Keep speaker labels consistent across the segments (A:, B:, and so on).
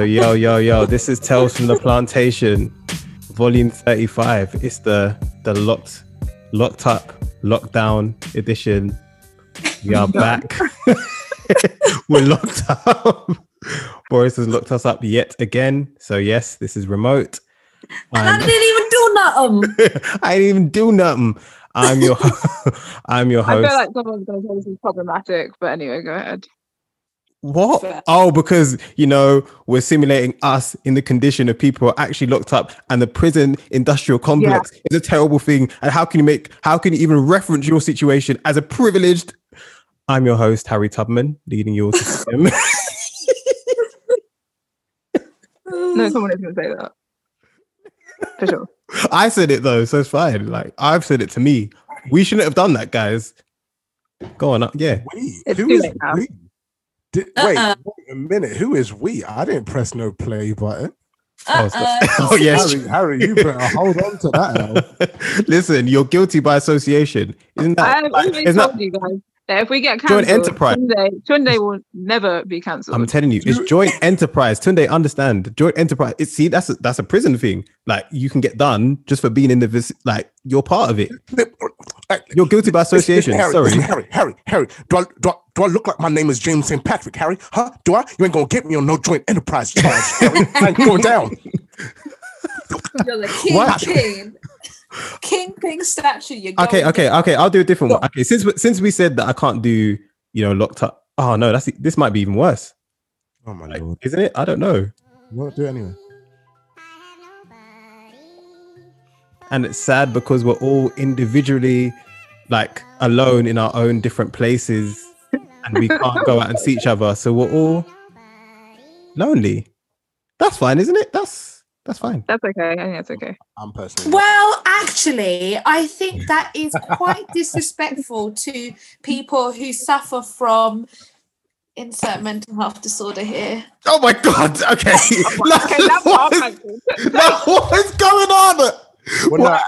A: So yo yo yo, this is Tales from the Plantation, volume 35. It's the the locked locked up lockdown edition. We are back. We're locked up. Boris has locked us up yet again. So yes, this is remote.
B: And I
A: I'm-
B: didn't even do nothing.
A: I didn't even do nothing. I'm your I'm your host.
C: I feel like someone's going to say this is problematic, but anyway, go ahead.
A: What?
B: Fair.
A: Oh, because you know we're simulating us in the condition of people who are actually locked up, and the prison industrial complex is a terrible thing. And how can you make? How can you even reference your situation as a privileged? I'm your host Harry Tubman, leading you all to freedom.
C: No, someone is going to say that. For sure.
A: I said it though, so it's fine. Like I've said it to me. We shouldn't have done that, guys. Go on, up. yeah.
D: We?
C: It's
D: Who
C: too
D: is
C: late now.
D: we? Did,
B: Uh-uh.
D: Wait, wait a minute. Who is we? I didn't press no play button.
A: Uh-uh. Oh,
B: Uh-uh.
A: oh, yes.
D: Harry, Harry, you better hold on to that.
A: Listen, you're guilty by association. Isn't that?
C: I have
A: like,
C: always
A: isn't
C: told
A: that
C: you guys that if we get
A: Joint
C: cancelled,
A: enterprise.
C: Tunde, Tunde will never be cancelled.
A: I'm telling you, it's joint enterprise. Tunde, understand joint enterprise. It's see, that's a, that's a prison thing. Like you can get done just for being in the vis- like you're part of it. You're guilty by association.
D: Harry,
A: Sorry.
D: listen, Harry, Harry, Harry. Do I, do, I, do I look like my name is James St. Patrick, Harry? Huh? Do I? You ain't gonna get me on no joint enterprise charge, Harry. I ain't going down.
B: You're the
A: What?
B: king. Kingpin statue. You're
A: Okay,
B: going
A: okay,
B: down.
A: okay. I'll do a different one. Okay, since we- since we said that I can't do you know locked up. Oh no, that's this might be even worse,
D: Oh my
A: like,
D: lord.
A: isn't it? I don't know.
D: You won't do it anyway.
A: And it's sad because we're all individually like alone in our own different places, and we can't go out and see each other. So we're all lonely. That's fine, isn't it? That's that's fine.
C: That's okay. I think that's okay.
D: I'm personally.
B: Well, actually, I think that is quite disrespectful to people who suffer from insert mental health disorder here.
A: Oh my god! Okay,
C: Okay, that's
A: what,
C: what
A: is,
C: I'm
A: no, what is going on?
D: Well,
A: What?
D: no,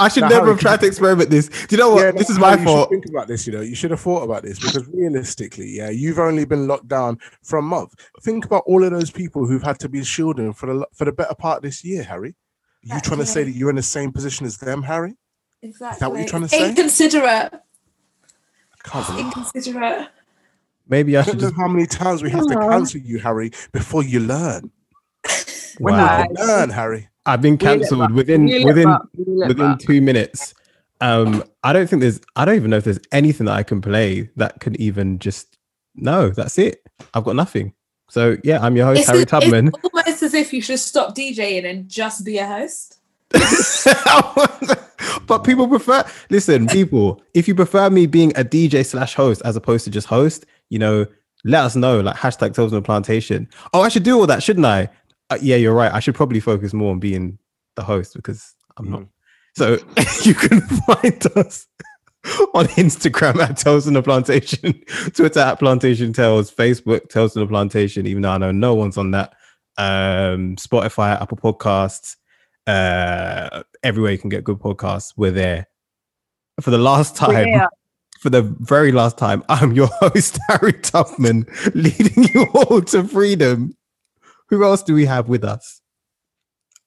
A: I should
D: Now,
A: never
D: Harry,
A: have tried to experiment this. Do you know what?
D: yeah,
A: this
D: no,
A: is my
D: Harry, you should
A: fault.
D: Think about this, you know. You should have thought about this because realistically, yeah, you've only been locked down for a month. Think about all of those people who've had to be shielding for the for the better part of this year, Harry. You trying to say that you're in the same position as them, Harry?
B: Exactly.
D: Is that what you're trying to say?
B: Inconsiderate.
D: I can't believe.
B: Inconsiderate.
A: Maybe I
D: I
A: should
D: don't know
A: just.
D: how many times we have to
C: Aw.
D: cancel you, Harry, before you learn. When
A: Wow.
D: will you learn, Harry?
A: I've been cancelled within within
C: back. Wheel it
A: within
C: back.
A: two minutes. Um, I don't think there's. I don't even know if there's anything that I can play that can even just. No, that's it. I've got nothing. So yeah, I'm your host
B: It's,
A: Harry
B: it's
A: Tubman.
B: almost as if you should stop DJing and just be a host.
A: but people prefer listen people if you prefer me being a dj slash host as opposed to just host you know let us know like hashtag tales on the plantation oh i should do all that shouldn't i uh, yeah you're right. I should probably focus more on being the host because i'm not. So you can find us on instagram at tales on the plantation twitter at plantation tales facebook tales on the plantation even though i know no one's on that. Um spotify apple podcasts uh everywhere you can get good podcasts we're there. For the last time
C: Yeah.
A: for the very last time i'm your host harry tubman leading you all to freedom who else do we have with us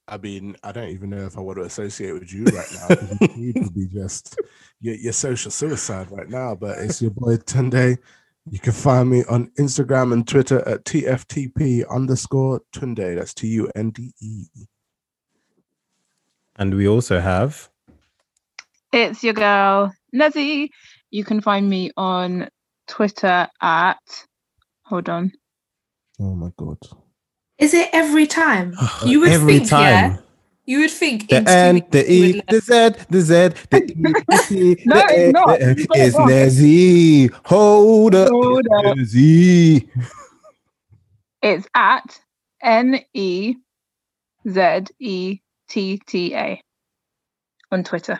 D: I mean, I don't even know if I want to associate with you right now. You could be just your, your social suicide right now. But it's your boy Tunde. You can find me on Instagram and Twitter at TFTP underscore Tunde. That's T U N D E.
A: and we also have
C: It's your girl, Nezzy. You can find me on Twitter at. Hold on.
D: Oh my god.
B: Is it every time? You would
A: every
B: think,
A: time
B: yeah. You would think
A: the N, the E, the Z, the Z, the E, the T,
C: No,
A: the
C: it's
A: A,
C: not.
A: the A.
C: You got
A: It's
C: wrong.
A: Nezzy. Hold up.
C: Hold up.
A: Nezzy.
C: It's at N E Z E T T A on Twitter.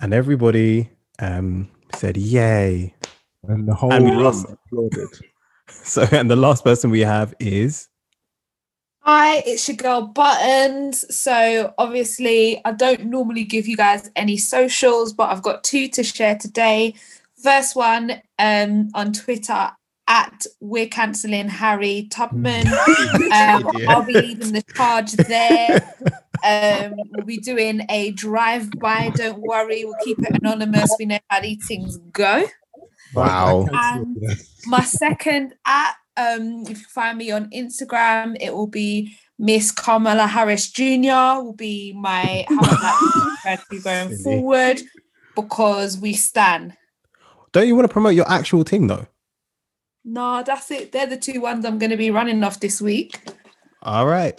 A: And everybody um said yay.
D: And the whole
A: And we
D: room
A: lost-
D: applauded.
A: So and the last person we have is
B: Hi, it's your girl Buttons. So obviously, I don't normally give you guys any socials, but I've got two to share today. First one um, on Twitter at We're Cancelling Harry Tubman. Um, I'll be leading the charge there. Um, we'll be doing a drive by. Don't worry, we'll keep it anonymous. We know how these things go.
A: Wow.
B: And my second at, um, if you find me on Instagram, it will be Miss Kamala Harris Jr. will be my how I like going forward because we stand.
A: Don't you want to promote your actual thing though?
B: No, that's it. They're the two ones I'm going to be running off this week.
A: All right.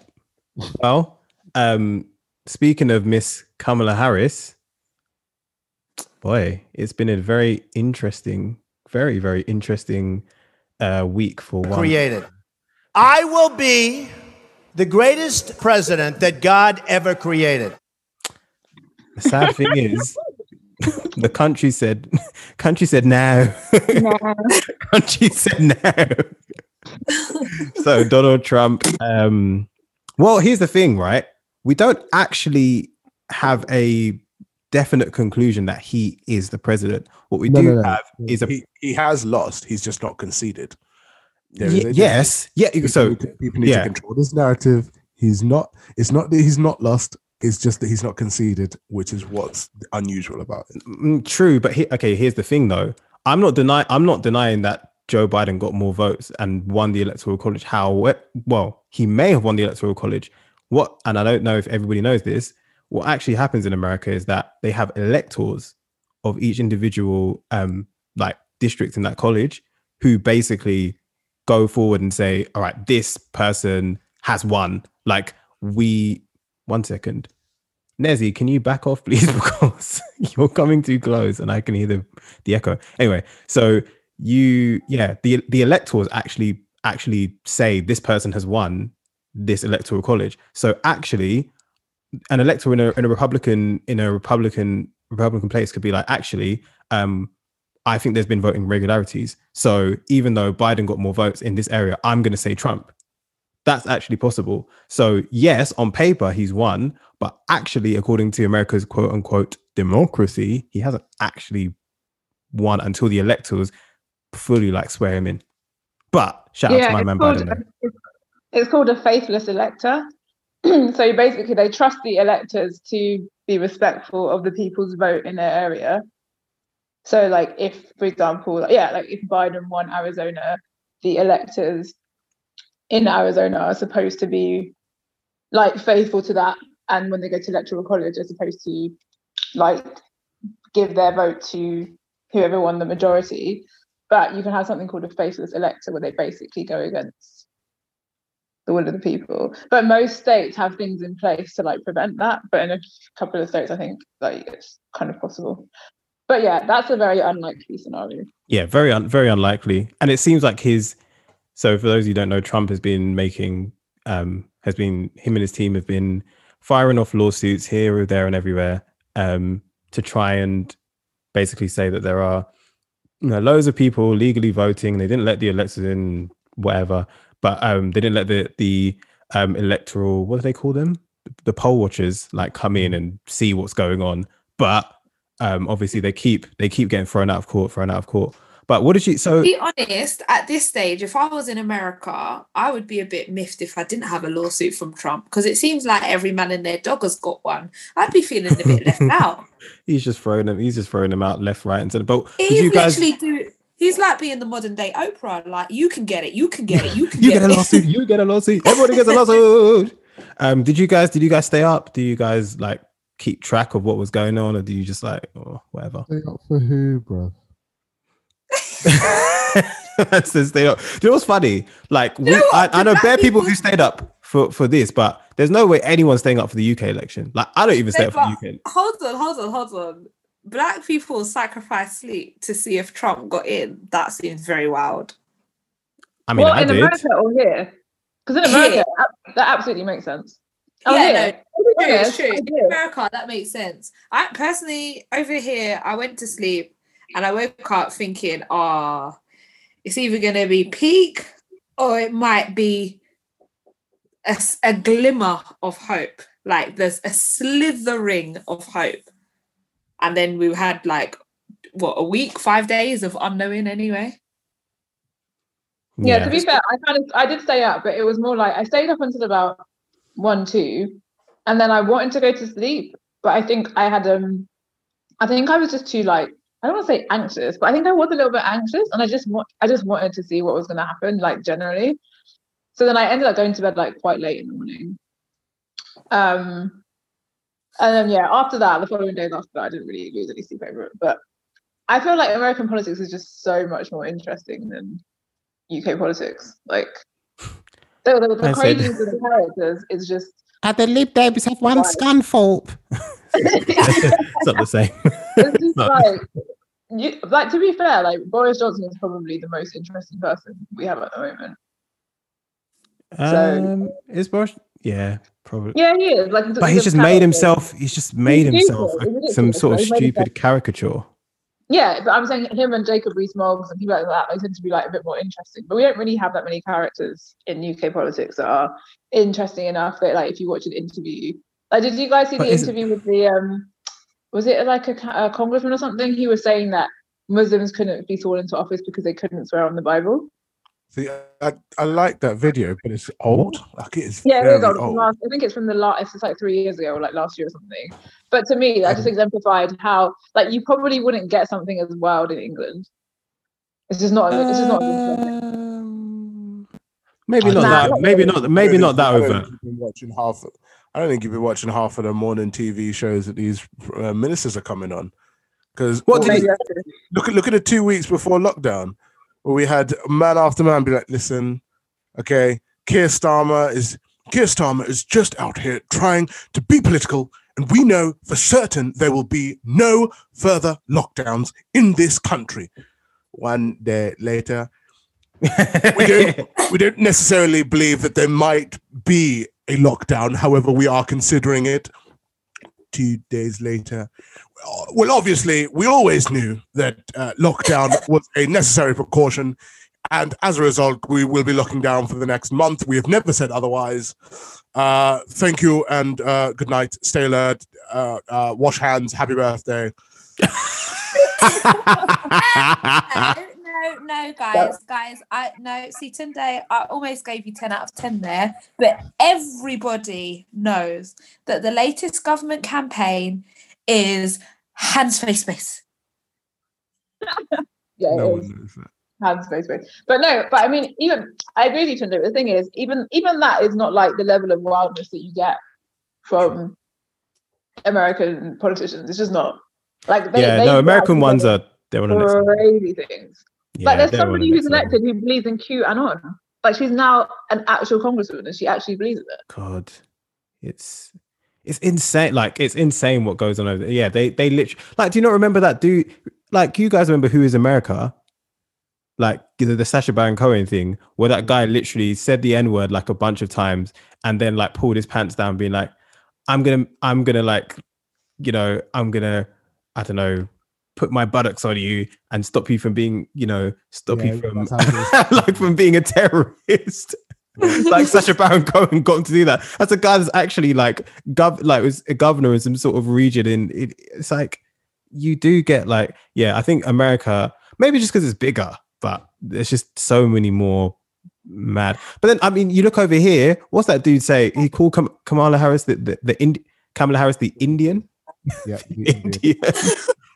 A: Well, um, speaking of Miss Kamala Harris, boy, it's been a very interesting, very, very interesting uh, week for one.
E: created. I will be the greatest president that God ever created.
A: The sad thing is, the country said, country said no. country said no. so Donald Trump. Um, well, here's the thing, right? We don't actually have a definite conclusion that he is the president. What we
D: No,
A: do
D: no, no.
A: have is a
D: he, he has lost. He's just not conceded. There is
A: Ye-
D: a
A: yes, yeah.
D: People
A: So
D: need to- people need
A: yeah.
D: to control this narrative. He's not. It's not that he's not lost. It's just that he's not conceded, which is what's unusual about it.
A: Mm, true, but he, okay, here's the thing though. I'm not denying I'm not denying that Joe Biden got more votes and won the electoral college. How well, he may have won the electoral college. What and I don't know if everybody knows this. What actually happens in America is that they have electors of each individual um like district in that college who basically go forward and say, all right, this person has won. Like we one second. Nezzy, can you back off, please? Because you're coming too close and I can hear the, the echo. Anyway, so you yeah, the the electors actually actually say this person has won this electoral college. So actually, an elector in a in a Republican in a Republican Republican place could be like, actually, um, I think there's been voting irregularities. So even though Biden got more votes in this area, I'm going to say Trump. That's actually possible. So yes, on paper he's won, but actually, according to America's quote unquote democracy, he hasn't actually won until the electors fully like swear him in. But shout out to my man
C: called,
A: Biden.
C: it's called a faithless elector. so basically, they trust the electors to be respectful of the people's vote in their area. So, like, if, for example, like, yeah, like if Biden won Arizona, the electors in Arizona are supposed to be like faithful to that. And when they go to electoral college, they're supposed to like give their vote to whoever won the majority. But you can have something called a faithless elector where they basically go against the will of the people. But most states have things in place to like prevent that. But in a couple of states, I think like it's kind of possible. But yeah, that's a very unlikely scenario.
A: Yeah, very un- very unlikely. And it seems like his so for those who don't know, Trump has been making um has been him and his team have been firing off lawsuits here, or there, and everywhere um to try and basically say that there are you know, loads of people legally voting. and They didn't let the electors in, whatever, but um they didn't let the the um electoral what do they call them? The poll watchers like come in and see what's going on. But um obviously they keep they keep getting thrown out of court, thrown out of court. But what did you so
B: Be honest, at this stage, if I was in America, I would be a bit miffed if I didn't have a lawsuit from Trump because it seems like every man and their dog has got one. I'd be feeling a bit left out.
A: he's just throwing them he's just throwing them out left, right, and center. But you guys
B: literally do. He's like being the modern day Oprah. Like you can get it, you can get it, you can get it.
A: you
B: get,
A: get a
B: it.
A: lawsuit, you get a lawsuit, everybody gets a lawsuit. Um, did you guys did you guys stay up? Do you guys like keep track of what was going on, or do you just like oh, whatever?
D: Stay up for who, bro?
A: That's the stay up. Do you know what's funny? Like we,
B: know what?
A: I, I know
B: Black
A: bare people
B: people-
A: who stayed up for for this, but there's no way anyone's staying up for the UK election. Like I don't even stay
B: No,
A: up for the UK.
B: hold on, hold on, hold on. Black people sacrifice sleep to see if Trump got in. That seems very wild.
A: I mean,
C: well,
A: I
C: in
A: did.
C: America or here? Because in America, ab- that absolutely makes sense. Oh,
B: yeah,
C: here?
B: no,
C: Oh,
B: true, it's true. In. America, that makes sense. I personally, over here, I went to sleep and I woke up thinking, ah, it's either going to be peak or it might be a glimmer of hope. Like there's a slithering of hope. And then we had like, what, a week, five days of unknowing anyway?
C: Yeah, to be fair, I kind of I did stay up, but it was more like I stayed up until about one, two, and then I wanted to go to sleep, but I think I had um I think I was just too like I don't want to say anxious, but I think I was a little bit anxious and I just want I just wanted to see what was gonna happen, like generally. So then I ended up going to bed like quite late in the morning. Um and then yeah, after that, the following days after that, I didn't really lose any sleep over it. But I feel like American politics is just so much more interesting than UK politics. Like the, the, the
A: I said-
C: craziness of the characters is just
A: And the Lib Dems have one
C: Right.
A: Scunthorpe. it's not the same.
C: it's just
A: No.
C: like you, like to be fair, like Boris Johnson is probably the most interesting person we have at the moment. So-
A: Um, is Boris? Yeah, probably.
C: Yeah, he is. Like,
A: But he's just made himself. He's just made
C: He's
A: himself a- some sort of stupid caricature.
C: Yeah, but I'm saying him and Jacob Rees-Mogg and people like that, they tend to be like a bit more interesting. But we don't really have that many characters in UK politics that are interesting enough that, like, if you watch an interview, like, did you guys see
A: But
C: the interview with the um, was it like a, a congressman or something? He was saying that Muslims couldn't be sworn into office because they couldn't swear on the Bible.
D: See, I, I like that video, but it's old. Like it is
C: Yeah, it
D: very
C: is old.
D: Old.
C: last, I think it's from the last. It's like three years ago, or like last year or something. But to me, that just exemplified how like you probably wouldn't get something as wild in England. It's just not. It's just not.
A: Um, maybe not that.
C: not
A: Maybe not. Maybe not that over.
D: watching half. I don't think you've been watching half of the morning TV shows that these uh, ministers are coming on. Because
A: What did
C: Maybe
A: he-
C: that's it.
D: look at look at the two weeks before lockdown, where we had man after man be like, "Listen, okay, Keir Starmer is Keir Starmer is just out here trying to be political, and we know for certain there will be no further lockdowns in this country." One day later, we don't we don't necessarily believe that there might be a lockdown. However, we are considering it. Two days later, well, obviously, we always knew that uh, lockdown was a necessary precaution, and as a result, we will be locking down for the next month. We have never said otherwise. Uh, thank you and uh, good night. Stay alert. Uh, uh, wash hands. Happy birthday.
B: no, no, no, guys, guys. I no. See, Tunde, I almost gave you ten out of ten there, but everybody knows that the latest government campaign is hands, face, face.
C: Yeah,
D: No
C: it
D: one knows that.
C: Hands, space, space. But no, but I mean, even I agree with you, Tunde. The thing is, even even that is not like the level of wildness that you get from American politicians. It's just not. Like they,
A: yeah,
C: they
A: no, American ones are they're on the
C: crazy things.
A: Yeah,
C: like there's
A: they're on the
C: somebody who's
A: next level.
C: elected who believes in QAnon. Like she's now an actual congresswoman and she actually believes in it.
A: God, it's it's insane. Like it's insane what goes on over there. Yeah, they they literally like. Do you not remember that dude? Like you guys remember who is America? Like the, the Sacha Baron Cohen thing, where that guy literally said the N word like a bunch of times, and then like pulled his pants down, being like, "I'm gonna, I'm gonna like, you know, I'm gonna, I don't know." Put my buttocks on you and stop you from being, you know, stop
D: Yeah,
A: you from
D: that's how it
A: like from being a terrorist like Sacha Baron Cohen got to do that. That's a guy that's actually like gov like was a governor in some sort of region. In it, it's like you do get like yeah. I think America maybe just because it's bigger, but there's just so many more mad. But then I mean, you look over here. What's that dude say? He called Kam- Kamala Harris the the, the Indi- Kamala Harris the Indian
D: Yeah.
A: Indian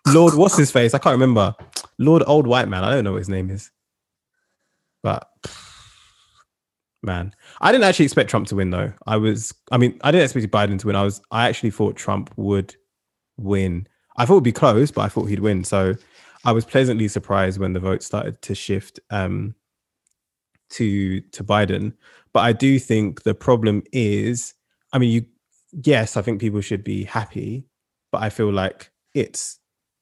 A: Lord. What's his face? I can't remember. Lord Old White Man. I don't know what his name is, but man. I didn't actually expect trump to win though. I was i mean i didn't expect biden to win. I was i actually thought trump would win. I thought it'd be close but i thought he'd win. So i was pleasantly surprised when the vote started to shift um to to biden. But i do think the problem is i mean you yes i think people should be happy but i feel like it's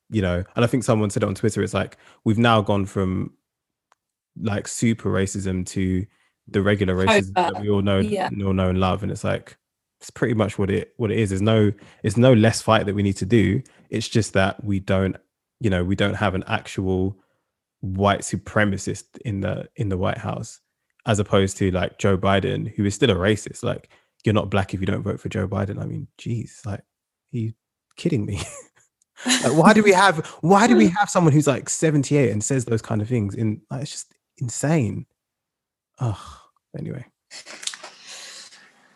A: you know and i think someone said it on twitter it's like we've now gone from like super racism to the regular racism that we all know
B: yeah.
A: all know and love and it's like it's pretty much what it what it is. There's no it's no less fight that we need to do. It's just that we don't you know we don't have an actual white supremacist in the in the white house as opposed to like joe biden who is still a racist. Like you're not black if you don't vote for joe biden. I mean geez like are you kidding me? Like, why do we have why do we have someone who's like 78 and says those kind of things in like, it's just insane Oh, anyway.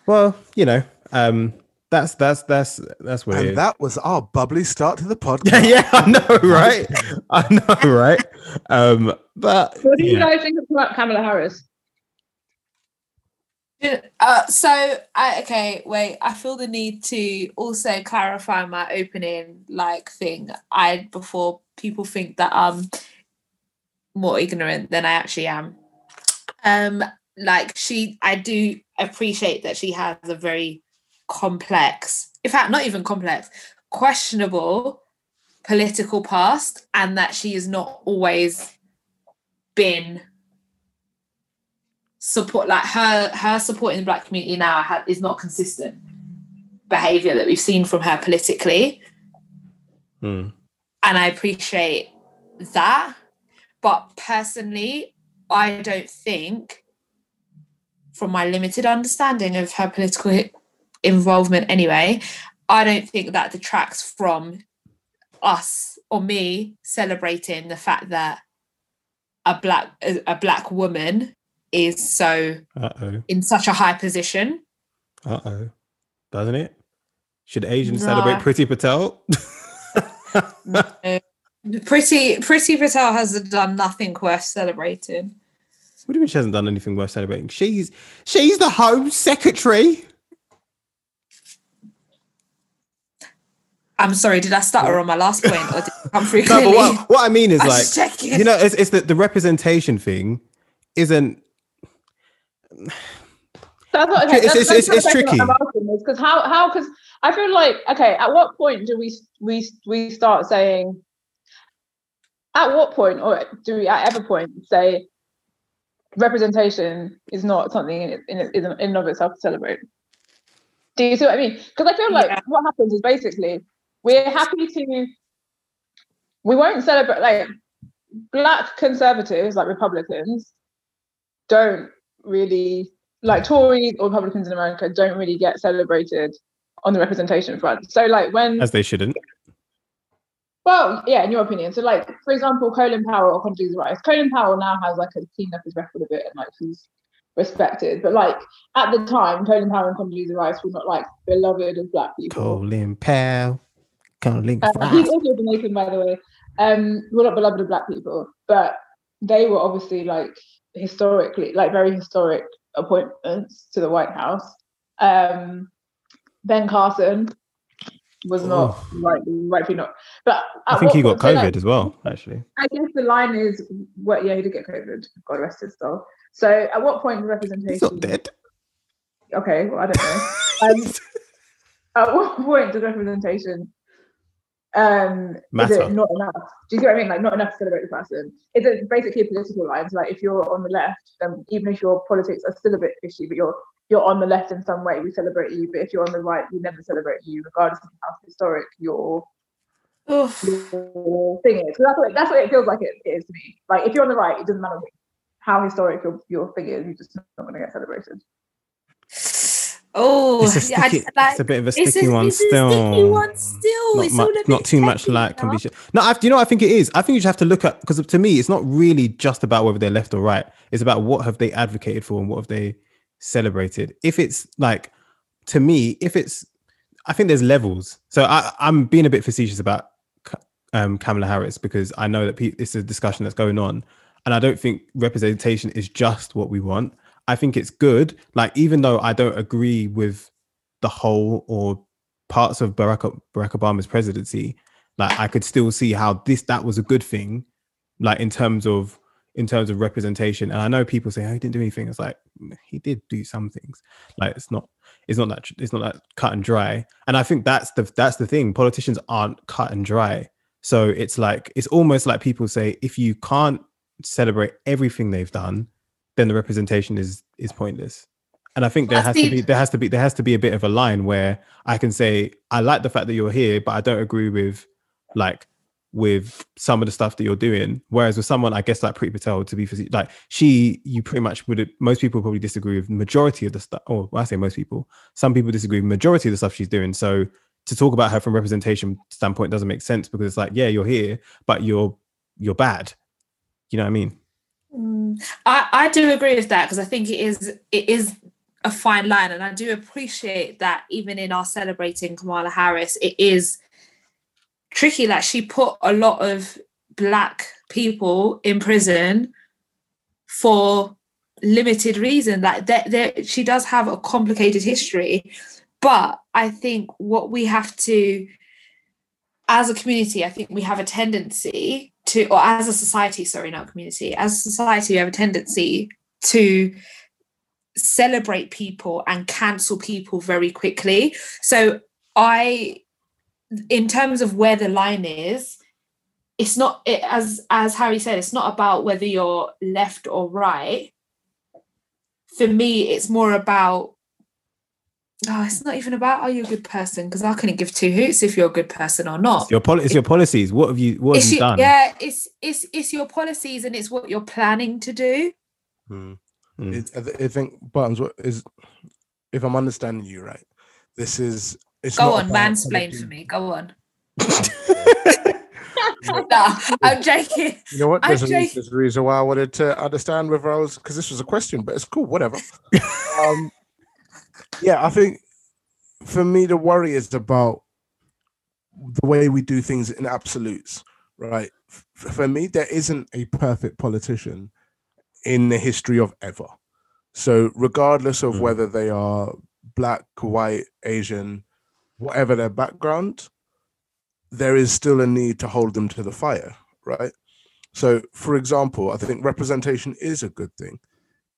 A: Well, you know, um, that's that's that's that's where.
D: And that was our bubbly start to the podcast.
A: yeah, yeah, I know, right? I know, right? Um, but
C: What do you
A: yeah.
C: guys think about Kamala Harris?
B: Uh, so I okay, wait. I feel the need to also clarify my opening like thing. I before people think that I'm more ignorant than I actually am. Um, like she, I do appreciate that she has a very complex, in fact, not even complex, questionable political past, and that she has not always been support like her her support in the black community now ha- is not consistent behavior that we've seen from her politically
A: Hmm.
B: and i appreciate that but personally i don't think from my limited understanding of her political involvement anyway i don't think that detracts from us or me celebrating the fact that a black a, black woman is so
A: Uh oh.
B: in such a high position
A: Uh oh. Doesn't it? Should Asians
B: Nah.
A: celebrate Priti Patel?
B: no. pretty Priti Patel has done nothing worth celebrating
A: What do you mean she hasn't done anything worth celebrating? She's she's the Home Secretary.
B: i'm sorry did i stutter on my last point or did it come through
A: No,
B: clearly
A: but what, what I mean is
B: I
A: like
B: checking.
A: you know, it's it's that the representation thing isn't.
C: That's what okay,
A: It's-
C: that's,
A: it's-
C: that's
A: it's- it's tricky.
C: I'm asking is because how how because I feel like okay, at what point do we we we start saying? At what point, or do we at every point say representation is not something in in, in, in and of itself to celebrate? Do you see what I mean? Because I feel like
B: Yeah.
C: what happens is basically we're happy to we won't celebrate like black conservatives like Republicans don't really like Tories or Republicans in America don't really get celebrated on the representation front. So like when
A: As they shouldn't.
C: Well, yeah, in your opinion. So like for example, Colin Powell or Condoleezza Rice. Colin Powell now has like a cleaned up his record a bit and like he's respected. But like at the time, Colin Powell and Condoleezza Rice were not like beloved of black people.
A: Colin Powell. Colin Powell.
C: he's also Jamaican, by the way. Um, were not beloved of black people, but they were obviously like historically, like very historic appointments to the White House. Um, ben Carson was not
A: Oh.
C: right, rightfully not. But
A: I think
C: what
A: he got
C: so, like,
A: COVID as well, actually.
C: I guess the line is, what? Yeah, he did get COVID. God rest his soul. So, at what point representation?
A: He's not dead.
C: Okay, well, I don't know. um, at what point does representation um is it not enough? Do you see what I mean? Like not enough to celebrate the person. Is it basically a political line? So like if you're on the left, then even if your politics are still a bit fishy, but you're you're on the left in some way, we celebrate you. But if you're on the right, we never celebrate you, regardless of how historic your your thing is. So that's what that's what it feels like it, it is to me. Like if you're on the right, it doesn't matter how historic your, your thing is, you're just not going to get celebrated.
B: Oh,
A: It's a
B: yeah, I-
A: sticky,
B: like,
A: it's a bit of a
B: it's
A: sticky one
B: it's
A: still.
B: A sticky one still.
A: Not,
B: it's
A: mu- not too much
B: techie,
A: like can be.
B: know?
A: sh- No, I, do you know what I think it is? I think you just have to look at because to me, it's not really just about whether they're left or right. It's about what have they advocated for and what have they celebrated. If it's like, to me, if it's, I think there's levels. So I, I'm being a bit facetious about um, Kamala Harris because I know that pe- it's a discussion that's going on, and I don't think representation is just what we want. I think it's good. Like even though I don't agree with the whole or parts of Barack Barack Obama's presidency, like I could still see how this that was a good thing, like in terms of in terms of representation. And I know people say, "Oh, he didn't do anything." It's like "Mm, he did do some things. Like it's not it's not that it's not that cut and dry. And I think that's the that's the thing. Politicians aren't cut and dry. So it's like it's almost like people say if you can't celebrate everything they've done, then the representation is is pointless. And I think there has to be there has to be there has to be a bit of a line where I can say I like the fact that you're here, but I don't agree with like with some of the stuff that you're doing. Whereas with someone, I guess like Priti Patel, to be like she, you pretty much would. Most people probably disagree with majority of the stuff. Or I say most people. Some people disagree with majority of the stuff she's doing. So to talk about her from representation standpoint doesn't make sense because it's like, yeah, you're here, but you're you're bad. You know what I mean?
B: Mm, I, I do agree with that because I think it is it is a fine line, and I do appreciate that even in our celebrating Kamala Harris, it is tricky. Like she put a lot of black people in prison for limited reason. Like that, there, she does have a complicated history, but I think what we have to, as a community, I think we have a tendency to, or as a society, sorry, not community, as a society, we have a tendency to celebrate people and cancel people very quickly. So I, in terms of where the line is, it's not it, as as Harry said, it's not about whether you're left or right. For me, it's more about oh, it's not even about are you a good person because I couldn't give two hoots if you're a good person or not.
A: It's your poli- it's your policies. What have you what have you done?
B: yeah, it's it's it's your policies and it's what you're planning to do.
D: Hmm.
A: Mm.
D: It, I, I think Buttons what is if I'm understanding you right, this is it's
B: Go on,
D: about
B: mansplain
D: politics-
B: for me. Go on. no, I'm joking.
D: You know what?
B: I'm
D: There's a,
B: joking.
D: there's a reason why I wanted to understand whether I was because this was a question, but it's cool, whatever. um, yeah, I think for me the worry is about the way we do things in absolutes, right? For me, there isn't a perfect politician in the history of ever. So, regardless of
A: Mm.
D: whether they are black, white, Asian, whatever their background, there is still a need to hold them to the fire, right? So, for example, I think representation is a good thing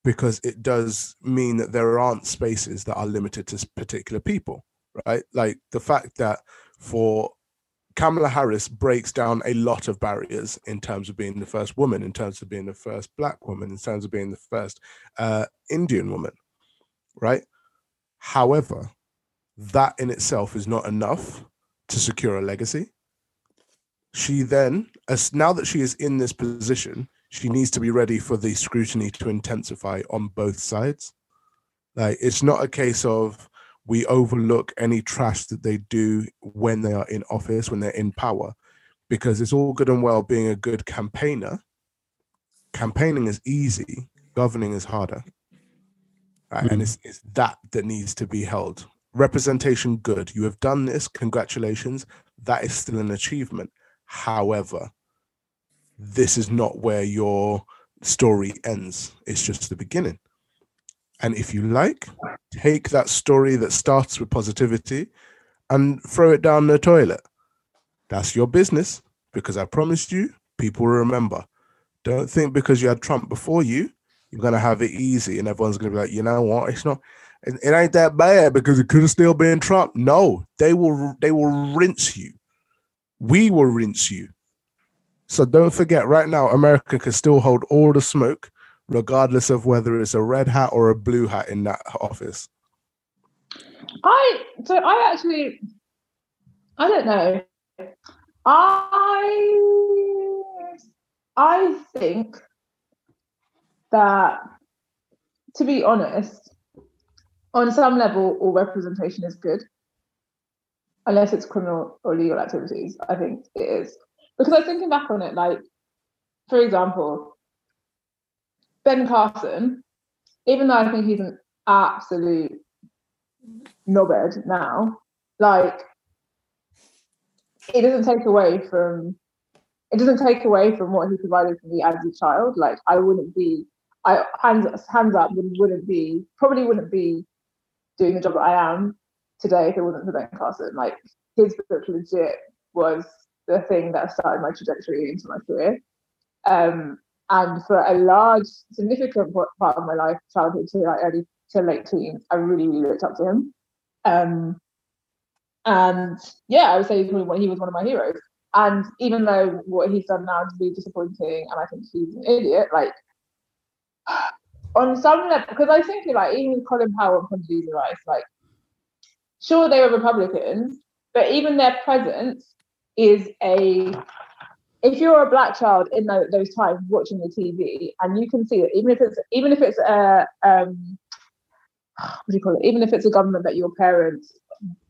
D: because it does mean that there aren't spaces that are limited to particular people, right? Like the fact that for Kamala Harris breaks down a lot of barriers in terms of being the first woman, in terms of being the first black woman, in terms of being the first uh, Indian woman, right? However, that in itself is not enough to secure a legacy. She then, as now that she is in this position, she needs to be ready for the scrutiny to intensify on both sides. Like it's not a case of we overlook any trash that they do when they are in office, when they're in power, because it's all good and well being a good campaigner. Campaigning is easy, governing is harder. Right? And mm. it's, it's that that needs to be held. Representation, good. You have done this. Congratulations. That is still an achievement. However, this is not where your story ends. It's just the beginning. And if you like, take that story that starts with positivity and throw it down the toilet. That's your business because I promised you, people will remember. Don't think because you had Trump before you, you're gonna have it easy and everyone's gonna be like, you know what? It's not. It, it ain't that bad because it could have still been Trump. No, they will. They will rinse you. We will rinse you. So don't forget, right now, America can still hold all the smoke, regardless of whether it's a red hat or a blue hat in that office.
C: I so I actually I don't know. I I think that to be honest, on some level all representation is good. Unless it's criminal or legal activities, I think it is. Because I was thinking back on it, like, for example, Ben Carson, even though I think he's an absolute knobhead now, like it doesn't take away from it doesn't take away from what he provided for me as a child. Like I wouldn't be I hands hands up wouldn't, wouldn't be probably wouldn't be doing the job that I am today if it wasn't for Ben Carson. Like his book legit was the thing that started my trajectory into my career. Um, and for a large, significant part of my life, childhood to like early to late teens, I really, really looked up to him. Um, and yeah, I would say he was one of my heroes. And even though what he's done now is really disappointing, and I think he's an idiot, like on some level, because I think like even Colin Powell and Condoleezza Rice, like sure they were Republicans, but even their presence is a if you're a black child in tho- those times watching the TV and you can see that even if it's even if it's a um, what do you call it? Even if it's a government that your parents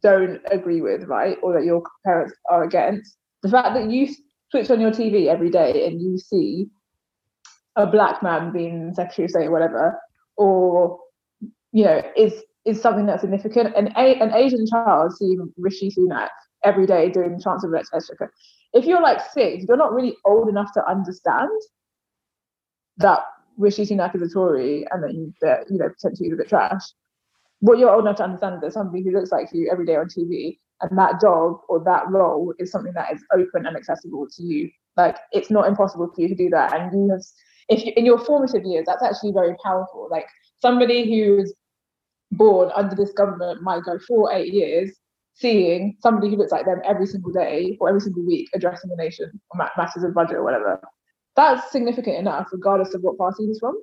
C: don't agree with, right, or that your parents are against, the fact that you switch on your TV every day and you see a black man being Secretary of State or whatever, or you know, is is something that's significant. An a, an Asian child seeing Rishi Sunak every day doing Chancellor of Exchequer. If you're like six, you're not really old enough to understand that Rishi Sunak is a Tory and that you, that, you know, potentially he's a bit trash. What you're old enough to understand is that somebody who looks like you every day on TV and that job or that role is something that is open and accessible to you. Like it's not impossible for you to do that. And you have, if you, in your formative years, that's actually very powerful. Like somebody who's born under this government might go four, eight years seeing somebody who looks like them every single day or every single week addressing the nation on matters of budget or whatever. That's significant enough, regardless of what party he's from.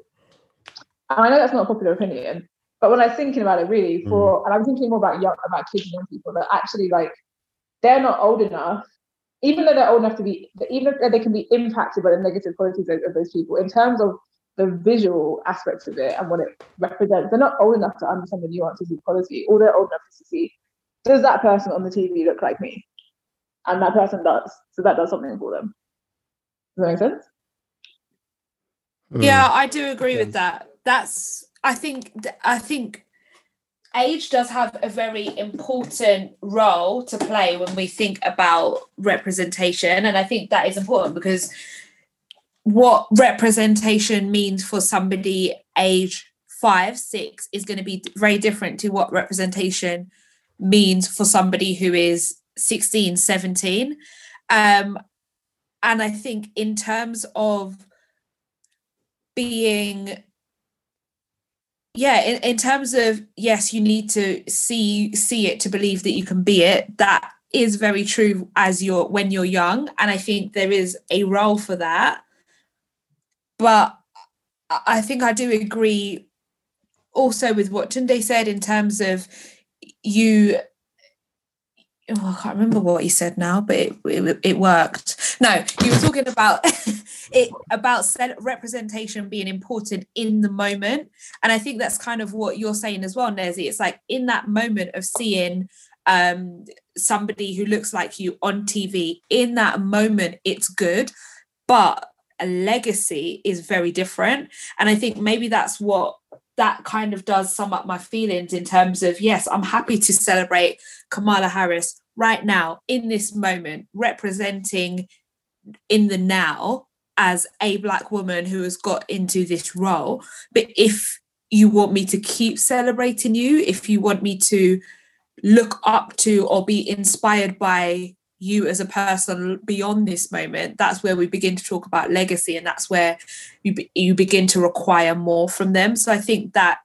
C: And I know that's not a popular opinion, but when I was thinking about it, really, for mm. and I'm thinking more about young about kids and young people that actually like they're not old enough, even though they're old enough to be, even if they can be impacted by the negative qualities of, of those people in terms of the visual aspects of it and what it represents. They're not old enough to understand the nuances of policy, or they're old enough to see does that person on the TV look like me? And that person does. So that does something for them. Does that make sense?
B: Yeah, mm. I do agree with that. That's I think I think age does have a very important role to play when we think about representation and I think that is important because what representation means for somebody age 5 6 is going to be very different to what representation means for somebody who is 16 17 um, and i think in terms of being yeah in, in terms of yes you need to see see it to believe that you can be it. That is very true as you're when you're young and i think there is a role for that. But i think i do agree also with what tunde said in terms of you oh, I can't remember what he said now, but it, it, it worked. No, you were talking about it about representation being important in the moment, and I think that's kind of what you're saying as well, Nezzy. It's like in that moment of seeing um, somebody who looks like you on TV. In that moment, it's good, but a legacy is very different, and I think maybe that's what that kind of does sum up my feelings in terms of yes, I'm happy to celebrate Kamala Harris right now in this moment, representing in the now as a black woman who has got into this role. But if you want me to keep celebrating you, if you want me to look up to or be inspired by you as a person beyond this moment that's where we begin to talk about legacy and that's where you be, you begin to require more from them. So i think that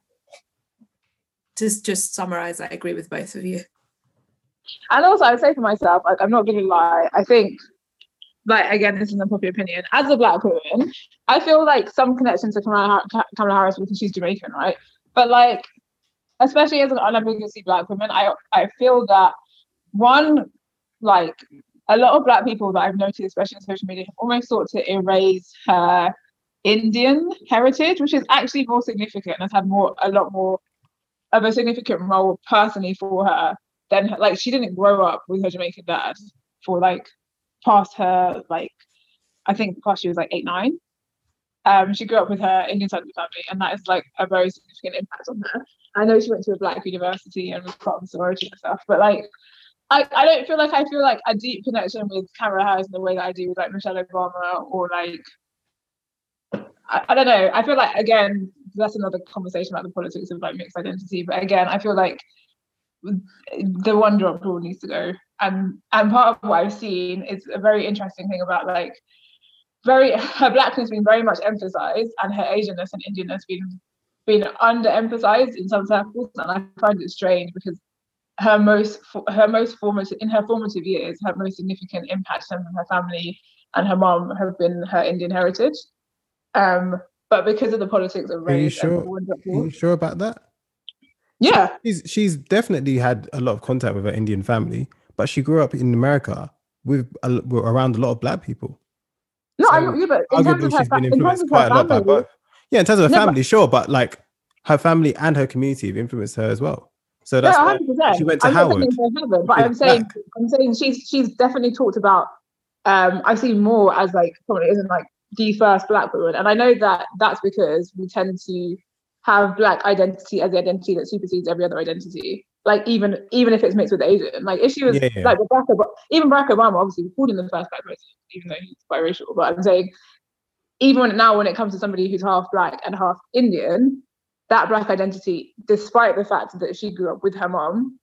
B: to just summarize i agree with both of you.
C: And also i would say for myself I, i'm not gonna lie i think like again this is a popular opinion as a black woman i feel like some connections to kamala, kamala harris because she's jamaican right? But like especially as an unambiguously black woman i i feel that one like a lot of black people that I've noticed, especially on social media, have almost sought to erase her Indian heritage, which is actually more significant and has had more a lot more of a significant role personally for her than like she didn't grow up with her Jamaican dad for like past her like I think past she was like eight nine. Um, she grew up with her Indian side of the family, and that is like a very significant impact on her. I know she went to a black university and was part of the sorority and stuff, but like I, I don't feel like I feel like a deep connection with Kamala Harris in the way that I do with like Michelle Obama or like I, I don't know. I feel like again that's another conversation about the politics of like mixed identity. But again, I feel like the one drop rule needs to go. And and part of what I've seen is a very interesting thing about like very her blackness being very much emphasized and her Asianness and Indianness being being underemphasized in some circles. And I find it strange because her most her most formative in her formative years, her most significant impact from her family and her mom have been her Indian heritage. Um, but because of the politics of race,
A: are you sure? Are you sure about that?
C: Yeah,
A: she's she's definitely had a lot of contact with her Indian family, but she grew up in America with a, around a lot of black people.
C: No, so I'm, yeah, but in terms of her, been influenced
A: quite a lot by both. Yeah, in terms of her no, family, but, sure, but like her family and her community have influenced her as well. So that's yeah, 100%. she went to
C: I'm
A: Howard.
C: Heaven, but I'm saying. I'm saying she's she's definitely talked about. Um, I've seen more as like probably isn't like the first black woman. And I know that that's because we tend to have black identity as the identity that supersedes every other identity. Like even even if it's mixed with Asian, like if she was
A: Yeah, yeah.
C: like Barack Obama, even Barack Obama obviously we called him the first black president, even though he's biracial. But I'm saying even when, now when it comes to somebody who's half black and half Indian, that black identity, despite the fact that she grew up with her mom,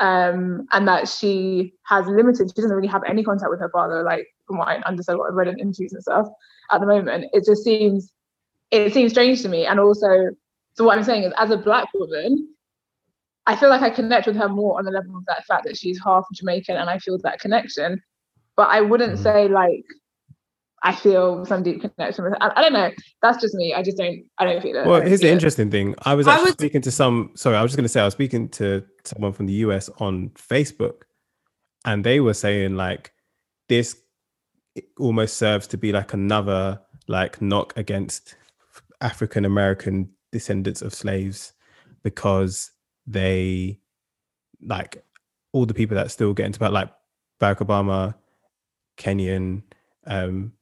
C: um, and that she has limited, she doesn't really have any contact with her father, like from what I understand, what I've read in interviews and stuff at the moment, it just seems it seems strange to me. And also, so what I'm saying is, as a black woman, I feel like I connect with her more on the level of that fact that she's half Jamaican, and I feel that connection. But I wouldn't
A: Mhm.
C: say like I feel some deep connection with her. I, I don't know. That's just me. I just don't. I don't feel it.
A: Well, here's the
C: it.
A: interesting thing. I was
B: I
A: actually speaking to some. Sorry, I was just going to say I was speaking to someone from the US on Facebook, and they were saying like this almost serves to be like another like knock against African American descendants of slaves because they like all the people that still get into about like Barack Obama, Kenyan, um,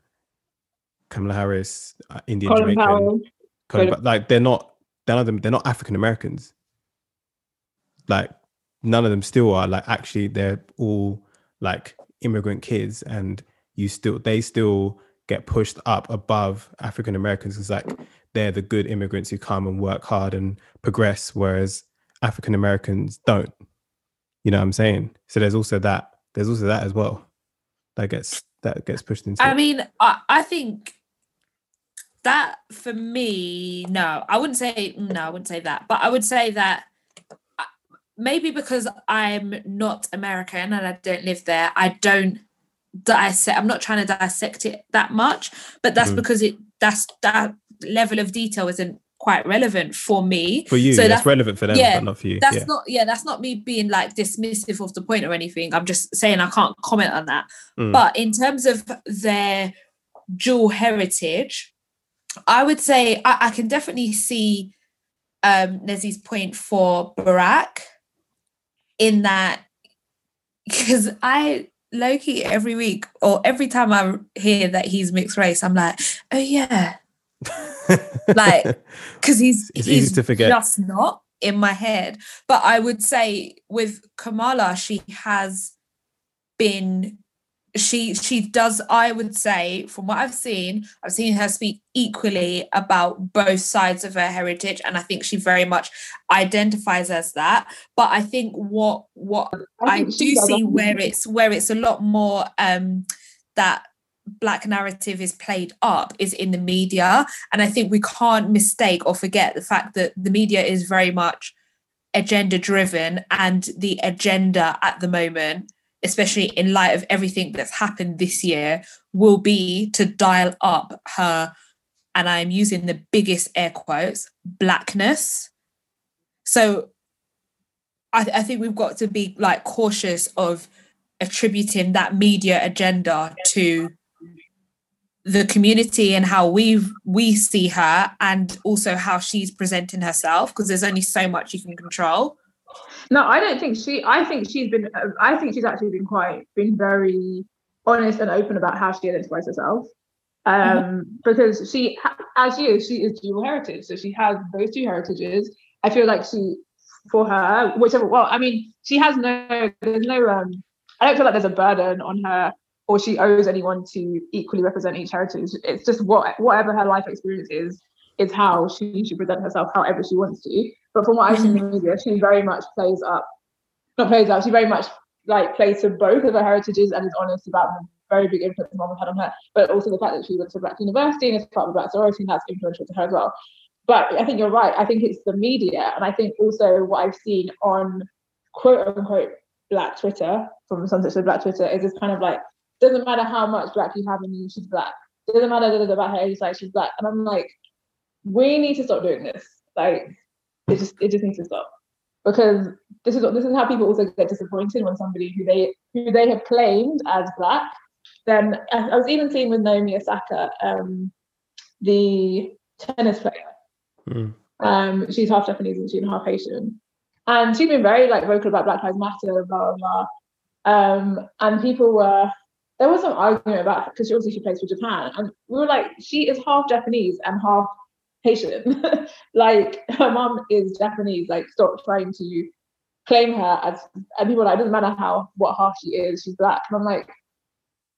A: Kamala Harris, uh, Indian
C: Colin
A: Jamaican.
C: Powell.
A: Colin, but like they're not none of them they're not African Americans. Like none of them still are like actually they're all like immigrant kids and you still they still get pushed up above African Americans. It's like they're the good immigrants who come and work hard and progress, whereas African Americans don't. You know what I'm saying? So there's also that. There's also that as well. That gets that gets pushed into.
B: I
A: it.
B: mean, I, I think that for me, no, I wouldn't say no, I wouldn't say that, but I would say that uh, maybe because I'm not American and I don't live there, I don't dissect. I'm not trying to dissect it that much, but that's
A: Mm.
B: because it that's that level of detail isn't quite relevant for me.
A: for you,
B: so
A: that's
B: that's-
A: relevant for them,
B: yeah,
A: but not for you.
B: That's
A: yeah.
B: not yeah, that's not me being like dismissive of the point or anything. I'm just saying I can't comment on that.
A: Mm.
B: But in terms of their dual heritage, I would say I, I can definitely see um Nezzy's point for Barack in that because I Loki every week or every time I hear that he's mixed race, I'm like, oh yeah, like, because he's
A: It's easy
B: he's
A: to forget.
B: just not in my head. But I would say with Kamala, she has been she she does i would say from what i've seen i've seen her speak equally about both sides of her heritage and i think she very much identifies as that but i think what what I,
C: think she
B: do see where it's where it's a lot more um that black narrative is played up is in the media. And i think we can't mistake or forget the fact that the media is very much agenda driven and the agenda at the moment especially in light of everything that's happened this year will be to dial up her and i'm using the biggest air quotes blackness. So I, I think we've got to be like cautious of attributing that media agenda to the community and how we we see her and also how she's presenting herself because there's only so much you can control
C: No, I don't think she. I think she's been. I think she's actually been quite, been very honest and open about how she identifies herself. Um, because she, as you, she is dual heritage, so she has those two heritages. I feel like she, for her, whichever. Well, I mean, she has no. There's no. Um, I don't feel like there's a burden on her, or she owes anyone to equally represent each heritage. It's just what whatever her life experience is, is how she should present herself, however she wants to. But from what I've seen in the mm-hmm. media, she very much plays up, not plays up, she very much like plays to both of her heritages and is honest about the very big influence mom had on her, but also the fact that she went to Black University and is part of the Black sorority and that's influential to her as well. But I think you're right. I think it's the media, and I think also what I've seen on quote unquote Black Twitter from some such Black Twitter is this kind of like doesn't matter how much black you have in you, she's black. Doesn't matter about her age, like she's black. And I'm like, we need to stop doing this. Like it just it just needs to stop because this is this is how people also get disappointed when somebody who they who they have claimed as black then I, I was even seeing with Naomi Osaka um the tennis player
A: Mm.
C: um she's half Japanese and she's half Haitian and she's been very like vocal about Black Lives Matter blah blah blah um and people were there was some argument about because she obviously she plays for Japan, and we were like, she is half Japanese and half Haitian. like her mom is Japanese. Like stop trying to claim her as and people are like, it doesn't matter how what half she is, she's black. And I'm like,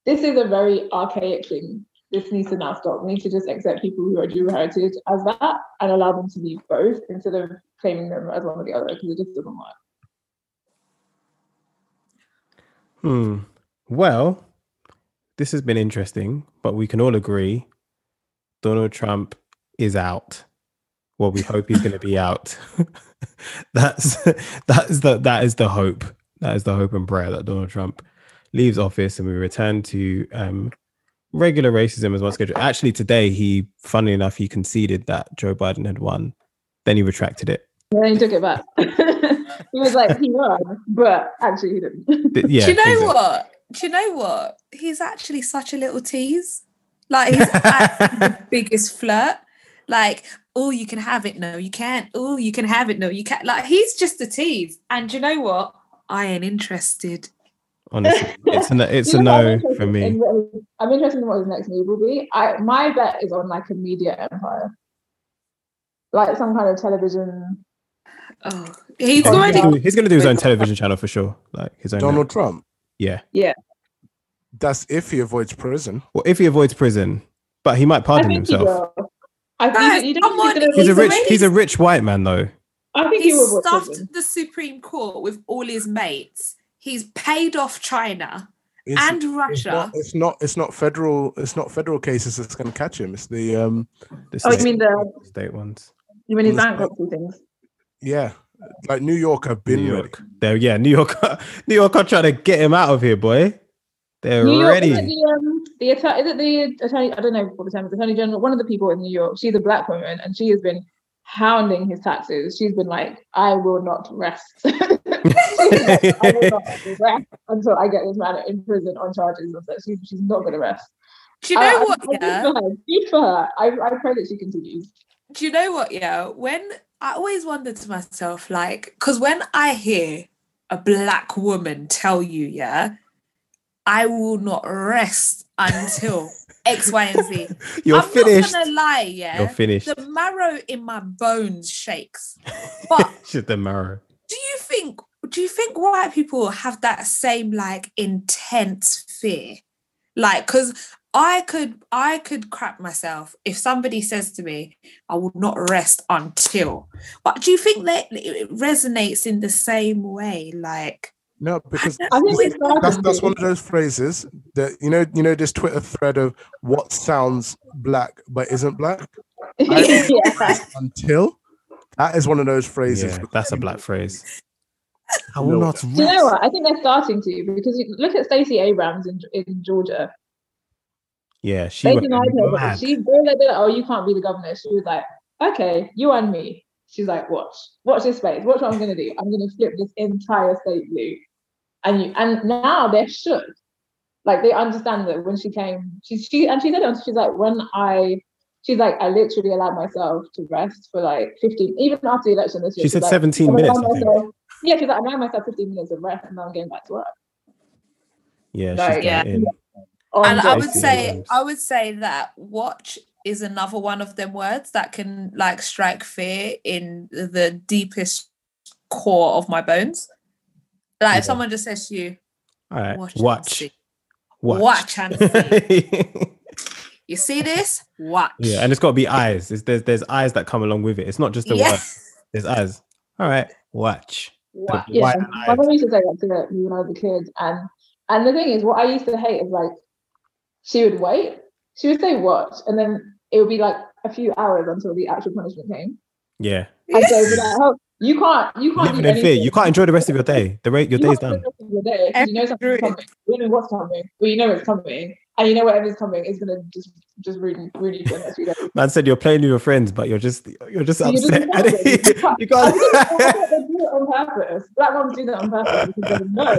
C: this is a very archaic thing. This needs to now stop. We need to just accept people who are dual heritage as that and allow them to be both instead of claiming them as one or the other because it just doesn't work.
A: Hmm. Well, this has been interesting, but we can all agree Donald Trump is out. Well, we hope he's going to be out. that's that is the that is the hope. That is the hope and prayer that Donald Trump leaves office and we return to um, regular racism as one schedule. Actually, today he, funnily enough, he conceded that Joe Biden had won. Then he retracted it.
C: And then he took it back. he was like, he won, but actually he didn't.
A: Yeah.
B: Do you know
A: exactly.
B: what? Do you know what? He's actually such a little tease. Like he's the biggest flirt. Like, oh, you can have it. No, you can't. Oh, you can have it. No, you can't. Like he's just a tease. And do you know what? I ain't interested.
A: Honestly, it's a no, it's a
C: know what I'm
A: no for me.
C: what his- I'm interested in what his next move will be. I my bet is on like a media empire, like some kind of television.
B: Oh, he's
C: Oh,
B: already.
C: yeah.
A: He's going to do his own television channel for sure. Like his own.
D: Donald Trump.
A: Yeah. Yeah.
D: That's if he avoids prison.
A: Well, if he avoids prison, but he might
C: I
A: pardon
C: think he
A: himself.
C: will. I think you don't
B: come
C: think
B: on,
C: he's
A: He's a rich. He's a rich white man, though.
C: I think he
B: He's
C: will.
B: stuffed
C: prison.
B: the Supreme Court with all his mates. He's paid off China
D: It's,
B: and
D: it's
B: Russia.
D: not, it's not. It's not federal. It's not federal cases that's going to catch him. It's the um.
A: The
C: Oh, you
A: state-
C: mean the
A: state ones?
C: you mean his
D: Let's-
C: bankruptcy things?
D: Yeah, like New York have been
A: New
D: ready.
A: York. There, yeah, New York. New York are trying to get him out of here, boy. They're
C: New York,
A: ready.
C: Is the, um, the attorney, is it the attorney? I don't know what the term is. Attorney General. One of the people in New York. She's a black woman, and she has been hounding his taxes. She's been like, "I will not rest. Like, I will not rest until I get this man in prison on charges." And so she's she's not going to rest.
B: Do you know
C: I-
B: what?
C: I- good
B: Yeah.
C: for her. Good for her. I, I pray that she continues.
B: do you know what yeah when i always wonder to myself like because when i hear a black woman tell you yeah i will not rest until x y and z
A: You're
B: i'm
A: finished.
B: not gonna lie yeah
A: You're finished.
B: the marrow in my bones shakes but
A: Shit, the marrow.
B: do you think do you think white people have that same like intense fear like because i could i could crap myself if somebody says to me i will not rest until but do you think that it resonates in the same way like
D: No, because
C: I think it's
D: that's that's one of those phrases that you know you know this Twitter thread of what sounds black but isn't black
C: yeah.
D: until that is one of those phrases.
A: Yeah, that's a black phrase. I
D: No.
A: will not
C: Do you know what? I think they're starting to because you look at Stacey Abrams in in Georgia.
A: Yeah, she
C: They denied her. but
A: mad.
C: She they were like, oh, you can't be the governor. She was like, okay, you and me. She's like, watch, watch this space. Watch what I'm gonna do. I'm gonna flip this entire state blue. And you and now they're shook. Like they understand that when she came, she she and she said it. She's like, when I, she's like, I literally allowed myself to rest for like 15, even after the election this year.
A: She said
C: like,
A: 17 minutes.
C: allowing
A: I think.
C: myself- yeah, she's like, I'm allowing myself 15 minutes of rest, and now I'm getting back to work.
A: Yeah, she's
C: Like,
B: yeah.
A: in.
C: On
B: and i would say
A: Abrams.
B: i would say that watch is another one of them words that can like strike fear in the deepest core of my bones like
A: Yeah.
B: if someone just says to you
A: All right,
B: watch
A: watch,
B: see.
A: watch,
B: Watch and see. You see this? Watch.
A: yeah, and it's got to be eyes. It's, there's there's eyes that come along with it. It's not just the word. There's eyes. All right, watch.
B: Watch.
C: yeah,
A: White
C: my mom used to say that to me when I was a kid, and and the thing is, what I used to hate is like she would wait, she would say watch, and then it would be like a few hours until the actual punishment came,
A: Yeah,
C: and so like, oh, you can't, you can't
A: living
C: do
A: in fear. You can't enjoy the rest of your day. The rate your
C: You
A: day's done.
C: do the rest of your day 'cause you know something's
B: Agree.
C: coming. You know what's coming, but you know it's coming, and you know whatever's coming is gonna just just ruin ruin you for the next few days.
A: Man said you're playing with your friends, but you're just you're just
C: You're just
A: upset. you
C: I think I
A: can't.
C: they do it on purpose. Black moms do that on purpose because they know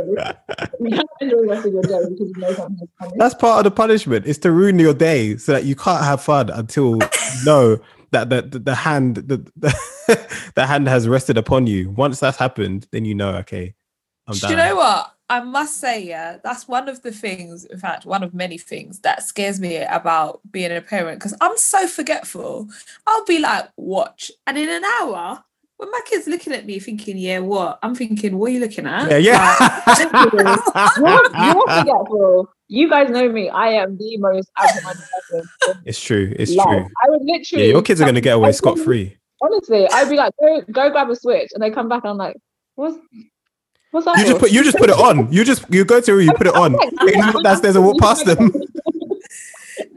C: you can't enjoy the rest of your day because you know something is coming.
A: That's part of the punishment. Is to ruin your day so that you can't have fun until you know that the, the, the hand the, the, the hand has rested upon you. Once that's happened, then you know, okay, I'm
B: Do
A: done.
B: you know what? I must say, yeah, that's one of the things, in fact, one of many things that scares me about being a parent because I'm so forgetful. I'll be like, watch, and in an hour, when my kid's looking at me thinking, yeah, what? I'm thinking, what are you looking at?
A: Yeah, yeah.
C: you're, you're forgetful. You guys know me. I am the most person.
A: it's true. It's
C: Like,
A: true.
C: I would
A: Yeah,
C: literally.
A: your kids are gonna get away scot free.
C: Honestly, I'd be like, go, go grab a switch, and they come back, and I'm like, what's, what's that?
A: You just put you just put it on. You just you go to you put it on. They can walk downstairs and walk past them.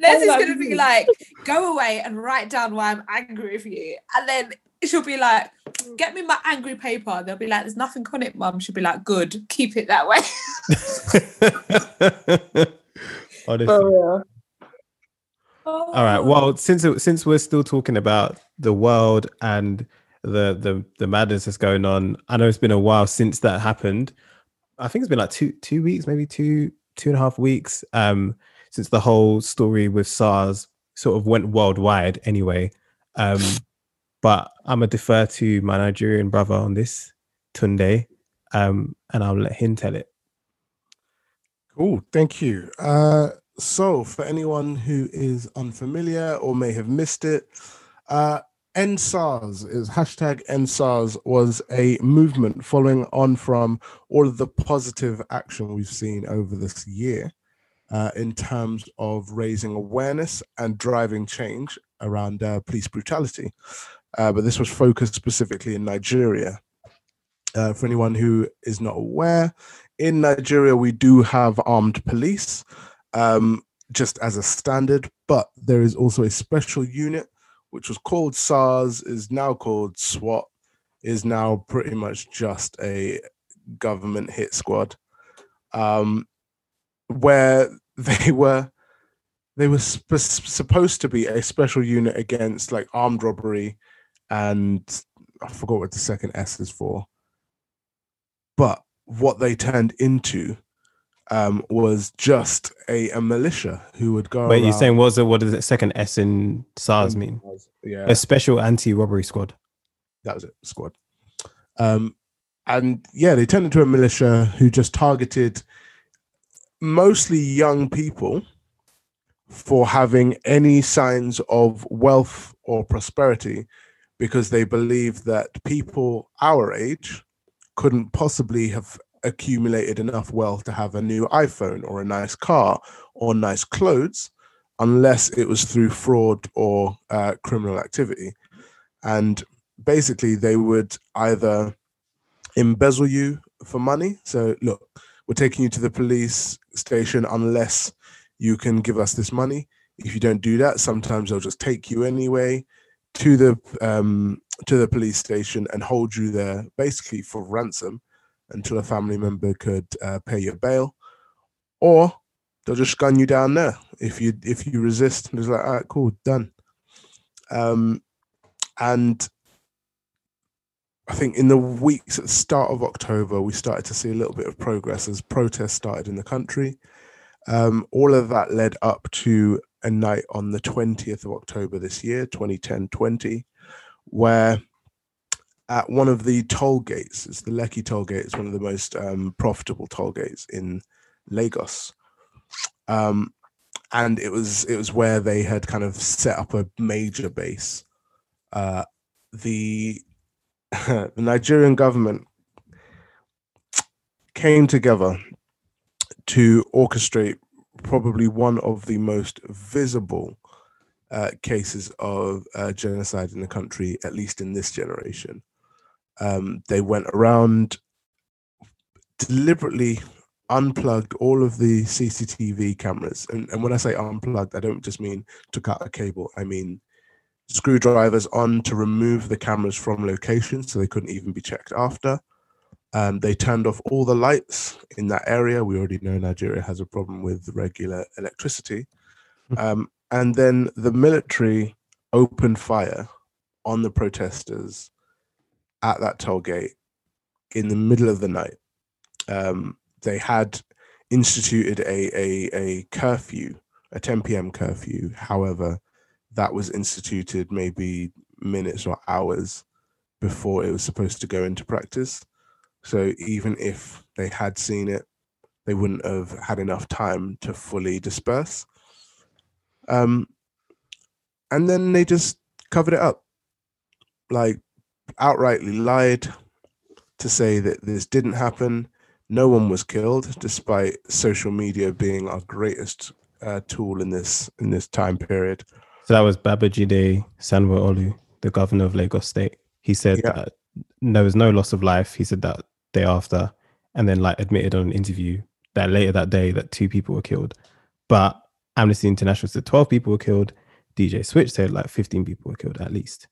B: Leslie's
C: like, oh
B: gonna be like, go away and write down why I'm angry with you. And then she'll be like, get me my angry paper. They'll be like, there's nothing on it, mum. She'll be like, good, keep it that way.
A: Honestly.
C: For real. Oh.
A: All right. Well, since since we're still talking about the world and the the the madness that's going on, I know it's been a while since that happened. I think it's been like two two weeks, maybe two two and a half weeks, um, since the whole story with SARS sort of went worldwide. Anyway, um, but I'm gonna defer to my Nigerian brother on this, Tunde, um, and I'll let him tell it.
D: Cool, thank you. Uh, so, for anyone who is unfamiliar or may have missed it, uh, End SARS is hashtag End SARS was a movement following on from all of the positive action we've seen over this year uh, in terms of raising awareness and driving change around uh, police brutality. Uh, but this was focused specifically in Nigeria. Uh, for anyone who is not aware, in Nigeria, we do have armed police um, just as a standard, but there is also a special unit which was called SARS, is now called SWAT, is now pretty much just a government hit squad, um, where they were they were sp- supposed to be a special unit against like armed robbery and I forgot what the second S is for. But what they turned into um, was just a, a militia who would go.
A: Wait, you're saying what was it? What does it? Second S in SARS mean?
D: Yeah,
A: A special anti-robbery squad.
D: that was it. Squad. Um, and yeah, they turned into a militia who just targeted mostly young people for having any signs of wealth or prosperity because they believed that people our age couldn't possibly have accumulated enough wealth to have a new iPhone or a nice car or nice clothes unless it was through fraud or uh, criminal activity. And basically, they would either embezzle you for money. So, look, we're taking you to the police station unless you can give us this money. If you don't do that, sometimes they'll just take you anyway to the um, to the police station and hold you there, basically for ransom, until a family member could uh, pay your bail, or they'll just gun you down there if you if you resist. And It's like, all right, cool, done. Um, and I think in the weeks at the start of October, we started to see a little bit of progress as protests started in the country. Um, all of that led up to a night on the 20th of October this year, 2010 20, where at one of the toll gates, it's the Lekki toll gate, it's one of the most um, profitable toll gates in Lagos. Um, and it was it was where they had kind of set up a major base. Uh, the the Nigerian government came together to orchestrate probably one of the most visible uh, cases of uh, genocide in the country, at least in this generation. Um, they went around deliberately unplugged all of the CCTV cameras. And, and when I say unplugged, I don't just mean took out a cable, I mean screwdrivers on to remove the cameras from locations so they couldn't even be checked after. Um, they turned off all the lights in that area. We already know Nigeria has a problem with regular electricity. Um, and then the military opened fire on the protesters at that toll gate in the middle of the night. Um, they had instituted a, a, a curfew, a 10 p.m. curfew. However, that was instituted maybe minutes or hours before it was supposed to go into practice. So even if they had seen it, they wouldn't have had enough time to fully disperse. Um, and then they just covered it up, like outrightly lied to say that this didn't happen. No one was killed, despite social media being our greatest uh, tool in this in this time period.
A: So that was Babajide Sanwo-Olu, the governor of Lagos State. He said
D: Yeah.
A: that there was no loss of life. He said that day after, and then like admitted on an interview that later that day that two people were killed. But Amnesty International said 12 people were killed. DJ Switch said like 15 people were killed at least.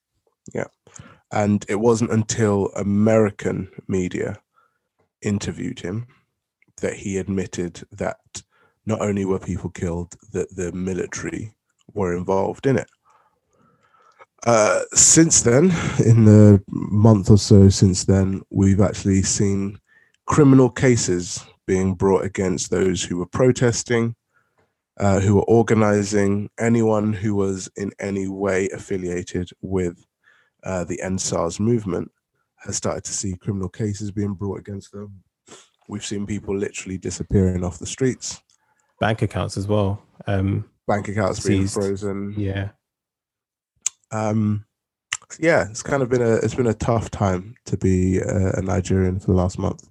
D: And it wasn't until American media interviewed him that he admitted that not only were people killed, that the military were involved in it. Uh, since then, in the month or so since then, we've actually seen criminal cases being brought against those who were protesting, uh, who were organizing, anyone who was in any way affiliated with uh, the EndSARS movement has started to see criminal cases being brought against them. We've seen people literally disappearing off the streets,
A: Bank accounts as well. Um,
D: bank accounts being frozen.
A: yeah.
D: Um, yeah, it's kind of been a it's been a tough time to be a, a Nigerian for the last month.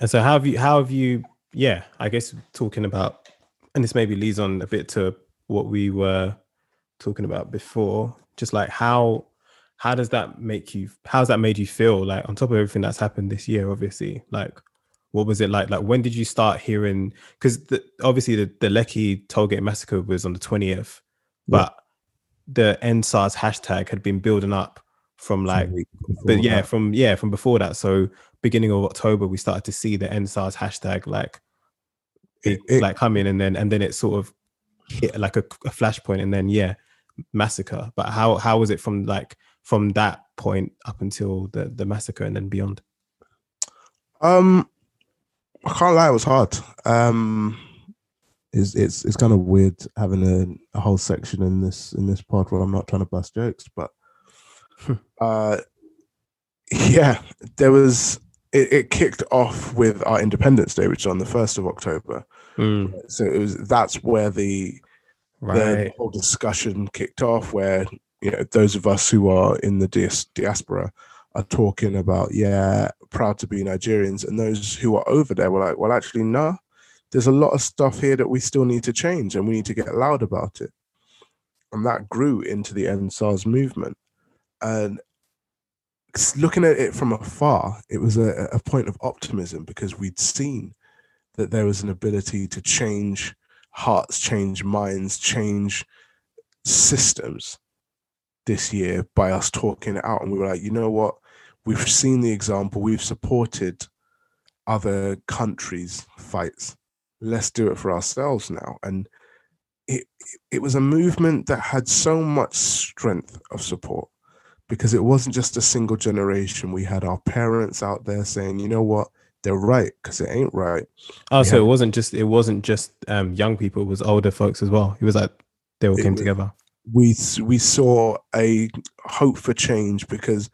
A: And so how have you how have you yeah, I guess talking about and this maybe leads on a bit to what we were talking about before, just like how how does that make you how's that made you feel like on top of everything that's happened this year obviously like what was it like like when did you start hearing because obviously the, the Lekki tollgate massacre was on the 20th
D: Yeah.
A: but the EndSARS hashtag had been building up from like
D: Some week before
A: but yeah
D: that.
A: from yeah from before that so beginning of october we started to see the EndSARS hashtag like
D: It-
A: it,
D: it-
A: like coming and then and then it sort of hit like a, a flashpoint and then yeah massacre but how how was it from like from that point up until the the massacre and then beyond
D: Um, I can't lie, it was hard. Um, it's it's it's kind of weird having a, a whole section in this in this pod where I'm not trying to bust jokes, but uh, yeah, there was it, it kicked off with our Independence Day, which is on the first of October.
A: Mm,
D: So it was that's where the the whole discussion kicked off where you know those of us who are in the dias- diaspora are talking about yeah proud to be nigerians. And those who are over there were like well actually no there's a lot of stuff here that we still need to change and we need to get loud about it. And that grew into the EndSARS movement. And looking at it from afar it was a, a point of optimism because we'd seen that there was an ability to change hearts, change minds, change systems this year by us talking it out. And we were like, you know what? We've seen the example, we've supported other countries' fights. Let's do it for ourselves now. And it it was a movement that had so much strength of support because it wasn't just a single generation. We had our parents out there saying, you know what, they're right, because it ain't right.
A: oh so
D: yeah.
A: it wasn't just it wasn't just um young people it was older folks as well it was like they all came
D: was-
A: together
D: we we saw a hope for change because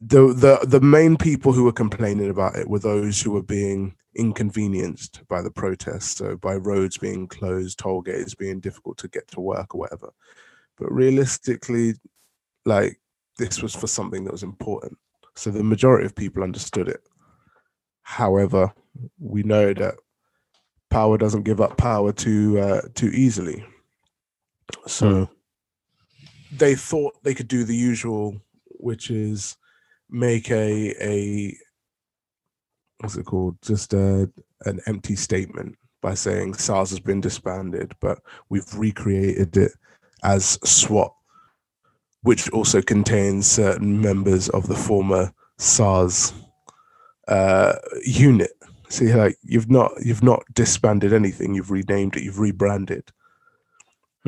D: the the the main people who were complaining about it were those who were being inconvenienced by the protests so by roads being closed toll gates being difficult to get to work or whatever. But realistically like this was for something that was important. So the majority of people understood it. However we know that power doesn't give up power too uh, too easily. So they thought they could do the usual, which is make a a what's it called? Just a an empty statement by saying SARS has been disbanded, but we've recreated it as SWAT, which also contains certain members of the former SARS uh, unit. So like you've not you've not disbanded anything. You've renamed it. You've rebranded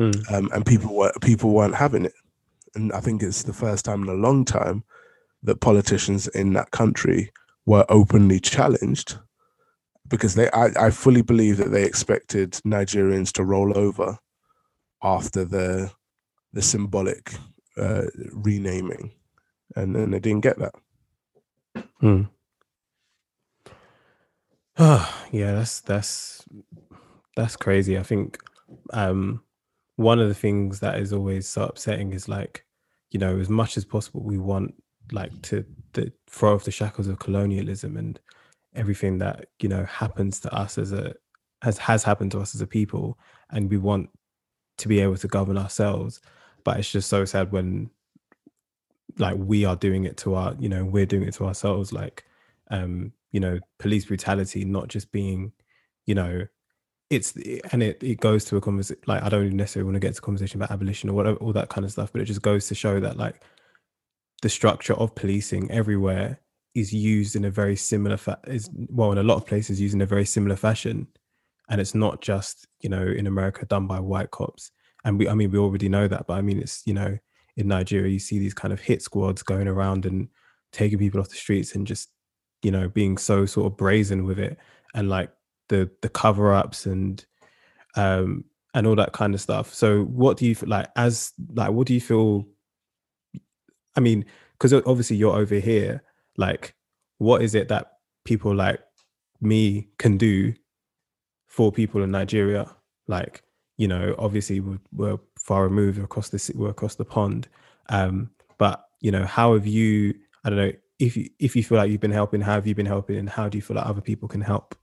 A: Hmm.
D: um, and people were people weren't having it. And I think it's the first time in a long time that politicians in that country were openly challenged because they I, I fully believe that they expected Nigerians to roll over after the the symbolic uh, renaming, and then they didn't get that.
A: Hmm. Oh, yeah, that's that's that's crazy. I think um one of the things that is always so upsetting is like, you know, as much as possible we want like to throw off the shackles of colonialism and everything that, you know, happens to us as a has has happened to us as a people and we want to be able to govern ourselves. But it's just so sad when like we are doing it to our, you know, we're doing it to ourselves. Like um you know police brutality not just being you know it's and it, it goes to a conversation like i don't necessarily want to get to conversation about abolition or whatever all that kind of stuff but it just goes to show that like the structure of policing everywhere is used in a very similar fa- is well in a lot of places used in a very similar fashion. And it's not just you know in america done by white cops. And we i mean we already know that but i mean it's you know in nigeria you see these kind of hit squads going around and taking people off the streets and just you know being so sort of brazen with it. And like the the cover ups and um and all that kind of stuff so what do you like as like what do you feel i mean because obviously you're over here like what is it that people like me can do for people in nigeria like you know obviously we're, we're far removed across the we're across the pond um but you know how have you i don't know if you if you feel like you've been helping, how have you been helping, and how do you feel like other people can help?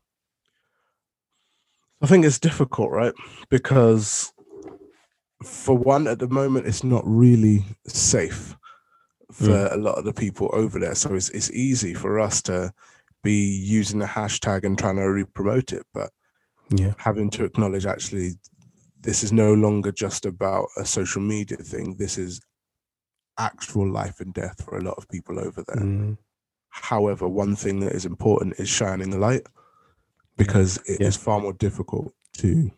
D: I think it's difficult, right? Because for one, at the moment, it's not really safe for mm. a lot of the people over there. So it's it's easy for us to be using the hashtag and trying to re-promote it, but
A: yeah,
D: having to acknowledge actually this is no longer just about a social media thing. This is actual life and death for a lot of people over there. Mm. However, one thing that is important is shining a light because it yeah. is far more difficult to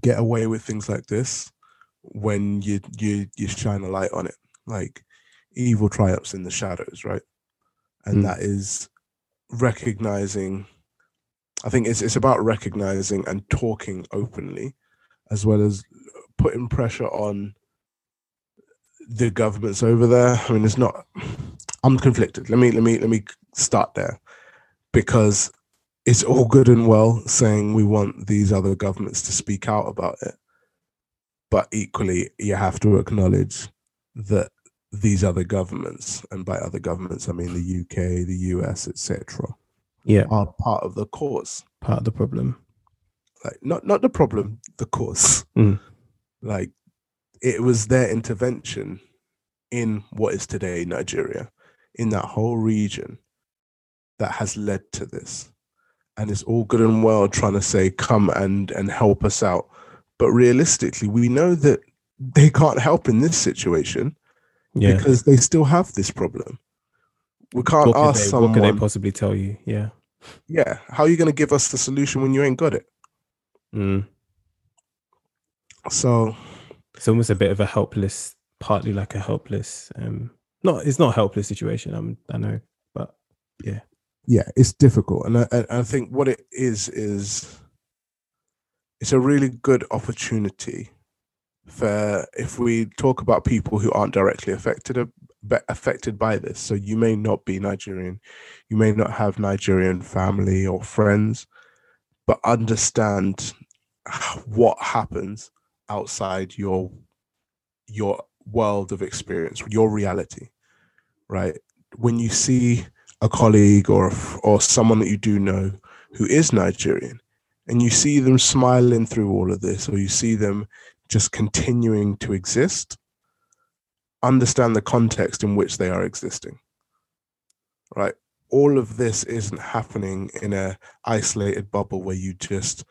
D: get away with things like this when you you you shine a light on it. Like evil triumphs in the shadows, right? And mm. that is recognizing I think it's it's about recognizing and talking openly as well as putting pressure on the governments over there. I mean, it's not. I'm conflicted. Let me let me let me start there, because it's all good and well saying we want these other governments to speak out about it, but equally you have to acknowledge that these other governments, and by other governments I mean the UK, the US, etc.,
A: yeah,
D: are part of the cause,
A: part of the problem.
D: Like not not the problem, the cause.
A: Mm.
D: Like it was their intervention in what is today Nigeria, in that whole region, that has led to this. And it's all good and well trying to say, come and, and help us out. But realistically, we know that they can't help in this situation yeah. because they still have this problem. We can't
A: what
D: ask
A: they,
D: someone.
A: What can they possibly tell you? Yeah.
D: Yeah. How are you going to give us the solution when you ain't got it?
A: Mm.
D: So
A: it's almost a bit of a helpless, partly like a helpless. um Not, it's not a helpless situation. I'm, I know, but yeah,
D: yeah, it's difficult, and I, I think what it is is it's a really good opportunity for if we talk about people who aren't directly affected affected by this. So you may not be Nigerian, you may not have Nigerian family or friends, but understand what happens outside your your world of experience, your reality, right? When you see a colleague or or someone that you do know who is Nigerian, and you see them smiling through all of this, or you see them just continuing to exist, understand the context in which they are existing. Right? All of this isn't happening in a isolated bubble where you just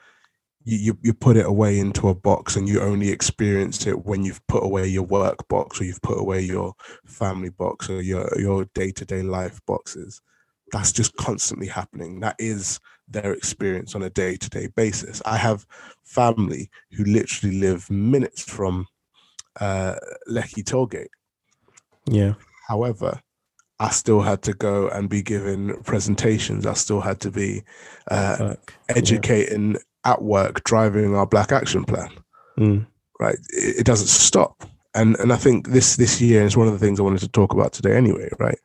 D: you, you, put it away into a box and you only experience it when you've put away your work box or you've put away your family box or your your day-to-day life boxes. That's just constantly happening. That is their experience on a day-to-day basis. I have family who literally live minutes from uh lekki tollgate.
A: Yeah.
D: However I still had to go and be given presentations. I still had to be uh, educating at work driving our Black Action Plan.
A: Mm.
D: Right, it, it, doesn't stop, and and I think this this year is one of the things I wanted to talk about today. Anyway, right,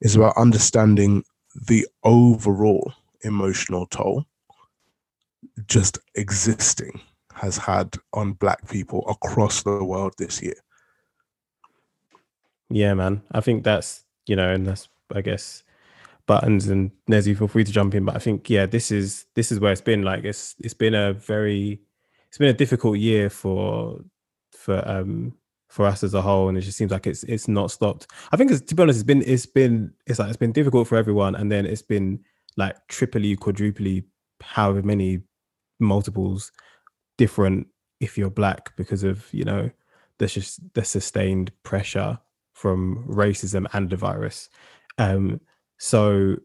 D: is about understanding the overall emotional toll just existing has had on black people across the world this year.
A: Yeah, man. I think that's you know, and that's I guess buttons and Nezzy, feel free to jump in. But I think yeah, this is this is where it's been. Like it's it's been a very it's been a difficult year for for um for us as a whole, and it just seems like it's it's not stopped. I think it's to be honest, it's been it's been it's like it's been difficult for everyone, and then it's been like triply, quadruply, however many multiples different if you're black because of you know there's just the sustained pressure from racism and the virus. Um, so,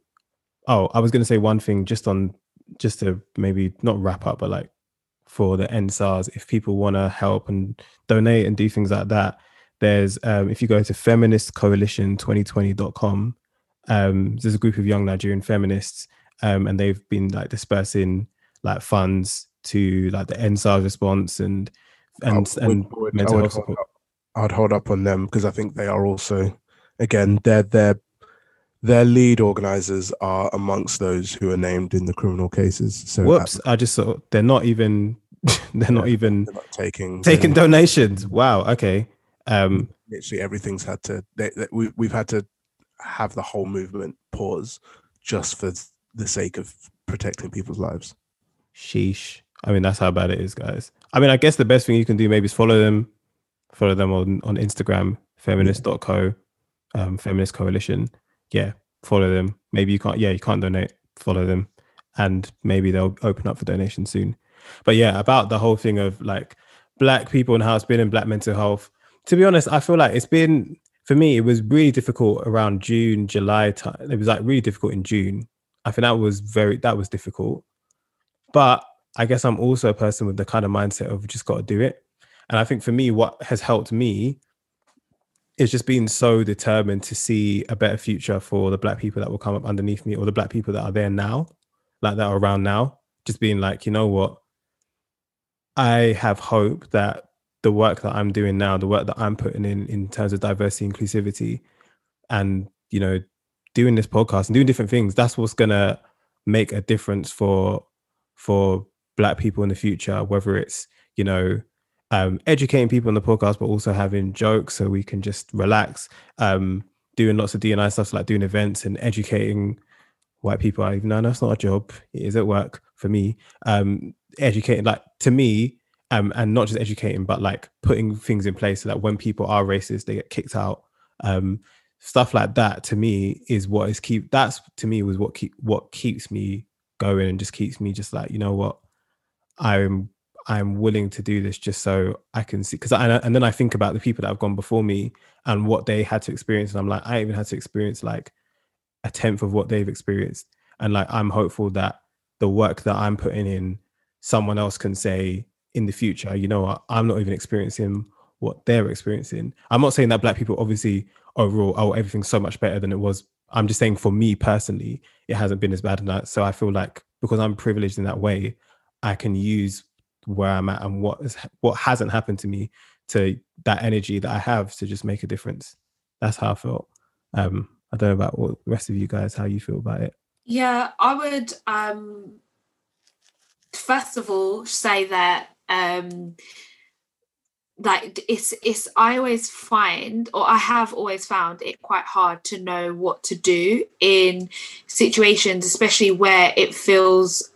A: oh, I was going to say one thing just on just to maybe not wrap up, but like for the EndSARS, if people want to help and donate and do things like that, there's um, if you go to feministcoalition2020.com, um, there's a group of young Nigerian feminists, um, and they've been like dispersing like funds to like the EndSARS response and and
D: I
A: and
D: would-
A: mental
D: would
A: health support.
D: up- I'd hold up on them because I think they are also, again, their their their lead organizers are amongst those who are named in the criminal cases. So
A: Whoops! I just saw they're not even they're not even
D: they're not taking
A: taking
D: they're
A: donations. Wow. Okay. Um.
D: literally everything's had to. They, they, we we've had to have the whole movement pause just for the sake of protecting people's lives.
A: Sheesh. I mean, that's how bad it is, guys. I mean, I guess the best thing you can do maybe is follow them, follow them on on Instagram, feminist.co, um, feminist coalition. Yeah, follow them. Maybe you can't. Yeah, you can't donate. Follow them, and maybe they'll open up for donation soon. But yeah, about the whole thing of like black people and how it's been in black mental health. To be honest, I feel like it's been for me. It was really difficult around June, July time. It was like really difficult in June. I think that was very that was difficult. But I guess I'm also a person with the kind of mindset of just got to do it. And I think for me, what has helped me is just being so determined to see a better future for the black people that will come up underneath me or the black people that are there now, like that are around now. Just being like, you know what? I have hope that the work that I'm doing now, the work that I'm putting in in terms of diversity, inclusivity, and you know, doing this podcast and doing different things, that's what's gonna make a difference for for black people in the future, whether it's, you know, um, educating people on the podcast, but also having jokes so we can just relax, um, doing lots of DNI stuff so like doing events and educating white people. I know that's not a job, it is at work for me. Um, educating like to me, um, and not just educating, but like putting things in place so that when people are racist, they get kicked out. Um, stuff like that to me is what is keep that's to me was what keep what keeps me going and just keeps me just like you know what i'm i'm willing to do this just so i can see because I, and then i think about the people that have gone before me and what they had to experience and i'm like i even had to experience like a tenth of what they've experienced. And like i'm hopeful that the work that i'm putting in someone else can say in the future you know what? I'm not even experiencing what they're experiencing. I'm not saying that black people obviously overall oh everything's so much better than it was. I'm just saying for me personally it hasn't been as bad that. So i feel like because i'm privileged in that way i can use where i'm at and what is what hasn't happened to me to that energy that i have to just make a difference. That's how i felt. Um i don't know about what the rest of you guys how you feel about it.
B: Yeah, I would um first of all say that um like it's it's I always find or I have always found it quite hard to know what to do in situations especially where it feels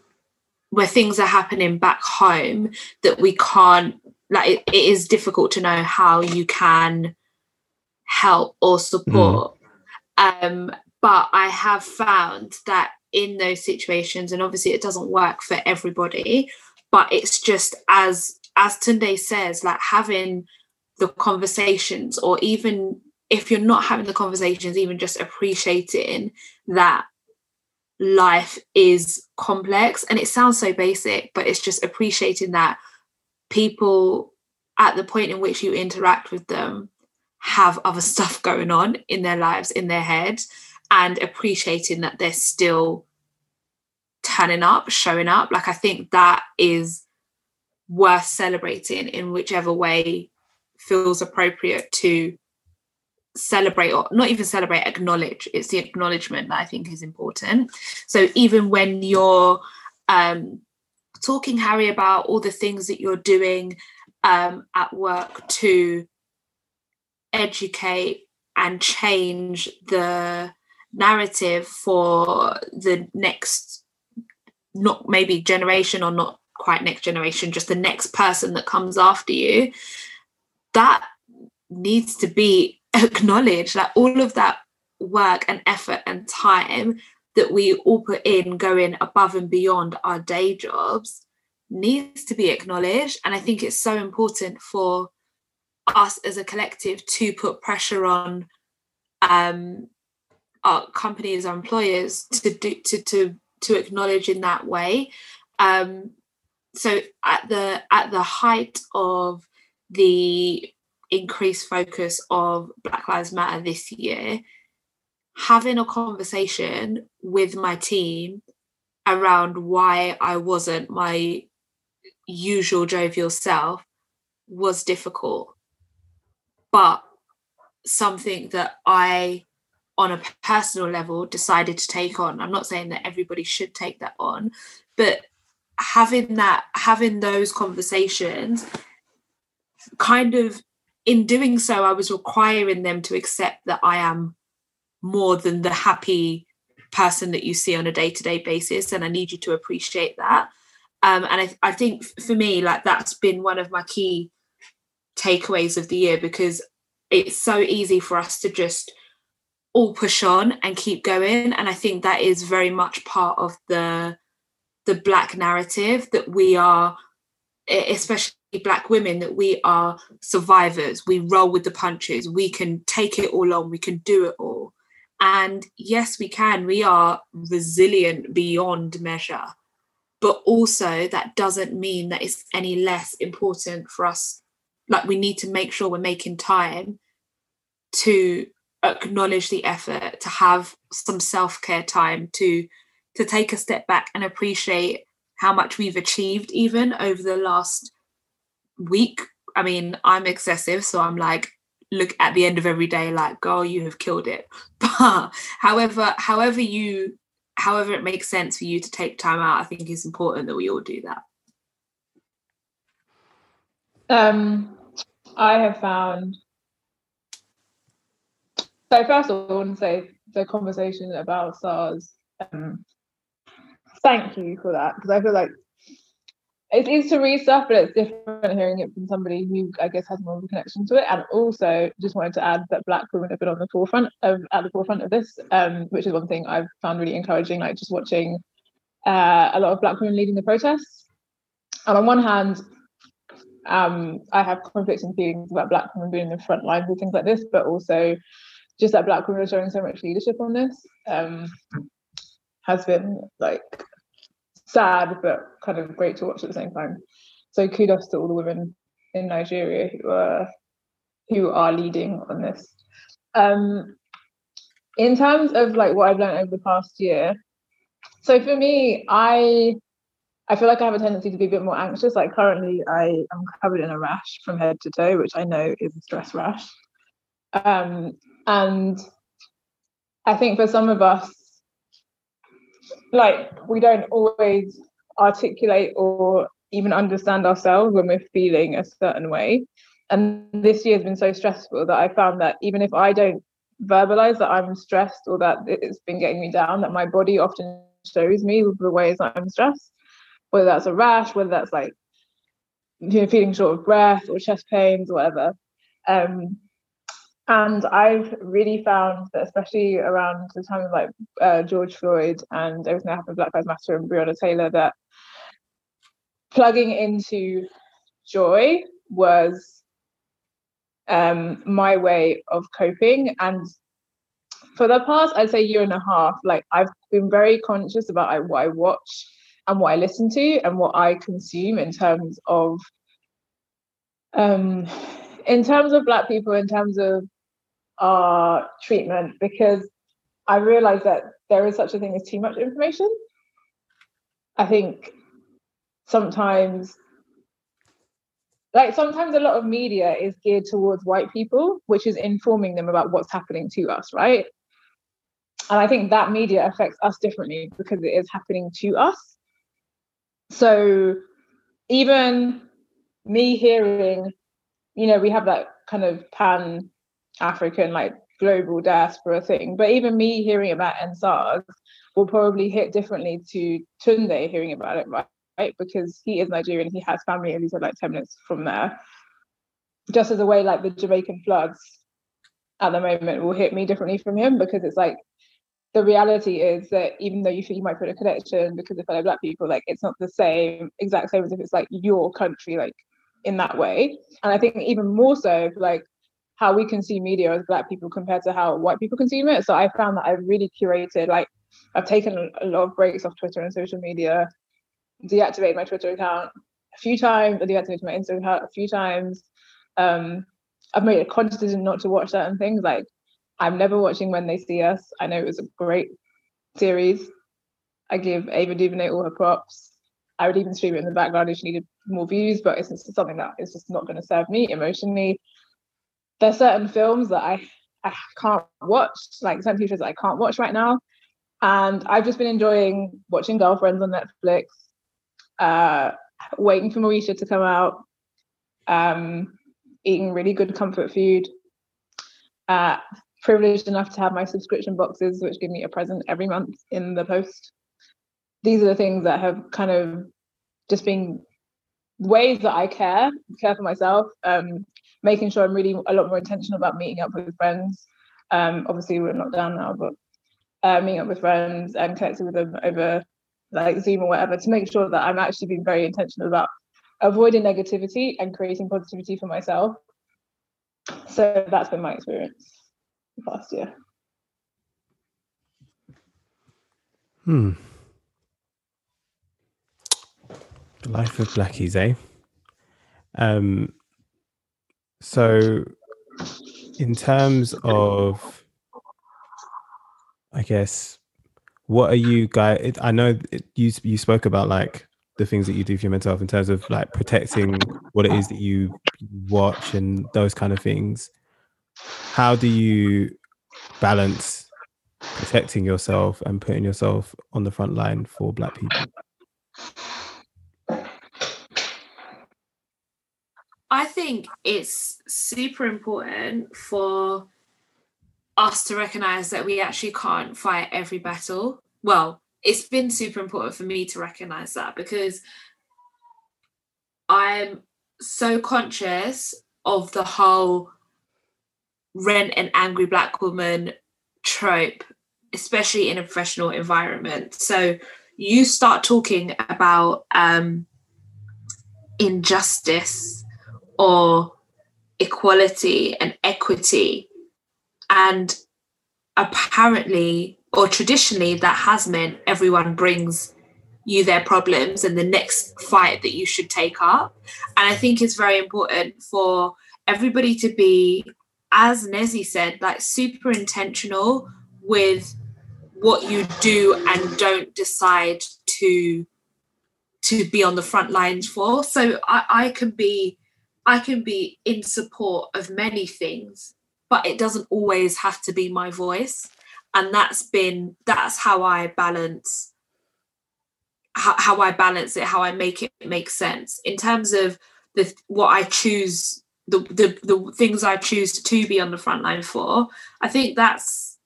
B: where things are happening back home that we can't like it, it is difficult to know how you can help or support. Um but I have found that in those situations, and obviously it doesn't work for everybody, but it's just as as Tunde says, like having the conversations, or even if you're not having the conversations, even just appreciating that life is complex. And it sounds so basic, but it's just appreciating that people at the point in which you interact with them have other stuff going on in their lives, in their head and appreciating that they're still turning up, showing up. Like I think that is worth celebrating in whichever way feels appropriate to celebrate or not even celebrate acknowledge. It's the acknowledgement that i think is important. So even when you're um, talking harry about all the things that you're doing um, at work to educate and change the narrative for the next not maybe generation or not quite next generation just the next person that comes after you that needs to be acknowledged like all of that work and effort and time that we all put in going above and beyond our day jobs needs to be acknowledged. And i think it's so important for us as a collective to put pressure on um our companies our employers to do to to to acknowledge in that way. Um so at the at the height of the increased focus of Black Lives Matter this year, having a conversation with my team around why I wasn't my usual jovial self was difficult. But something that I, on a personal level, decided to take on. I'm not saying that everybody should take that on, but having that, having those conversations kind of in doing so, I was requiring them to accept that I am more than the happy person that you see on a day-to-day basis and i need you to appreciate that. Um, and I, I think for me like that's been one of my key takeaways of the year because it's so easy for us to just all push on and keep going. And i think that is very much part of the the black narrative that we are especially black women that we are survivors. We roll with the punches. We can take it all on. We can do it all. And yes we can. We are resilient beyond measure. But also that doesn't mean that it's any less important for us. Like we need to make sure we're making time to acknowledge the effort to have some self-care time to to take a step back and appreciate how much we've achieved even over the last week. I mean, I'm excessive, so I'm like, look at the end of every day, like, girl, you have killed it. But however, however you however it makes sense for you to take time out, I think it's important that we all do that.
C: Um, I have found. So first of all, I want to say the conversation about SARS. Um, thank you for that because I feel like it's easy to read stuff, but it's different hearing it from somebody who I guess has more of a connection to it. And also, just wanted to add that Black women have been on the forefront of at the forefront of this, um, which is one thing I've found really encouraging. Like just watching uh, a lot of Black women leading the protests. And on one hand, um, I have conflicting feelings about Black women being in the front lines of things like this, but also just that Black women are showing so much leadership on this um, has been like sad but kind of great to watch at the same time. So kudos to all the women in Nigeria who are who are leading on this. Um, in terms of like what I've learned over the past year, so for me, I I feel like I have a tendency to be a bit more anxious. Like currently, I am covered in a rash from head to toe, which I know is a stress rash. Um, and I think for some of us, like we don't always articulate or even understand ourselves when we're feeling a certain way. And this year has been so stressful that I found that even if I don't verbalize that I'm stressed or that it's been getting me down, that my body often shows me the ways that I'm stressed, whether that's a rash, whether that's like you know, feeling short of breath or chest pains or whatever. Um, and I've really found that, especially around the time of like uh, George Floyd and everything that happened Black Lives Matter and Breonna Taylor, that plugging into joy was um, my way of coping. And for the past, I'd say year and a half, like I've been very conscious about what I watch and what I listen to and what I consume in terms of um in terms of black people in terms of our treatment because I realized that there is such a thing as too much information. I think sometimes like sometimes a lot of media is geared towards white people, which is informing them about what's happening to us, right? And I think that media affects us differently because it is happening to us. So even me hearing, you know, we have that kind of pan African, like global diaspora thing, but even me hearing about EndSARS will probably hit differently to Tunde hearing about it, right? right? Because he is Nigerian, he has family, and he's like 10 minutes from there. Just as a way, like the Jamaican floods at the moment will hit me differently from him because it's like the reality is that even though you feel you might put a connection because of fellow black people, like it's not the same, exact same as if it's like your country, like in that way. And I think even more so, like how we consume media as black people compared to how white people consume it. So I found that I've really curated, like I've taken a lot of breaks off Twitter and social media deactivated my Twitter account a few times, I deactivated my Instagram account a few times. Um, I've made a conscious decision not to watch certain things. Like I'm never watching When They See Us. I know it was a great series. I give Ava DuVernay all her props. I would even stream it in the background if she needed more views, but it's just something that is just not going to serve me emotionally. There's certain films that I I can't watch, like certain that I can't watch right now. And I've just been enjoying watching Girlfriends on Netflix, uh, waiting for Moesha to come out, um, eating really good comfort food, uh, privileged enough to have my subscription boxes, which give me a present every month in the post. These are the things that have kind of just been ways that I care, care for myself, um, making sure I'm really a lot more intentional about meeting up with friends. Um, obviously, we're not down now, but uh, meeting up with friends and connecting with them over like Zoom or whatever to make sure that I'm actually being very intentional about avoiding negativity and creating positivity for myself. So that's been my experience the past year.
A: Hmm. Life of Blackies, eh? Um. So, in terms of, I guess, what are you guys i know it, you you spoke about like the things that you do for your mental health in terms of like protecting what it is that you watch and those kind of things. How do you balance protecting yourself and putting yourself on the front line for black people
B: i think it's super important for us to recognize that we actually can't fight every battle. Well, it's been super important for me to recognize that because I'm so conscious of the whole rent an angry black woman trope, especially in a professional environment. So you start talking about um, injustice or equality and equity and apparently, or traditionally, that has meant everyone brings you their problems and the next fight that you should take up. And I think it's very important for everybody to be, as Nezzy said, like super intentional with what you do and don't decide to to be on the front lines for. So I, I can be I can be in support of many things but it doesn't always have to be my voice. And that's been that's how i balance how, how i balance it how i make it make sense. In terms of the what i choose the, the the things i choose to be on the front line for i think that's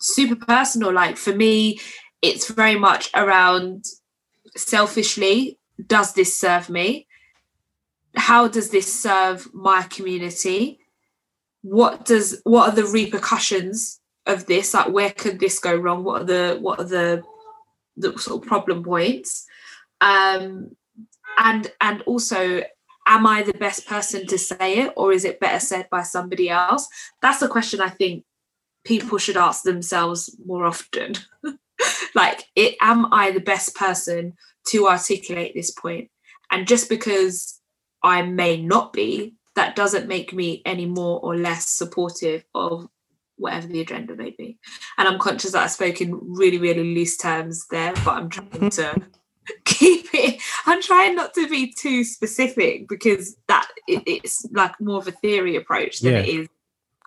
B: super personal. Like for me it's very much around selfishly does this serve me how does this serve my community? What does what are the repercussions of this? Like where could this go wrong? What are the what are the the sort of problem points? Um and and also am i the best person to say it or is it better said by somebody else? That's a question i think people should ask themselves more often. Like it am i the best person to articulate this point? And just because i may not be that doesn't make me any more or less supportive of whatever the agenda may be. And I'm conscious that I spoke in really, really loose terms there, but I'm trying mm-hmm. to keep it. I'm trying not to be too specific because that it, it's like more of a theory approach than
A: Yeah.
B: it is.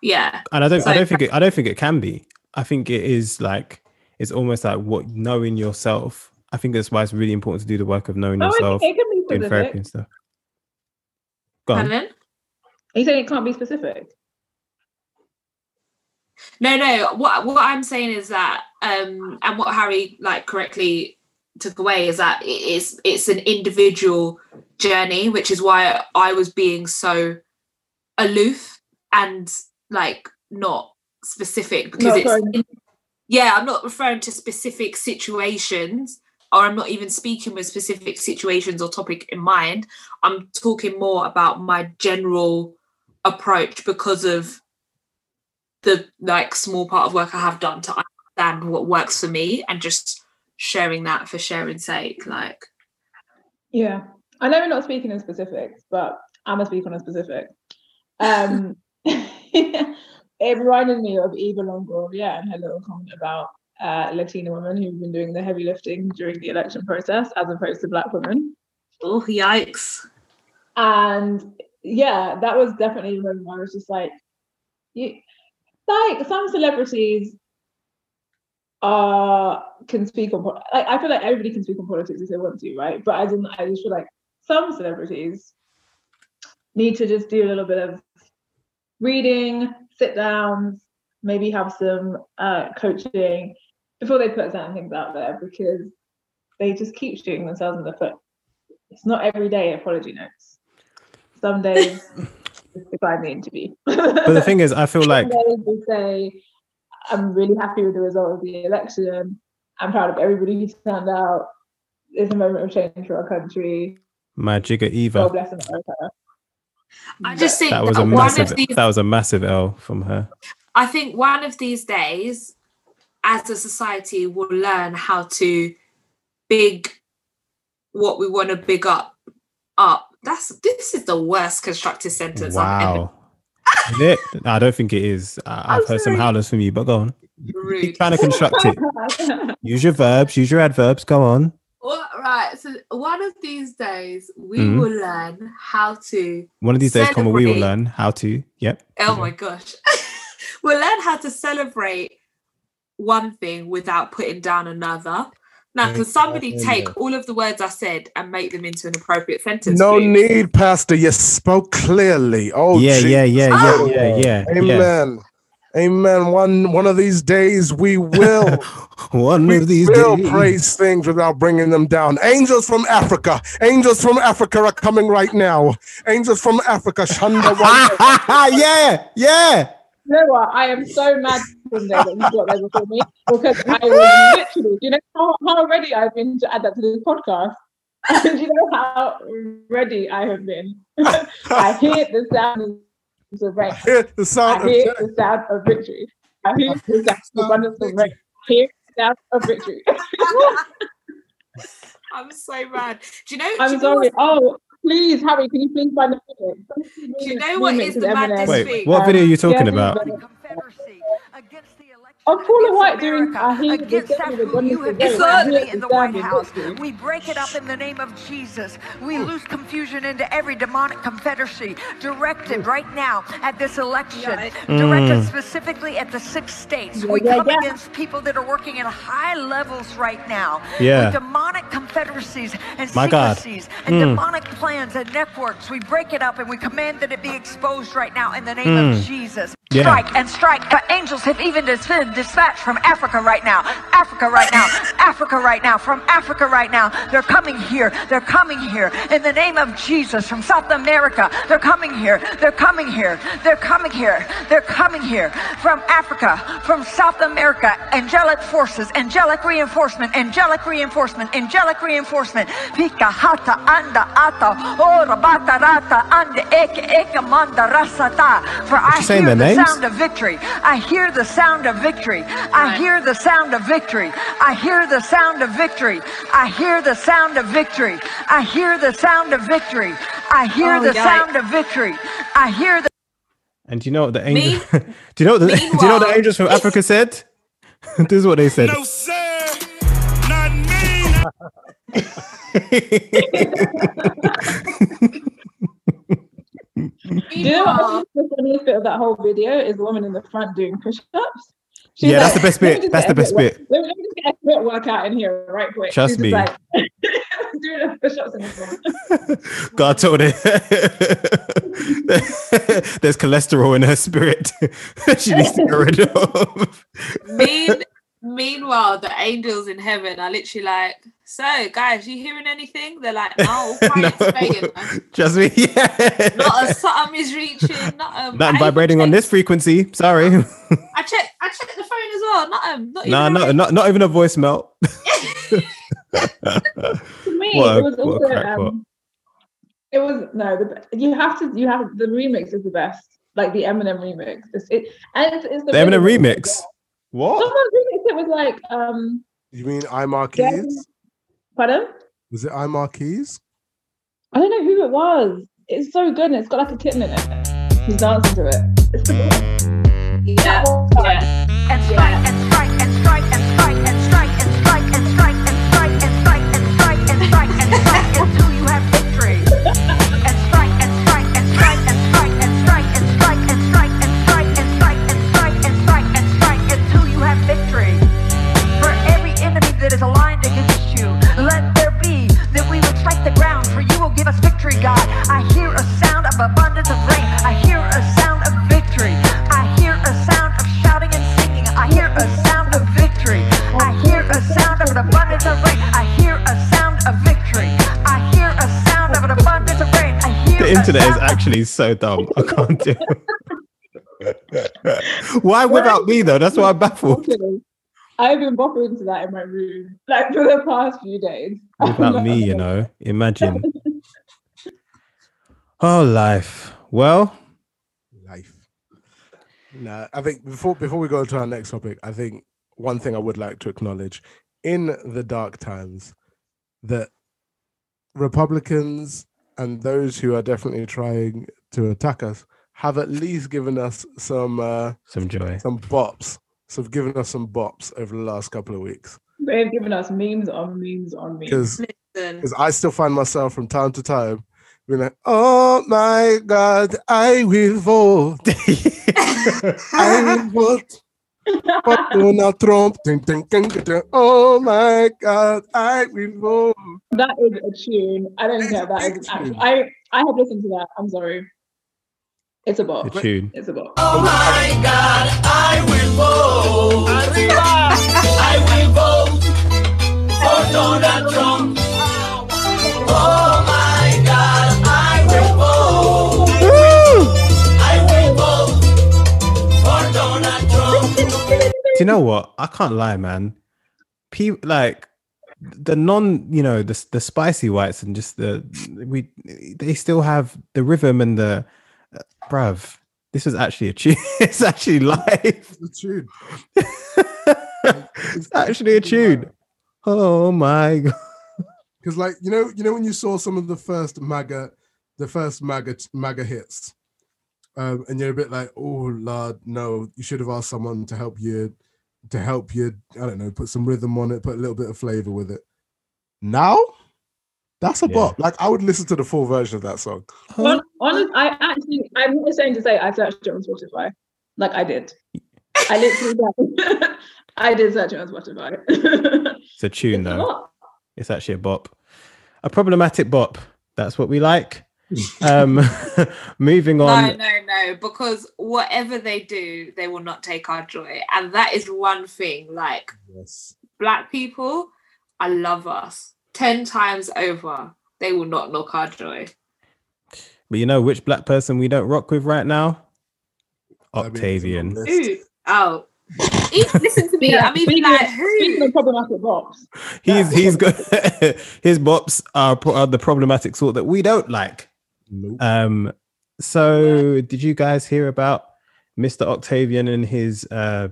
B: Yeah.
A: and I don't I don't think it, I don't think it can be. I think it is like it's almost like what knowing yourself. I think that's why it's really important to do the work of knowing
C: Oh,
A: yourself,
C: it can be
A: doing therapy and stuff. Go on.
B: Pardon?
C: Are you saying it can't be specific?
B: No, no. What what I'm saying is that, um, and what Harry like correctly took away is that it is it's an individual journey, which is why I was being so aloof and like not specific because
C: Not
B: it's
C: going-
B: yeah, I'm not referring to specific situations or I'm not even speaking with specific situations or topic in mind. I'm talking more about my general approach because of the like small part of work I have done to understand what works for me and just sharing that for sharing's sake. Like
C: Yeah. I know we're not speaking in specifics, but I'm gonna speak on a specific. Um it reminded me of Eva Longoria and her little comment about uh, Latina women who've been doing the heavy lifting during the election process as opposed to black women.
B: oh yikes.
C: And yeah, that was definitely where I was just like, you like some celebrities uh can speak on like I feel like everybody can speak on politics if they want to, right? But as in I just feel like some celebrities need to just do a little bit of reading, sit downs, maybe have some uh coaching before they put certain things out there because they just keep shooting themselves in the foot. It's not every day apology notes. Some days just decline the interview.
A: But the thing is, I feel like
C: Some days they say, I'm really happy with the result of the election. I'm proud of everybody who turned out. It's a moment of change for our country.
A: my jigger
C: God
A: Eva.
C: bless America.
B: I just think
A: That was a
B: one
A: massive.
B: of these
A: That was a massive L from her.
B: I think one of these days, as a society, we'll learn how to big what we want to big up up. That's this is the worst constructive sentence I've ever
A: Wow. Is it? No, I don't think it is. I- I've
B: I'm
A: heard some howlers from you, but go on.
B: rude.
A: Keep trying to construct it. Use your verbs. Use your adverbs. Go on.
B: Well, right. So one of these days we
A: Mhm.
B: will learn how to.
A: One of these days, comma, we will learn how to. Yep.
B: Oh my gosh, we'll learn how to celebrate one thing without putting down another. Now, can somebody take all of the words I said and make them into an appropriate sentence?
D: No
B: please?
D: need, Pastor. You spoke clearly. Oh,
A: yeah, yeah, yeah, yeah,
B: Oh.
A: yeah, yeah, yeah.
D: Amen. Amen. One one of these days we will
A: One
D: we
A: of these
D: will
A: days.
D: praise things without bringing them down. Angels from Africa. Angels from Africa are coming right now. Angels from Africa. Shanda
A: yeah, yeah.
C: You know what? I am so mad Sunday that you got there before me because I was literally, you know how, how ready I've been to add that to this podcast? And you know how ready I have been? I hear the sound of rain.
D: Hear the
C: I hear
D: of
C: the sound of victory. I hear the sound of abundance of rain. I hear the sound of victory.
B: I'm so mad. Do you know?
C: I'm
B: you know
C: sorry.
B: what-
C: Oh, please, Harry, can you please find the video?
B: Do you know what is the maddest
A: Wait,
B: thing?
A: what video are you talking
C: Yeah,
A: about?
F: Confederacy against the election.
C: Of Paula
F: against
C: White doing
F: America,
C: I hear the
F: against
C: sound
F: that
C: of
F: who you have
C: of rain. I
F: done
C: hear
F: in
C: the
F: the White
C: sound of
F: House.
C: victory.
F: We break it up in the name of Jesus. We lose confusion into every demonic confederacy directed right now at this election, directed specifically at the six states. We
C: yeah,
F: come
C: yeah.
F: against people that are working at high levels right now
A: Yeah.
F: with demonic confederacies and
A: My God.
F: and
A: Mm.
F: demonic plans and networks. We break it up and we command that it be exposed right now in the name of Jesus.
A: Yeah.
F: Strike and strike. But angels have even dis- been dispatched from Africa right now. Africa right now. Africa right now. From Africa right now. They're coming here. They're coming here. In the name of Jesus. From South America. They're coming here. They're coming here. They're coming here. They're coming here. From Africa. From South America. Angelic forces. Angelic reinforcement. Angelic reinforcement. Angelic reinforcement. Pika hata anda ata. Ora bata rata anda eke eke manda rasata. For I hear the sound of victory. I hear the sound of victory. I hear the sound of victory. I hear the sound of victory. I hear the sound of victory. I hear the sound of victory. I hear
B: Oh,
F: the
B: yikes.
F: sound of victory. I hear the
A: And do you know what the angel? Do you know what the, do you know what the angels from Africa said? this is what they said.
G: No, sir. Not me.
C: Do you know what the funniest bit of that whole video is the woman in the front doing push-ups? She's
A: Yeah, that's the best bit. That's the best
C: bit
A: bit.
C: work- Let me, let me just get a split workout in here right quick.
A: Trust
C: She's
A: me.
C: like doing the push-ups in the front.
A: God told her there's cholesterol in her spirit. That she needs to get rid of.
B: Mean, meanwhile, the angels in heaven are literally like, "So, guys, you hearing anything?" They're like, "No,
A: No,
B: quiet.
A: Just me. Yeah.
B: Not a something is reaching. Not um,
A: Nothing
B: I
A: vibrating on this frequency. Sorry.
B: I checked. I checked the phone as well. Not um, not
A: nah,
B: even a
A: no,
B: ring.
A: not not even a voicemail.
C: To me,
A: What
C: it was
A: a
C: also
A: crackpot.
C: um, it was no. The, you have to. You have the remix is the best. Like the Eminem remix. It's, it and it's, it's the,
A: The Eminem
C: rhythm as
A: remix.
C: Well.
A: What?
C: Someone remixed it with like um.
D: You mean I iMarkkeyz?
C: Pardon?
D: Was it iMarkkeyz?
C: I don't know who it was. It's so good and it's got like a kitten in it. He's dancing to it. It's the
B: Yeah, yeah.
F: and strike and strike and strike and strike and strike and strike and strike and strike and strike and strike and strike and strike until you have victory.
A: Actually so dumb. I can't do it. Why without me though? That's why I'm baffled.
C: I've been bopping to that in my room like for the past few days.
A: Without me, you know. Imagine. Oh life. Well,
D: Life. Nah, I think before before we go to our next topic, I think one thing I would like to acknowledge in the dark times that Republicans and those who are definitely trying to attack us have at least given us some uh,
A: some joy.
D: some bops. So have given us some bops over the last couple of weeks.
C: They've given us memes on memes on memes.
D: Because I still find myself from time to time being like, oh my God, I will vote. I will vote for Donald Trump. Oh my God, I will vote.
C: That is a tune. I don't care. That is an actual. I I have listened to that. I'm sorry. It's a
A: The
C: bop.
A: tune.
C: It's a bop.
G: Oh my God, I will vote. Arriba, I will vote for Donald Trump.
A: You know what? I can't lie, man. People like the non, you know, the the spicy whites and just the we they still have the rhythm and the uh, bruv. This was actually a tune. it's actually live.
D: The tune.
A: it's actually a tune. Oh my god.
D: Because like you know, you know when you saw some of the first MAGA, the first MAGA MAGA hits, um, and you're a bit like, oh lord, no, you should have asked someone to help you, to help you. I don't know, put some rhythm on it, put a little bit of flavor with it. Now, that's a
A: Yeah.
D: bop. Like I would listen to the full version of that song.
C: Hon- honest, I actually, I'm not ashamed to say I searched it on Spotify. Like I did. I literally did. I did search it on Spotify.
A: It's a tune
C: It's
A: though.
C: lot.
A: It's actually a bop. A problematic bop. That's what we like. Um moving on.
B: no, no, no, because whatever they do, they will not take our joy, and that is one thing. Like
D: Yes.
B: black people, I love us ten times over. They will not knock our joy.
A: But you know which black person we don't rock with right now?
D: I mean, it's a
A: Octavian.
D: long list.
B: Who? Oh, listen to me.
C: Yeah,
B: I'm even
C: speaking
B: like,
C: of- Speaking
B: who?
C: of problematic bops,
A: He's he's got his bops are, are the problematic sort that we don't like.
D: Nope.
A: Um, so did you guys hear about Mr. Octavian and his uh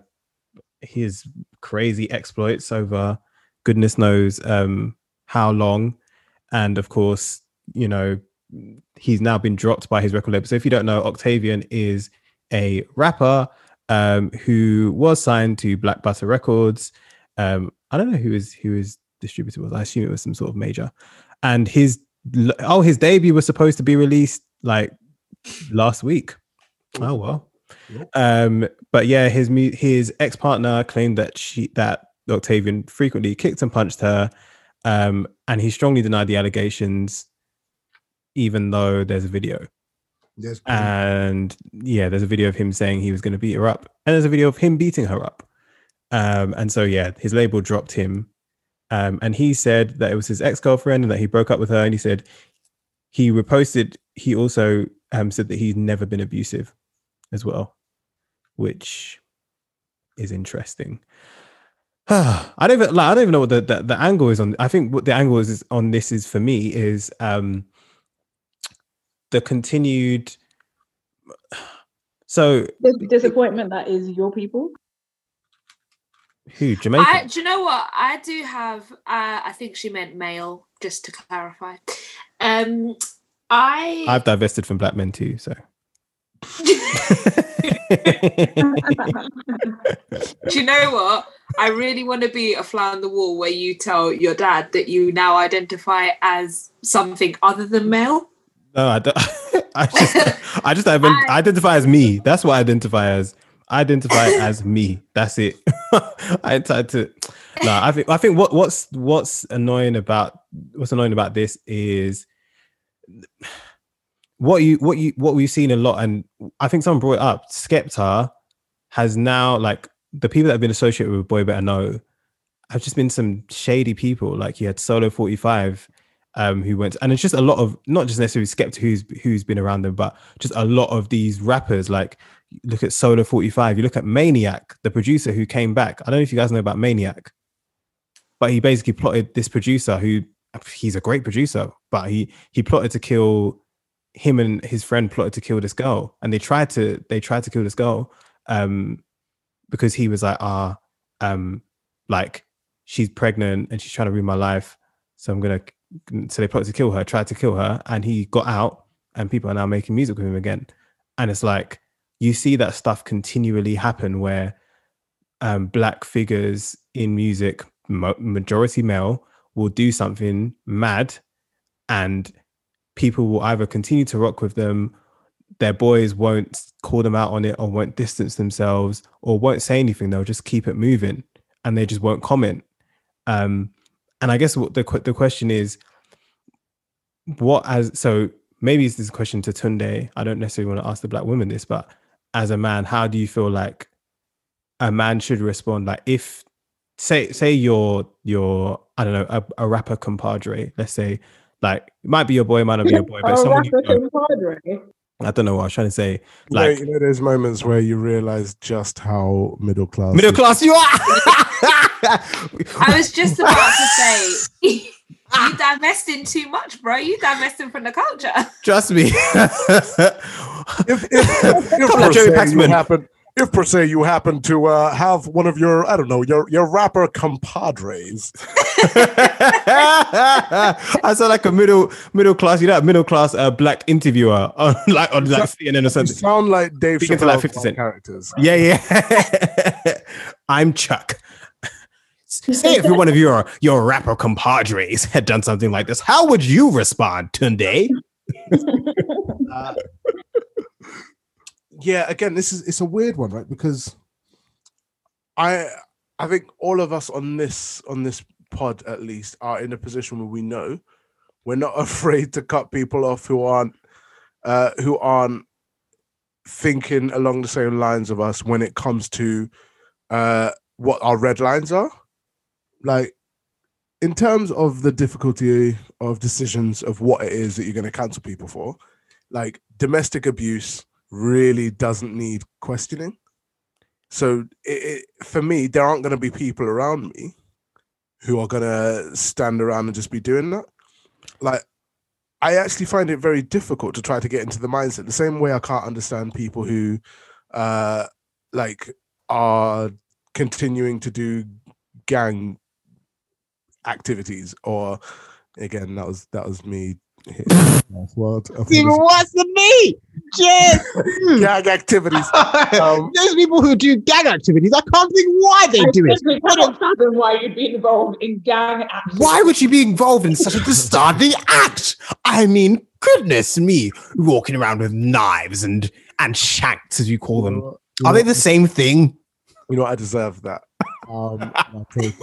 A: his crazy exploits over goodness knows um how long? And of course, you know, he's now been dropped by his record label. So if you don't know, Octavian is a rapper um who was signed to Black Butter Records. Um, I don't know who is who his distributor was. I assume it was some sort of major. and his oh his debut was supposed to be released like last week. Oh well.
D: Yep.
A: Um, but yeah, his his ex partner claimed that she that Octavian frequently kicked and punched her, um, and he strongly denied the allegations, even though there's a video.
D: Yes.
A: And yeah, there's a video of him saying he was going to beat her up, and there's a video of him beating her up. Um, and so yeah, his label dropped him, um, and he said that it was his ex girlfriend and that he broke up with her. And he said he reposted. He also um, said that he's never been abusive, as well, which is interesting. I don't even like, I don't even know what the, the the angle is on. I think what the angle is, on this is for me is um the continued. So
C: Dis- disappointment that is your people.
A: Who Jamaica?
B: I, do you know what? I do have. Uh, I think she meant male, just to clarify. Um, I.
A: I've divested from black men too. So
B: Do you know what? I really want to be a fly on the wall where you tell your dad that you now identify as something other than male.
A: no, I don't. I just I just
B: I-
A: identify as me. That's what I identify as. Identify as me. That's it. I tried to. No, I think I think what what's what's annoying about what's annoying about this is what you what you what we've seen a lot, and I think someone brought it up. Skepta has now like the people that have been associated with Boy Better Know have just been some shady people. Like you had Solo Forty Five, um, who went, and it's just a lot of not just necessarily Skepta who's who's been around them, but just a lot of these rappers. Like look at Solo Forty Five, you look at Maniac, the producer who came back. I don't know if you guys know about Maniac, but he basically plotted this producer who he's a great producer, but he he plotted to kill him and his friend plotted to kill this girl, and they tried to they tried to kill this girl, um, because he was like ah um like she's pregnant and she's trying to ruin my life, so I'm gonna so they plotted to kill her, tried to kill her, and he got out, and people are now making music with him again, and it's like you see that stuff continually happen where um, black figures in music, mo- majority male, will do something mad, and people will either continue to rock with them, their boys won't call them out on it, or won't distance themselves, or won't say anything. They'll just keep it moving, and they just won't comment. Um, and I guess what the the question is, what as so maybe it's this question to Tunde. I don't necessarily want to ask the black woman this, but as a man, how do you feel like a man should respond? Like if say say you're you're I don't know a, a rapper compadre, let's say like it might be your boy, it might not be your boy, but someone you know,
C: compadre.
A: I don't know what I was trying to say.
D: You know,
A: Like
D: you know, there's moments where you realize just how middle class.
A: middle
D: you-
A: class you are.
B: I was just about to say, you divesting too much, bro. You divesting from the culture.
A: Trust me.
D: If, if, if, if
A: Come on,
D: per
A: Jerry
D: se you
A: Paxman.
D: happen, if per se you happen to uh, have one of your, I don't know, your your rapper compadres,
A: I sound like a middle middle class, you know, middle class uh, black interviewer on like on like CNN or
D: you
A: something.
D: sound like Dave
A: Speaking to like 50 Cent.
D: characters.
A: Yeah, yeah. I'm Chuck. Say if one of your your rapper compadres had done something like this, how would you respond, Tunde?
D: Uh, yeah, again, this is it's a weird one, right? Because I I think all of us on this on this pod at least are in a position where we know we're not afraid to cut people off who aren't uh who aren't thinking along the same lines of us when it comes to uh what our red lines are. Like in terms of the difficulty of decisions of what it is that you're going to cancel people for, like domestic abuse really doesn't need questioning. So it, it, for me, there aren't going to be people around me who are going to stand around and just be doing that. Like, I actually find it very difficult to try to get into the mindset. The same way I can't understand people who, uh, like, are continuing to do gang activities or again that was that was me hitting the last word.
A: Even
D: it's-
A: worse than me. Yes.
D: Gag activities. Um,
A: There's people who do gag activities. I can't think why they
C: I
A: do it.
C: simply cannot fathom why you'd be involved in gang activities.
A: Why would you be involved in such a disturbing act? I mean, goodness me, walking around with knives and and shanks, as you call them.
D: you
A: Are
D: know-
A: they the same thing?
D: You know, I deserve that. Um, my take.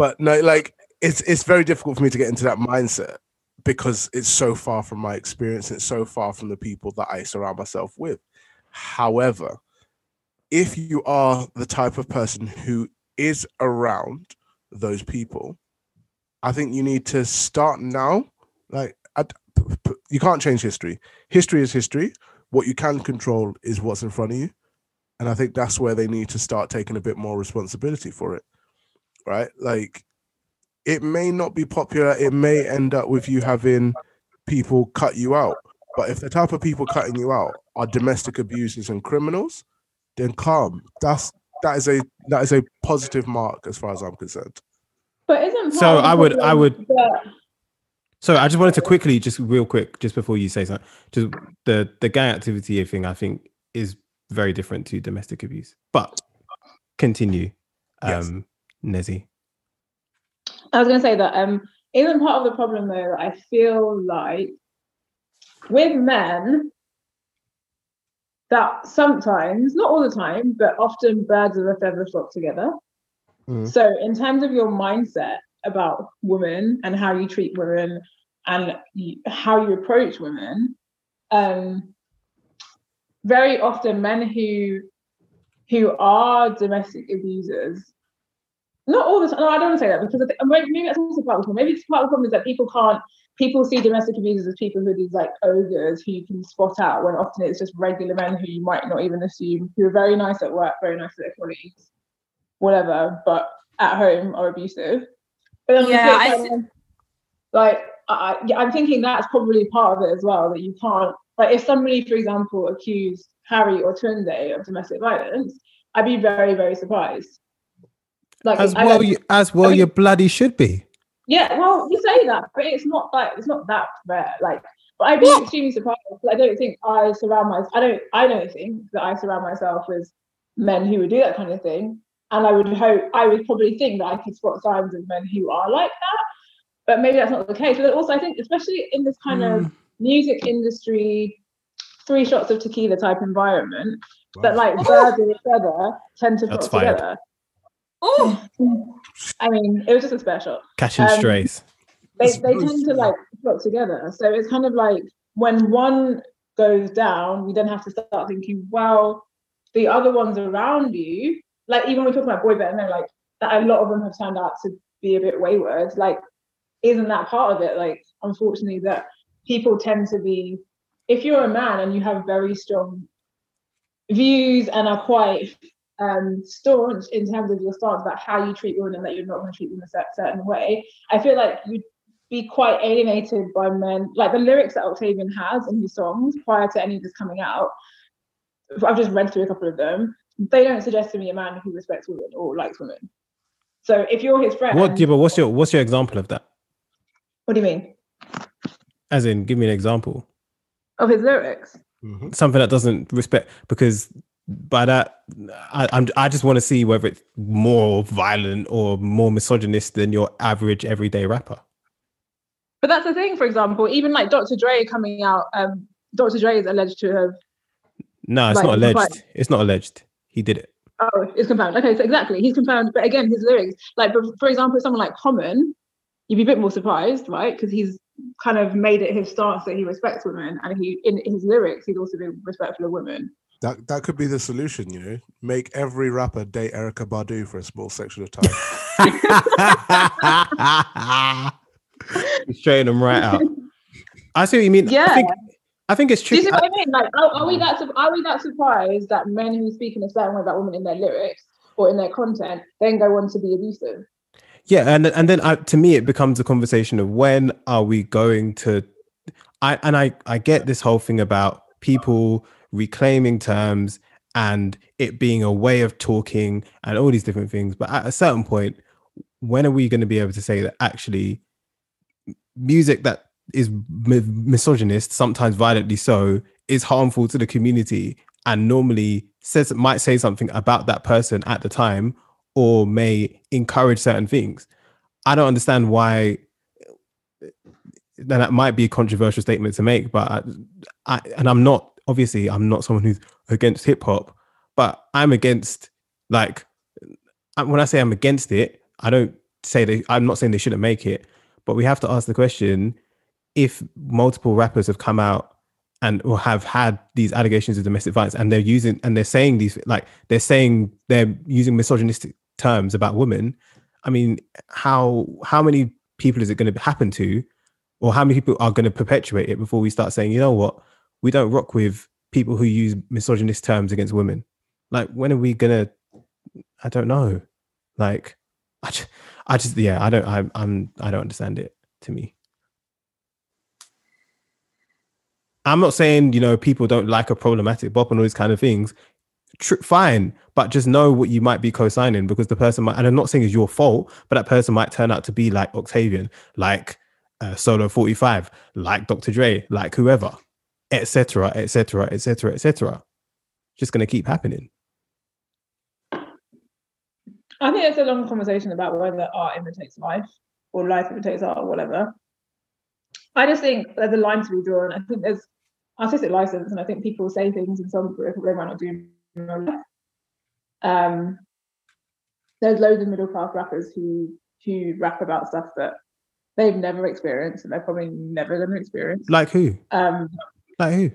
D: But no, like it's it's very difficult for me to get into that mindset because it's so far from my experience. It's so far from the people that I surround myself with. However, if you are the type of person who is around those people, I think you need to start now. Like you can't change history. History is history. What you can control is what's in front of you. And I think that's where they need to start taking a bit more responsibility for it. Right? Like it may not be popular. It may end up with you having people cut you out. But if the type of people cutting you out are domestic abusers and criminals, then calm. That's that is a that is a positive mark as far as I'm concerned.
C: But isn't
A: So
C: part of the
A: I would- I would-
C: that-
A: So I just wanted to quickly, just real quick, just before you say something, just the the gang activity thing. I think is very different to domestic abuse. But continue,
D: Yes.
A: um, Nezzy.
C: I was going to say that um, isn't part of the problem though that I feel like with men that sometimes, not all the time, but often birds of a feather flock together.
D: Mhm.
C: So in terms of your mindset about women and how you treat women and how you approach women, um, very often men who who are domestic abusers not all the time. No, I don't want to say that because I think, maybe, that's also part of the problem. Maybe it's part of the problem is that people can't. People see domestic abusers as people who are these like ogres who you can spot out when often it's just regular men who you might not even assume who are very nice at work, very nice to their colleagues, whatever, but at home are abusive. But then
B: Yeah, I
C: like I, I'm thinking that's probably part of it as well. That you can't like if somebody, for example, accused Harry or Tunde of domestic violence, I'd be very very surprised. Like
A: As well, you, as well,
C: mean-
A: you bloody should be.
C: yeah, well, you say that, but it's not like it's not that rare. Like, but I'd be extremely surprised. I don't think I surround myself. I don't. I don't think that I surround myself with men who would do that kind of thing. And I would hope. I would probably think that I could spot signs of men who are like that. But maybe that's not the case. But also, I think, especially in this kind
A: Mm.
C: of music industry, three shots of tequila type environment, that like birds of a feather tend to flock together.
B: Oh,
C: I mean, it was just a special shot
A: Catching
C: Um,
A: strays.
C: they, they tend to like flock together. So it's kind of like when one goes down, you then have to start thinking, well, the other ones around you, like even when we talk about boy better men, like that a lot of them have turned out to be a bit wayward. Like, isn't that part of it? Like, unfortunately, that people tend to be, if you're a man and you have very strong views and are quite um, staunch in terms of your stance about how you treat women and that you're not going to treat them a certain way, I feel like you'd be quite alienated by men. Like the lyrics that Octavian has in his songs prior to any of this coming out, I've just read through a couple of them. They don't suggest to me a man who respects women or likes women. So if you're his friend,
A: What? Yeah, but what's your what's your example of that?
C: what do you mean
A: As in, give me an example.
C: of his lyrics?
D: Mhm.
A: Something that doesn't respect because by that I, I'm I just want to see whether it's more violent or more misogynist than your average everyday rapper.
C: But that's the thing. For example, even like Dr. Dre coming out, um, Dr. Dre is alleged to have
A: No, it's
C: Like,
A: not alleged.
C: fine.
A: It's not alleged. He did it.
C: Oh, it's confirmed. Okay, so exactly, he's confirmed. But again, his lyrics, like, for example, someone like Common, you'd be a bit more surprised, right? Because he's kind of made it his stance that he respects women, and he in his lyrics, he's also been respectful of women.
D: That that could be the solution, you know. Make every rapper date Erykah Badu for a small section of time.
A: Straighten them right out. I see what you mean. I
C: Yeah.
A: think, I think it's
C: true. you
A: tricky.
C: see what I mean? Like, are, are we that sur- are we that surprised that men who speak in a certain way about women in their lyrics or in their content then go on to be abusive?
A: Yeah, and and then I, to me it becomes a conversation of when are we going to I and I I get this whole thing about people reclaiming terms and it being a way of talking and all these different things, but at a certain point when are we going to be able to say that actually music that is misogynist, sometimes violently so, is harmful to the community and normally says might say something about that person at the time or may encourage certain things. I don't understand why then that might be a controversial statement to make, but I, I and I'm not obviously I'm not someone who's against hip hop, but I'm against like when I say I'm against it, I don't say they I'm not saying they shouldn't make it, but we have to ask the question if multiple rappers have come out and or have had these allegations of domestic violence and they're using and they're saying these like they're saying they're using misogynistic terms about women i mean how how many people is it going to happen to or how many people are going to perpetuate it before we start saying you know what we don't rock with people who use misogynist terms against women like when are we gonna i don't know like i just, I just yeah i don't I'm, I'm i don't understand it to me I'm not saying you know people don't like a problematic bop and all these kind of things. Tr- fine, but just know what you might be co-signing because the person might, and I'm not saying it's your fault, but that person might turn out to be like Octavian, like uh, Solo 45, like Dr. Dre, like whoever, etc., etc., etc., etc. Just gonna keep happening.
C: I think it's a long conversation about whether art imitates life or life imitates art or whatever. I just think there's a line to be drawn. I think there's artistic license, and I think people say things in some career they might not do in real life. Um, there's loads of middle class rappers who who rap about stuff that they've never experienced and they're probably never going to experience.
A: Like who?
C: Um,
A: Like who?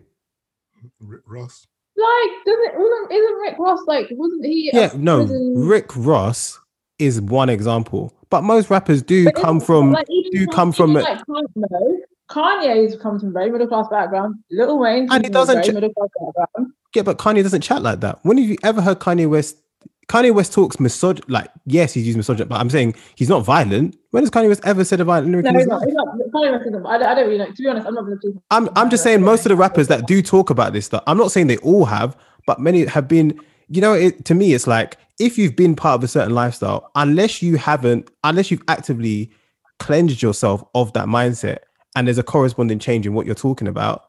D: Rick Ross.
C: like doesn't wasn't isn't Rick Ross like wasn't he?
A: Yeah, no.
C: prison-
A: Rick Ross is one example, but most rappers do
C: But
A: come from
C: like,
A: do come from a-
C: like Kanye, no, Kanye's comes from very middle class background. Lil Wayne
A: And he
C: comes from a
A: doesn't
C: very
A: ch-
C: middle class background.
A: Yeah, but Kanye doesn't chat like that. When have you ever heard Kanye West? Kanye West talks misog like yes, he's using misogyny, but I'm saying he's not violent. When has Kanye West ever said a violent lyric
C: No,
A: in
C: he's
A: his
C: not.
A: life?
C: He's not. Kanye West isn't. I don't, I don't really know. To be honest, I'm not going to.
A: I'm I'm just saying most of the rappers that do talk about this stuff. I'm not saying they all have, but many have been. You know, it, to me, it's like if you've been part of a certain lifestyle, unless you haven't, unless you've actively cleansed yourself of that mindset, and there's a corresponding change in what you're talking about,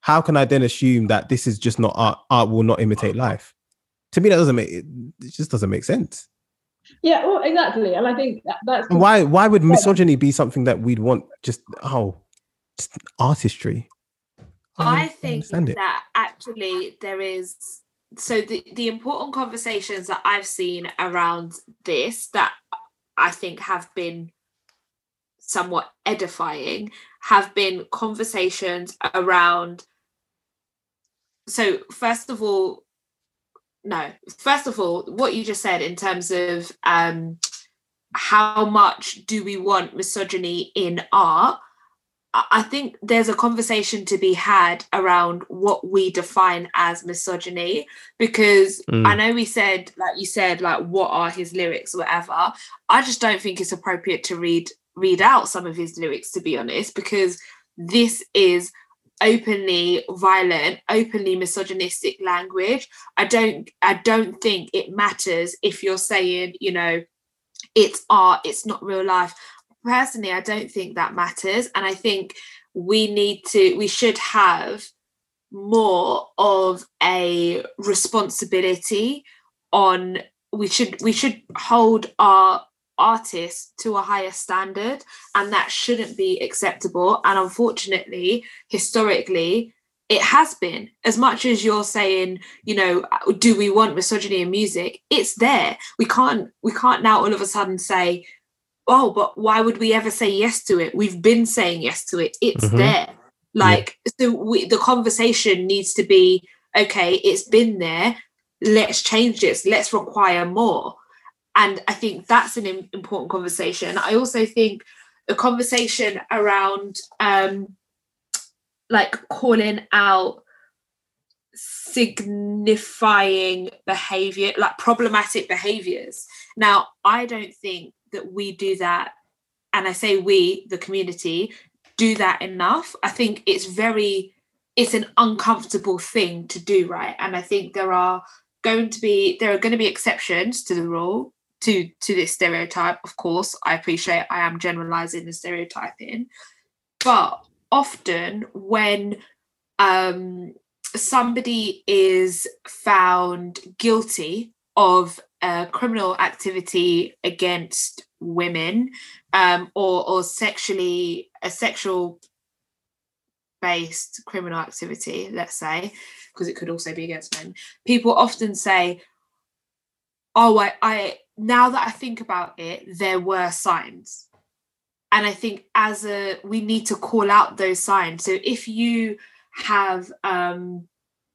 A: how can I then assume that this is just not art? Art will not imitate life. To me, that doesn't make it. It just doesn't make sense.
C: Yeah, well, exactly. And I think that, that's
A: And why? Why would misogyny be something that we'd want? Just oh, just artistry.
B: I
A: don't
B: think
A: understand it.
B: that actually there is so the the important conversations that I've seen around this that I think have been somewhat edifying have been conversations around so first of all no first of all what you just said in terms of um how much do we want misogyny in art I think there's a conversation to be had around what we define as misogyny because
A: Mm.
B: I know we said, like you said, like what are his lyrics, whatever. I just don't think it's appropriate to read read out some of his lyrics, to be honest, because this is openly violent, openly misogynistic language. I don't I don't think it matters if you're saying, you know, it's art, it's not real life personally i don't think that matters and i think we need to we should have more of a responsibility on we should we should hold our artists to a higher standard and that shouldn't be acceptable and unfortunately historically it has been as much as you're saying you know do we want misogyny in music it's there we can't we can't now all of a sudden say oh, but why would we ever say yes to it? We've been saying yes to it. It's
A: Mhm.
B: there. Like, so we, the conversation needs to be okay, it's been there. Let's change this. Let's require more. And I think that's an important conversation. I also think a conversation around um, like calling out signifying behavior, like problematic behaviors. Now, I don't think that we do that, and I say we, the community, do that enough. I think it's very, it's an uncomfortable thing to do, right? And I think there are going to be there are going to be exceptions to the rule to to this stereotype. Of course, I appreciate I am generalizing the stereotyping, but often when um somebody is found guilty of uh, criminal activity against women um, or or sexually a sexual based criminal activity, let's say, because it could also be against men. People often say, "Oh, I, I now that I think about it, there were signs." And I think as a we need to call out those signs. So if you have um,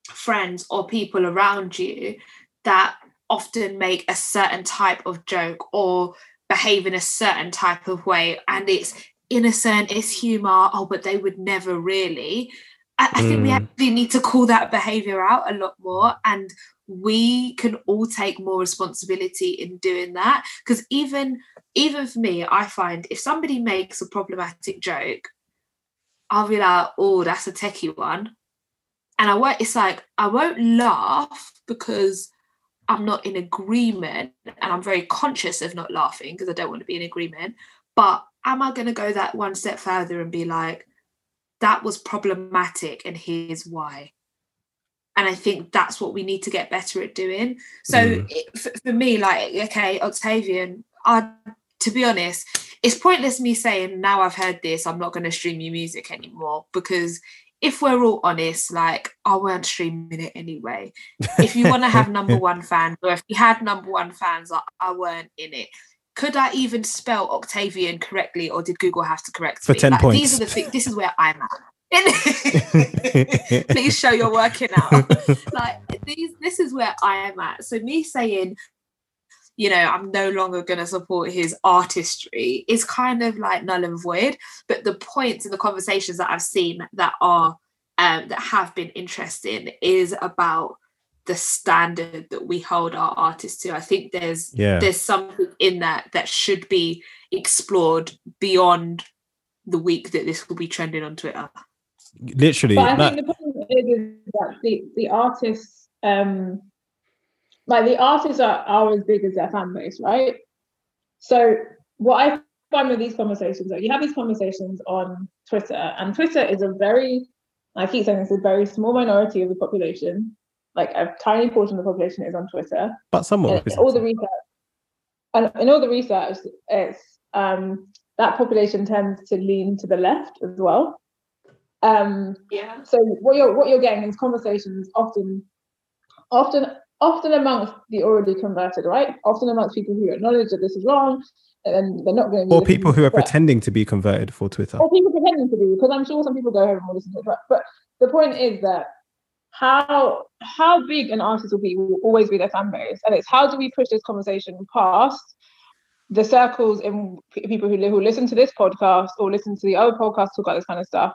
B: friends or people around you that often make a certain type of joke or behave in a certain type of way and it's innocent it's humor oh but they would never really i, I think we
A: Mm.
B: actually need to call that behavior out a lot more and we can all take more responsibility in doing that because even even for me i find if somebody makes a problematic joke i'll be like oh that's a techie one and i won't it's like i won't laugh because I'm not in agreement and I'm very conscious of not laughing because I don't want to be in agreement. But am I going to go that one step further and be like, that was problematic and here's why? And I think that's what we need to get better at doing. So
A: Mm.
B: it, for, for me, like, okay, Octavian, I, to be honest, it's pointless me saying now I've heard this, I'm not going to stream your music anymore because if we're all honest, like I weren't streaming it anyway if you want to have number one fans or if you had number one fans I, I weren't in it could i even spell octavian correctly or did google have to correct
A: For
B: me
A: 10
B: like,
A: points.
B: these are the things this is where i'm at please show you're working out. Like these this is where i am at. So me saying you know i'm no longer going to support his artistry is kind of like null and void. But the points and the conversations that i've seen that are um, that have been interesting is about the standard that we hold our artists to. I think there's
A: Yeah.
B: there's something in that that should be explored beyond the week that this will be trending on twitter
A: Literally.
C: But I
A: that-
C: think the problem is, that the, the artists, um, like the artists are, are as big as their fan base, right? So what I find with these conversations, like you have these conversations on Twitter, and Twitter is a very, I keep saying this, a very small minority of the population. Like a tiny portion of the population is on Twitter.
A: but somewhat.
C: All the research, and in all the research, it's um, that population tends to lean to the left as well. Um,
B: yeah.
C: so what you're what you're getting is conversations often often often amongst the already converted right? Often amongst people who acknowledge that this is wrong and then they're not going to
A: or people who are pretending to be converted for Twitter.
C: or people pretending to be because i'm sure some people go home and will listen to it but, but the point is that how how big an artist will be will always be their fan base. And it's how do we push this conversation past the circles in people who, who listen to this podcast or listen to the other podcasts talk about this kind of stuff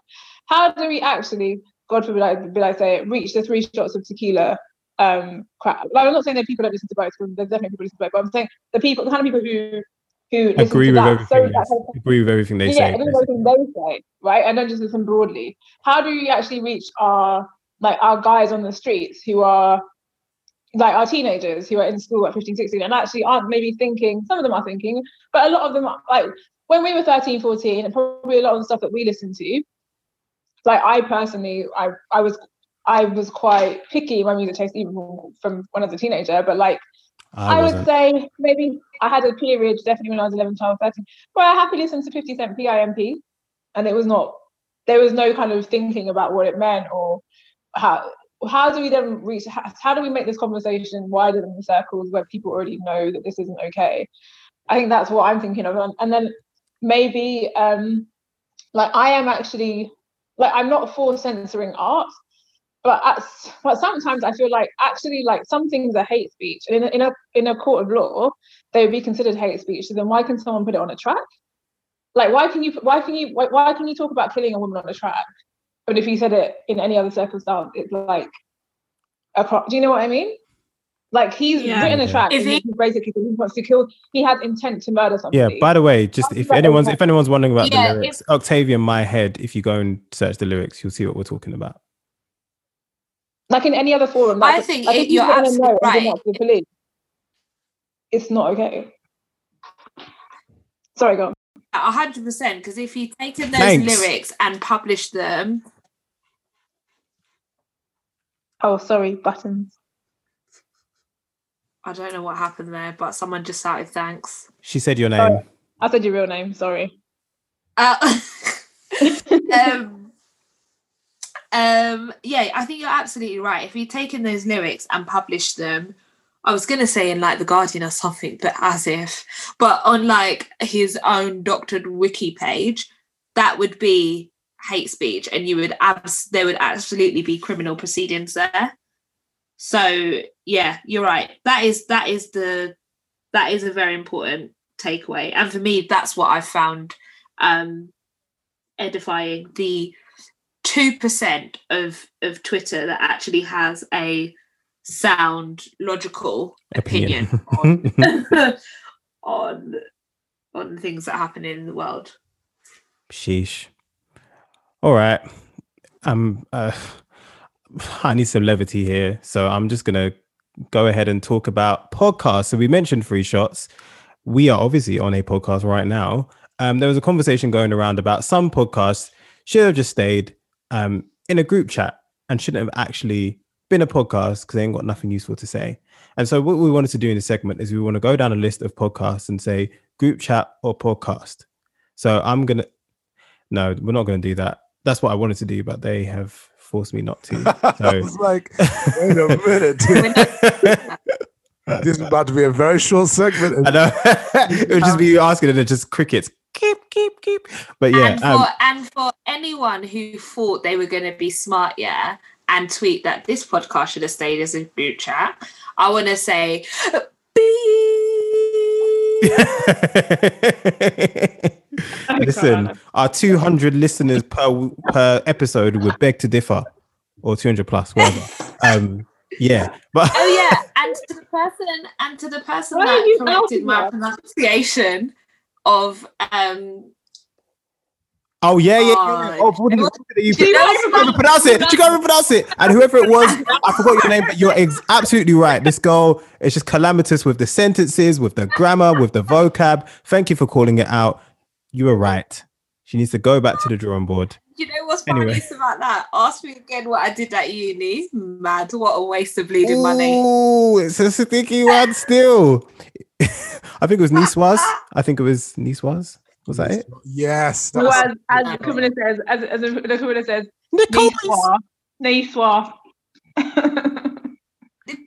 C: how do we actually god forbid i be like say it, reach the three shots of tequila um crap like i'm not saying that people don't listen to both because there's definitely people who listen to both but i'm saying the people the kind of people who who
A: Agree with
C: that,
A: everything.
C: so
A: yes.
C: that kind of-
A: Agree with everything they
C: yeah,
A: say.
C: agree with everything they say, right? And don't just listen broadly. How do you actually reach our like our guys on the streets who are like our teenagers who are in school at 15, 16 and actually aren't maybe thinking, some of them are thinking, but a lot of them are like when we were 13, 14, and probably a lot of the stuff that we listened to, like I personally, I I was I was quite picky in my music taste even from, from when I was a teenager, but like
A: I,
C: I, would say maybe I had a period, definitely when I was 11, 12, 13, where I happily listened to 50 Cent PIMP. And it was not, there was no kind of thinking about what it meant or how. How do we then reach? How, how do we make this conversation wider than the circles where people already know that this isn't okay? I think that's what I'm thinking of, and, and then maybe um, like I am actually like I'm not for censoring art, but at, but sometimes I feel like actually like some things are hate speech, and in a, in a in a court of law they would be considered hate speech. So then why can someone put it on a track? Like why can you why can you why, why can you talk about killing a woman on a track, but if you said it in any other circumstance, it's like a pro- do you know what I mean? Like he's
B: Yeah.
C: written a track,
B: If
C: and
B: he-
C: he basically he wants to kill. He had intent to murder
A: something.
C: Yeah.
A: By the way, just
C: That's
A: if anyone's
C: okay.
A: if anyone's wondering about
B: Yeah,
A: the lyrics, Octavia, my head. If you go and search the lyrics, you'll see what we're talking about.
C: like in any other forum. Like,
B: I think
C: like
B: it-
C: if you
B: you're
C: wanna
B: absolutely
C: know
B: right.
C: the police, it's not okay. Sorry, go on.
B: A hundred percent. Because if you'd taken those
A: Thanks.
B: lyrics and published them,
C: Oh, sorry, buttons.
B: I don't know what happened there, but someone just shouted thanks.
A: She said your name.
C: Sorry. I said your real name. Sorry.
B: Uh, um, um, yeah, I think you're absolutely right. If you'd taken those lyrics and published them, I was gonna say in like the Guardian or something, but as if, but on like his own doctored wiki page, that would be hate speech, and you would abs there would absolutely be criminal proceedings there. So yeah, you're right. That is that is the that is a very important takeaway, and for me, that's what I found um, edifying. The two percent of of Twitter that actually has a sound, logical opinion,
A: Opinion.
B: on, on on things that happen in the world.
A: Sheesh. All right. Um uh I need some levity here. So I'm just gonna go ahead and talk about podcasts. So we mentioned free shots. We are obviously on a podcast right now. Um, there was a conversation going around about some podcasts should have just stayed um in a group chat and shouldn't have actually been a podcast because they ain't got nothing useful to say. And so what we wanted to do in this segment is we want to go down a list of podcasts and say group chat or podcast. So I'm gonna no, we're not gonna do that. That's what I wanted to do, but they have forced me not to.
D: I was like, wait a minute. this is about to be a very short segment.
A: I know it would just be you asking and it just crickets. Keep, keep, keep. But yeah,
B: and for
A: um,
B: and for anyone who thought they were going to be smart, yeah, and tweet that this podcast should have stayed as a group chat, I want to say,
A: Listen,
C: God.
A: our 200 listeners per per episode would beg to differ, or 200 plus, whatever. um, yeah, but
B: oh yeah, and to the person and to the person
C: Why
B: that corrected my pronunciation of um
A: oh yeah, yeah.
B: Oh,
A: yeah. Oh, what you, you,
C: She
A: you
C: knows
A: can't pronounce it. She can't even pronounce it. And whoever it was, I forgot your name, but you're ex- absolutely right. This girl is just calamitous with the sentences, with the grammar, with the vocab. Thank you for calling it out. You were right. She needs to go back to the drawing board.
B: you know what's
A: Anyway.
B: funniest about that? Ask me again what I did at uni. Mad, what a waste of bleeding money.
A: Ooh, it's a sticky one still. I think it was Niçoise. I think it was Niçoise. Was Was that it?
D: Yes.
C: Well,
D: that's-
C: as, as the criminal says, as, as the criminal says,
A: Niçoise.
C: Niçoise. Niçoise.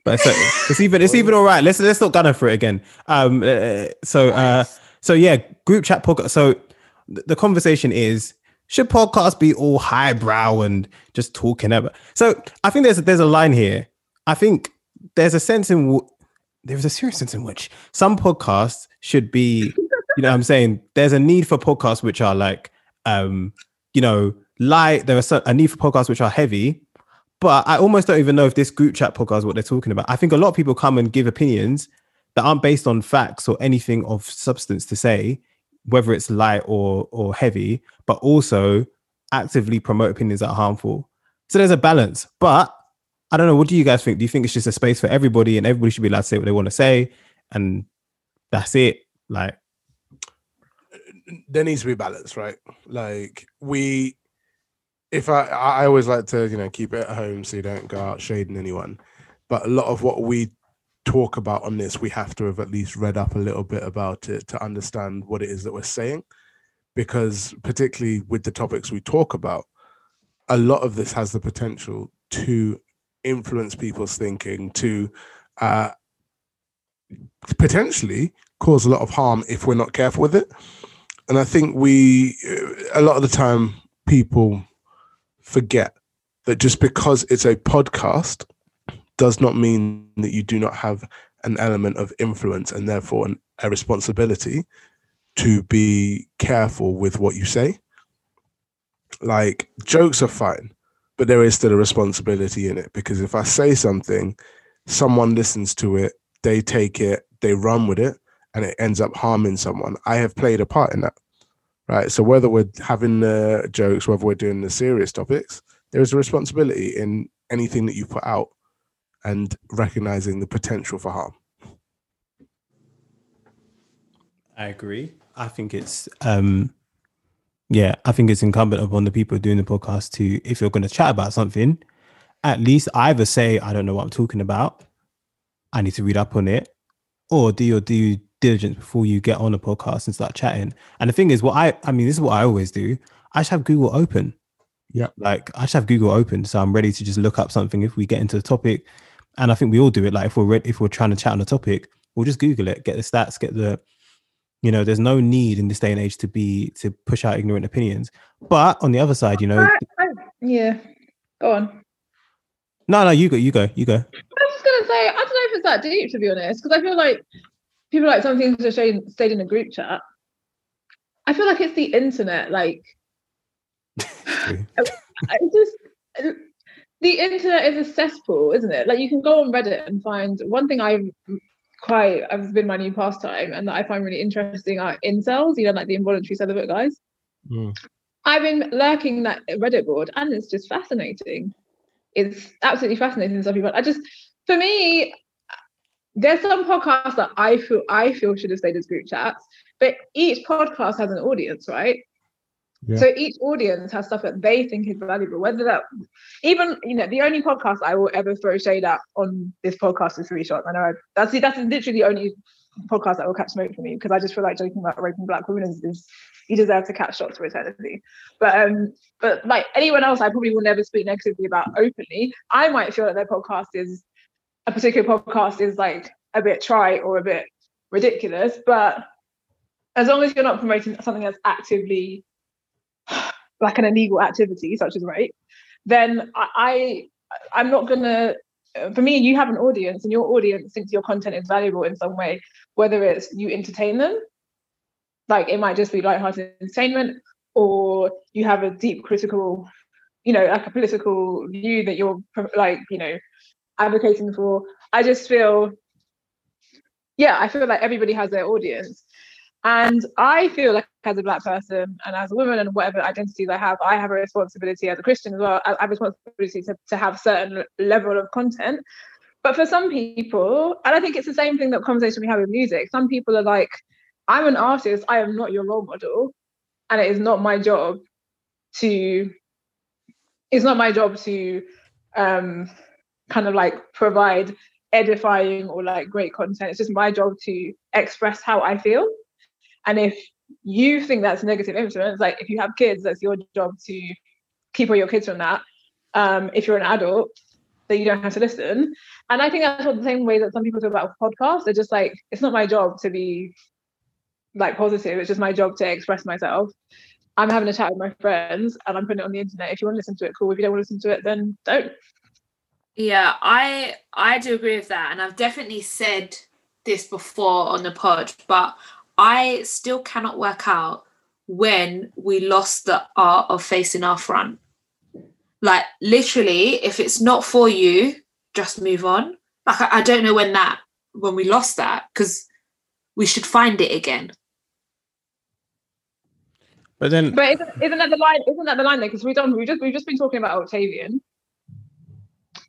A: But it's, it's even it's even all right. Let's let's not gunner for it again. Um. uh, so uh. So yeah, group chat podcast. So th- the conversation is should podcasts be all highbrow and just talking about? So I think there's there's a line here. I think there's a sense in w- there's a serious sense in which some podcasts should be. You know, I'm saying there's a need for podcasts which are like, um, you know, light. There is a need for podcasts which are heavy, but I almost don't even know if this group chat podcast is what they're talking about. I think a lot of people come and give opinions that aren't based on facts or anything of substance to say, whether it's light or or heavy, but also actively promote opinions that are harmful. So there's a balance. But I don't know. What do you guys think? Do you think it's just a space for everybody and everybody should be allowed to say what they want to say, and that's it? Like,
D: there needs to be balance, right? Like we, if I, I always like to, you know, keep it at home so you don't go out shading anyone. But a lot of what we talk about on this, we have to have at least read up a little bit about it to understand what it is that we're saying. Because particularly with the topics we talk about, a lot of this has the potential to influence people's thinking, to uh, potentially cause a lot of harm if we're not careful with it and I think we a lot of the time people forget that just because it's a podcast does not mean that you do not have an element of influence and therefore an, a responsibility to be careful with what you say. Like jokes are fine, but there is still a responsibility in it because if I say something, someone listens to it, they take it, they run with it, and it ends up harming someone. I have played a part in that right? So whether we're having the jokes, whether we're doing the serious topics, there is a responsibility in anything that you put out and recognizing the potential for harm.
A: I agree. I think it's um yeah, I think it's incumbent upon the people doing the podcast to if you're going to chat about something at least either say I don't know what I'm talking about, I need to read up on it, or do your due diligence before you get on a podcast and start chatting. And the thing is, what I I mean, this is what I always do. I just have Google open.
D: Yeah.
A: Like I just have Google open, so I'm ready to just look up something if we get into the topic. And I think we all do it. Like if we're re- if we're trying to chat on a topic, we'll just Google it, get the stats, get the, you know, there's no need in this day and age to be to push out ignorant opinions. But on the other side, you know,
C: I- I- yeah. Go on.
A: no, no, you go, you go, you go.
C: I was just gonna say, I don't know if it's that deep to be honest, because I feel like people like some things are stayed, stayed in a group chat. I feel like it's the internet, like. I just the internet is a cesspool, isn't it? Like you can go on Reddit and find one thing I've quite I've been my new pastime and that I find really interesting are incels, you know, like the involuntary celibate guys.
D: Mm.
C: I've been lurking that Reddit board and it's just fascinating. It's absolutely fascinating stuff. But I just for me, there's some podcasts that I feel I feel should have stayed as group chats, but each podcast has an audience, right?
D: Yeah.
C: So each audience has stuff that they think is valuable, whether that even you know the only podcast I will ever throw shade at on this podcast is Three Shots. I know I, that's that's literally the only podcast that will catch smoke for me because I just feel like joking about raping black women is, is you deserve to catch shots for eternity. But um, but like anyone else, I probably will never speak negatively about openly. I might feel that their podcast is a particular podcast is like a bit trite or a bit ridiculous, but as long as you're not promoting something that's actively like an illegal activity such as rape, then I, I I'm not gonna. For me, you have an audience, and your audience thinks your content is valuable in some way, whether it's you entertain them, like it might just be lighthearted entertainment, or you have a deep critical, you know, like a political view that you're like, you know, advocating for. I just feel, yeah, I feel like everybody has their audience. And I feel like as a black person and as a woman and whatever identities I have, I have a responsibility as a Christian as well. I have a responsibility to, to have certain level of content. But for some people, and I think it's the same thing that conversation we have with music. Some people are like, I'm an artist, I am not your role model. And it is not my job to it's not my job to um kind of like provide edifying or like great content. It's just my job to express how I feel. And if you think that's negative influence, like if you have kids, that's your job to keep all your kids from that. Um, if you're an adult, that you don't have to listen. And I think that's what the same way that some people talk about podcasts. They're just like, it's not my job to be like positive. It's just my job to express myself. I'm having a chat with my friends and I'm putting it on the internet. If you want to listen to it, cool. If you don't want to listen to it, then don't.
B: Yeah, I I do agree with that, and I've definitely said this before on the pod, but I still cannot work out when we lost the art of facing our front. Like literally, if it's not for you, just move on. Like I, I don't know when that when we lost that because we should find it again.
A: But then,
C: But isn't, isn't that the line? Isn't that the line? Because we've done. We just we've just been talking about Octavian,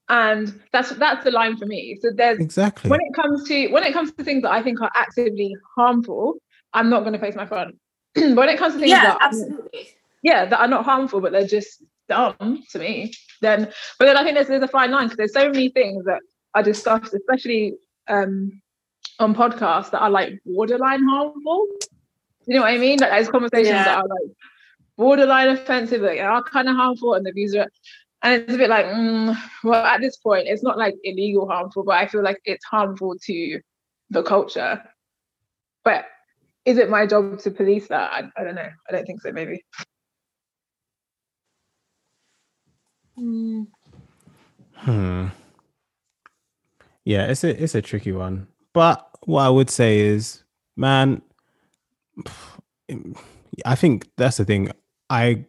C: and that's that's the line for me. So there's
A: exactly.
C: when it comes to when it comes to things that I think are actively harmful, I'm not going to face my front. when it comes to things
B: Yeah,
C: that
B: absolutely.
C: yeah that are not harmful, but they're just dumb to me, then but then I think there's there's a fine line because there's so many things that are discussed, especially um on podcasts that are like borderline harmful. You know what I mean? Like there's conversations
B: Yeah.
C: that are like borderline offensive, that are kind of harmful, and the views are. And it's a bit like, mm, well, at this point, it's not like illegal harmful, but I feel like it's harmful to the culture. But is it my job to police that? I, I don't know. I don't think so. Maybe.
A: Hmm. Yeah, it's a it's a tricky one. But what I would say is, man, I think that's the thing. I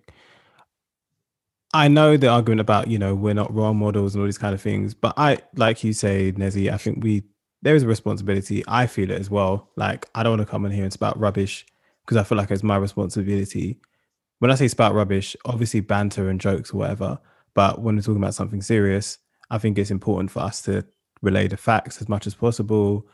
A: I know the argument about you know we're not role models and all these kind of things, but I like you say, Nezzy. I think we there is a responsibility. I feel it as well. Like I don't want to come in here and spout rubbish because I feel like it's my responsibility. When I say spout rubbish, obviously banter and jokes or whatever. But when we're talking about something serious, I think it's important for us to relay the facts as much as possible,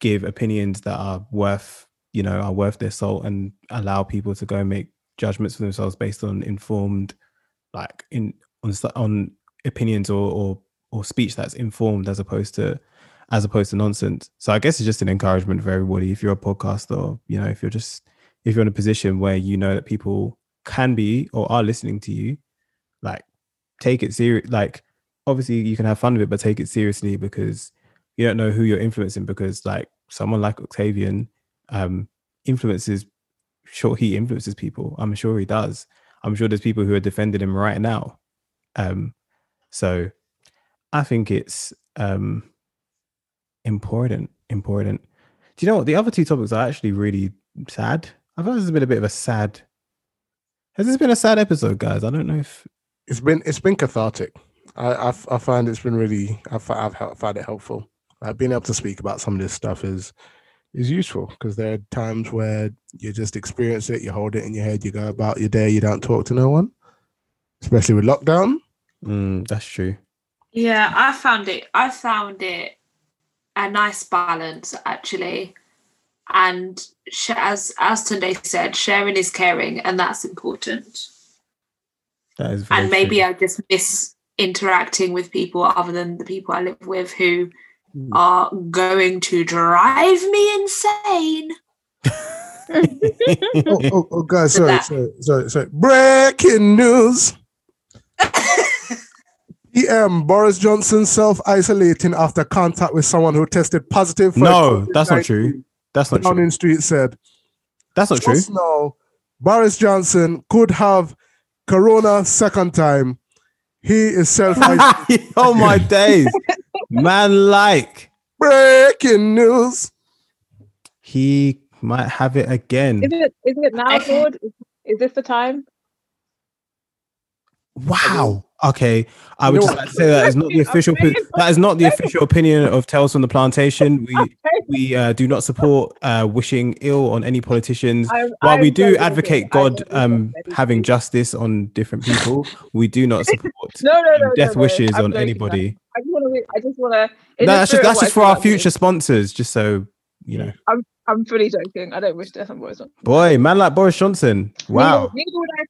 A: give opinions that are worth, you know, are worth their salt and allow people to go make judgments for themselves based on informed, like in on on opinions or or or speech that's informed as opposed to as opposed to nonsense. So I guess it's just an encouragement for everybody. If you're a podcaster, you know, if you're just if you're in a position where you know that people can be or are listening to you, like take it serious. Like obviously you can have fun with it, but take it seriously because you don't know who you're influencing. Because like someone like Octavian um influences, sure he influences people. I'm sure he does. I'm sure there's people who are defending him right now. Um, so I think it's um important, important. Do you know what? The other two topics are actually really sad. I thought this has been a bit of a sad. Has this been a sad episode, guys? I don't know if
D: It's been it's been cathartic. I I find it's been really I've I've found it helpful. Being able to speak about some of this stuff is is useful because there are times where you just experience it, you hold it in your head, you go about your day, you don't talk to no one, especially with lockdown.
A: Mm, that's true.
B: Yeah, I found it. I found it a nice balance actually, and sh- as as Tunde said, sharing is caring, and that's important.
A: That is very
B: and maybe
A: true.
B: I just miss interacting with people other than the people I live with who.
A: Mm.
B: are going to drive me insane.
D: oh, oh, oh, guys, sorry, sorry, sorry, sorry. Breaking news. PM Boris Johnson self isolating after contact with someone who tested positive. For
A: no, that's not true. That's not true.
D: Downing Street said,
A: That's not true.
D: just now, Boris Johnson could have corona second time. He is self isolating.
A: oh my days, man! Like
D: Breaking news.
A: he might have it again.
C: Is it is it now, Lord? Is, is this the time?
A: Wow. Okay, I would
D: You know
A: just like to say that is not the official. Opi- that is not the official opinion of Tales from the Plantation. We we uh, do not support uh, wishing ill on any politicians.
C: I'm-
A: While we
C: I'm
A: do
C: joking.
A: advocate God um, having justice on different people, we do not support
C: No, no, no, no,
A: death
C: no,
A: wishes
C: I'm
A: on
C: joking.
A: anybody.
C: I just want to. I just want to.
A: No, that's just that's just for our future sponsors. Just so you know,
C: I'm fully joking. I don't wish death on Boris. Johnson.
A: boy, man like Boris Johnson. Wow.
C: Neither, neither would I.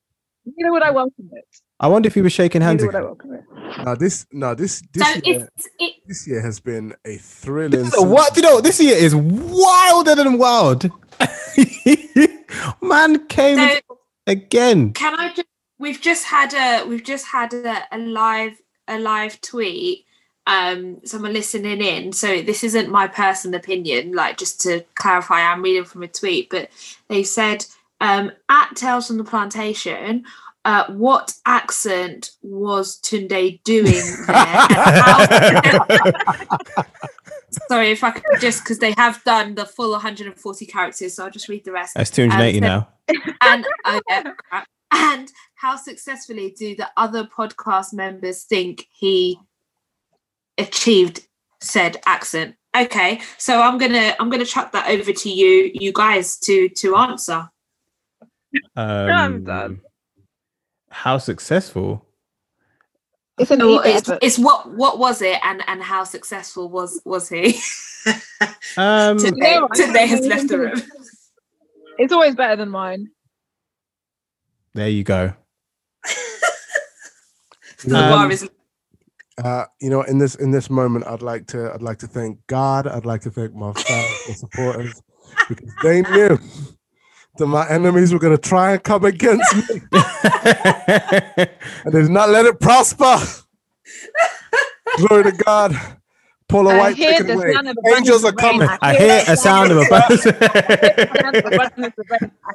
C: Neither would I welcome it.
A: I wonder if he was shaking hands.
C: Neither would I welcome it.
D: Now this, now this,
B: So
D: this year,
B: it,
D: this year has been a thrilling.
A: So what? Do you know? This year is wilder than wild. man came
B: so
A: again.
B: can I just we've just had a we've just had a, a live a live tweet um someone listening in so this isn't my personal opinion like just to clarify i'm reading from a tweet but they said um at tales from the plantation uh, what accent was Tunde doing there? Sorry if I could just because they have done the full 140 characters, so I'll just read the rest.
A: That's 280
B: Um,
A: now.
B: and oh yeah, crap. and how successfully do the other podcast members think he achieved said accent okay so i'm gonna i'm gonna chuck that over to you you guys to to answer
A: Um,
C: done.
A: How successful?
C: It's an
B: Well, it's, it's what what was it and and how successful was was he
A: Um,
B: today
C: No,
B: today has left the room
C: It's always better than mine.
A: there you go.
B: the
A: Um,
B: bar is
D: Uh, you know, in this in this moment, I'd like to I'd like to thank God. I'd like to thank my fans and supporters because they knew that my enemies were going to try and come against me, and they did not let it prosper. Glory to God. Pull a
C: I
D: white
C: hear the
D: away.
C: sound of
D: Angels are coming.
A: I hear a sound of a buzz.
C: I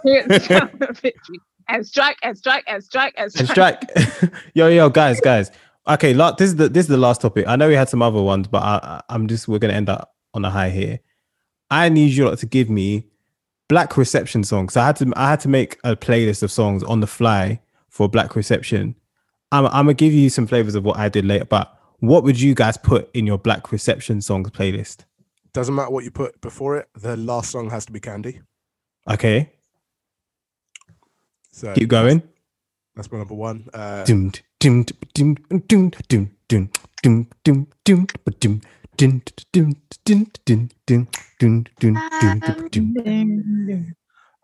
C: hear the sound of a victory. And strike, and strike, and strike, and strike.
A: and
C: strike.
A: strike. yo, yo, guys, guys. Okay, la- this is the this is the last topic. I know we had some other ones, but I, I'm just we're gonna end up on a high here. I need you lot to give me black reception songs. So I had to I had to make a playlist of songs on the fly for black reception. I'm I'm gonna give you some flavors of what I did later, but what would you guys put in your black reception songs playlist?
D: Doesn't matter what you put before it. The last song has to be Candy.
A: Okay,
D: So
A: keep going.
D: That's my number one. Uh,
A: Dum, dum.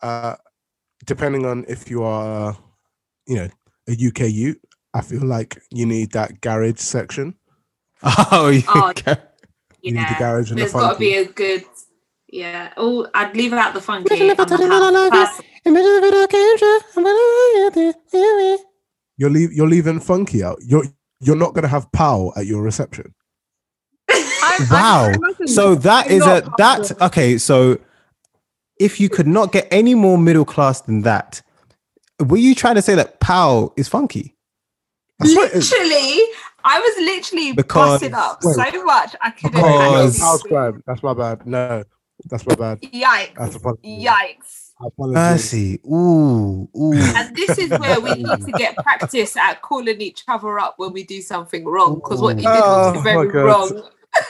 D: uh, depending on if you are, you know, a UK youth, I feel like you need that garage section.
A: Oh, yeah.
B: Oh,
A: okay.
D: You need the garage and the
B: there's got to be a good. Yeah. Oh, I'd leave out the funky. I'm a house person.
D: You're leave, you're leaving funky out. You're you're not gonna have pow at your reception.
C: I- I
A: Wow.
C: imagine
A: So that is a that okay. So if you could not get any more middle class than that, were you trying to say that Pow is funky?
D: That's what it is.
B: Literally, I was literally
A: Because-
B: busting up
D: Wait.
B: so much I couldn't.
A: Because-
D: Pow's crime. That's my bad. No, that's my bad.
B: Yikes!
D: That's apology.
B: Yikes!
D: Apologies.
A: Mercy. Ooh, ooh.
B: And this is where we need to get practice at calling each other up when we do something wrong. Because what you did
D: Oh,
B: was very wrong.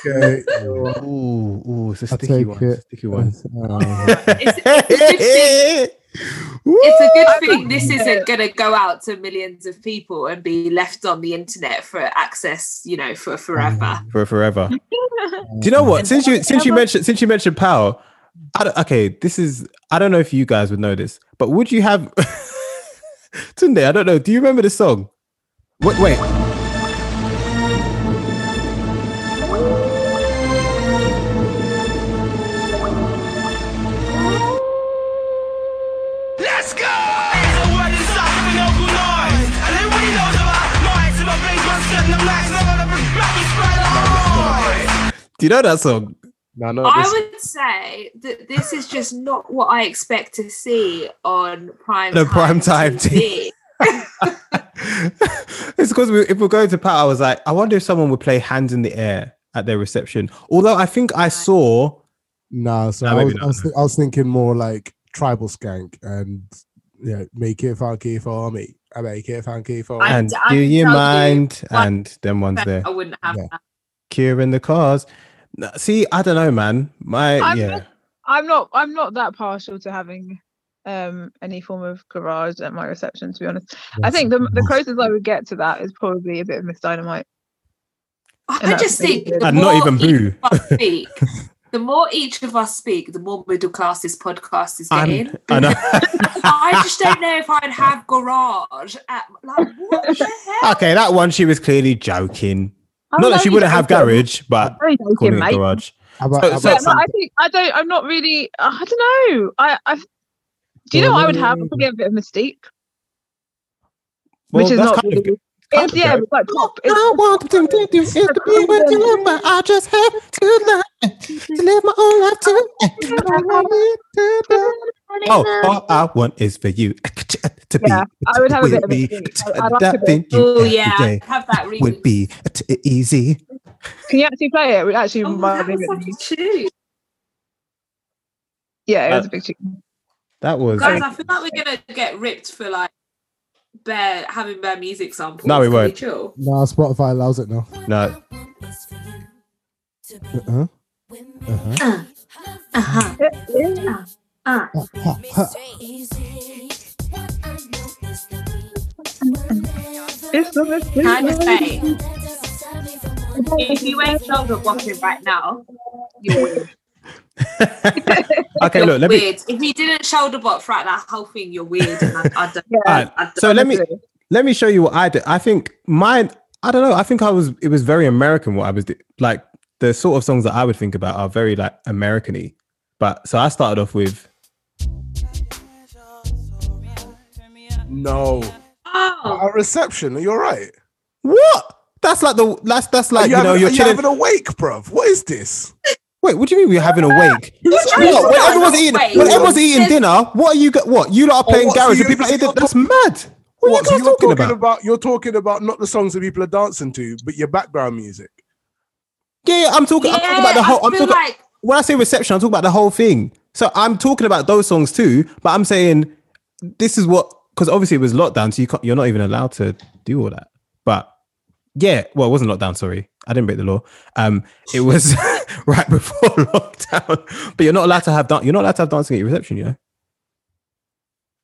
D: Okay.
A: Ooh, ooh, it's a
D: I'll
A: sticky one.
D: it.
A: Sticky one.
D: Uh,
B: It's, it's a good thing. It's a good thing this isn't going to go out to millions of people and be left on the internet for access, you know, for forever.
A: for forever. Do you know what? Since you since you mentioned since you mentioned Pow, I don't, okay, this is I don't know if you guys would know this, but would you have Tunde? I don't know. Do you remember the song? Wait, wait.
G: Let's go! The word is up, we know good noise. And then we know the noise. If I blaze my set, the max, I'm gonna be back and spread the
A: Do you know that song?
D: No, no.
B: I would say that this is just not what I expect to see on prime
A: The prime
B: time
A: primetime
B: TV.
A: it's because we, if we're going to Pow, I was like, I wonder if someone would play Hands in the Air at their reception. Although I think I saw
D: Nah, so
A: Nah,
D: I, was, I, was
A: no.
D: thi- I was thinking more like tribal skank and yeah, make it funky for me. I make it funky for
B: I-
D: me.
A: and
B: I
A: Do You
B: tell you
A: Mind and them ones there.
B: I wouldn't have
D: Yeah.
B: that.
A: Cure in the cars. No, See, I don't know, man. My
C: I'm
A: yeah.
C: not- I'm not I'm not that partial to having um any form of garage at my reception to be honest. I think the the closest I would get to that is probably a bit of Ms. Dynamite. And
B: I
C: that's
B: just think the
A: And not even
B: each
A: Boo.
B: of us speak, the more each of us speak, the more middle class this podcast is getting.
A: I'm, I know.
B: I just don't know if I'd have garage at like what the hell?
A: okay, that one she was clearly joking.
C: I'm
A: Not that she wouldn't have
C: joking.
A: garage, but
C: Very
A: calling it
C: mate.
A: garage.
D: How about,
A: So-
D: how
A: so-
C: Yeah, I think I don't. I'm not really. uh, I don't know. I. I do you know what I would have? I'd probably have a bit of Mis-Teeq,
A: Well,
C: which is not.
A: kind of kind
C: it's
A: of
C: yeah,
A: good.
C: it's like pop.
A: I want to do is to be with you, but I just have to learn to live my own life too. Oh, all I want is for you to be
C: Yeah, I would have a
A: with
C: bit of
A: me.
C: Mis-Teeq. I- I'd like a bit-
A: you
B: Oh
A: every
B: yeah, have that really.
A: would be easy.
C: can you actually play it? It actually
B: Oh,
C: might
B: that
C: be a
B: was
C: bit.
B: such a tune.
C: Yeah, it was
A: Uh,
C: a big tune.
A: That was
B: Guys, I feel like we're gonna get ripped for like bare having bare music samples.
A: No, we won't.
B: Chill.
D: Nah, Spotify allows it now.
A: no.
D: Uh-huh. Uh-huh.
B: Uh-huh. Uh,
D: Ha, ha.
C: It's the best
B: can I just say, if you ain't shoulder boxing right now, you're weird.
A: Okay,
B: You're
A: look, let me.
B: weird. If you didn't shoulder box throughout that whole thing, you're weird. And I, I don't,
C: Yeah.
A: Alright,
B: I don't
A: so let me
C: Honestly.
A: let me show you what I did. I think mine. I don't know. I think I was. It was very American. What I was do- like. The sort of songs that I would think about are very like American-y. But so I started off with.
D: No.
B: Oh,
D: Our reception, you're right.
A: What? That's like the that's that's like you,
D: you,
A: know
D: having,
A: you're
D: are you having a wake, bruv? What is this?
A: Wait, what do you mean we're having a wake?
B: Who's
A: What? When everyone's eating,
B: Wait,
A: when everyone's eating dinner, what are you? Go- what you lot are
D: Oh,
A: playing
D: what,
A: garage?
D: you-
A: and people are
D: so
A: eating, that's mad. What,
D: What,
A: are you guys
D: you're
A: talking,
D: talking
A: about?
D: about? You're talking about not the songs that people are dancing to, but your background music.
A: Yeah, yeah, I'm talking. I'm talking about the whole.
B: I
A: I'm talking.
B: like
A: when I say reception, I'm talking about the whole thing. So I'm talking about those songs too, but I'm saying this is what because obviously it was lockdown, so you can't, you're not even allowed to do all that. But yeah, well, it wasn't lockdown. Sorry, I didn't break the law. Um, it was right before lockdown, but you're not allowed to have dan- you're not allowed to have dancing at your reception, you know.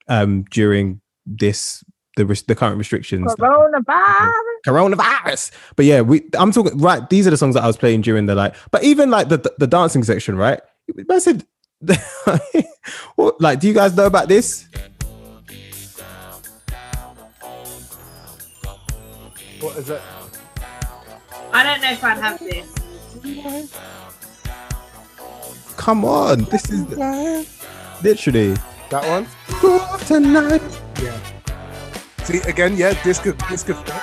A: Um, during this the res- the current restrictions,
C: Coronavirus.
A: coronavirus. But yeah, we I'm talking right. These are the songs that I was playing during the like, but even like the the, the dancing section, right? I said, like, do you guys know about this?
D: What is it?
B: I don't know if I'd have this.
A: Come on, this is the- literally
D: That one?
A: tonight.
D: Yeah. See again, yeah, this could this could fit.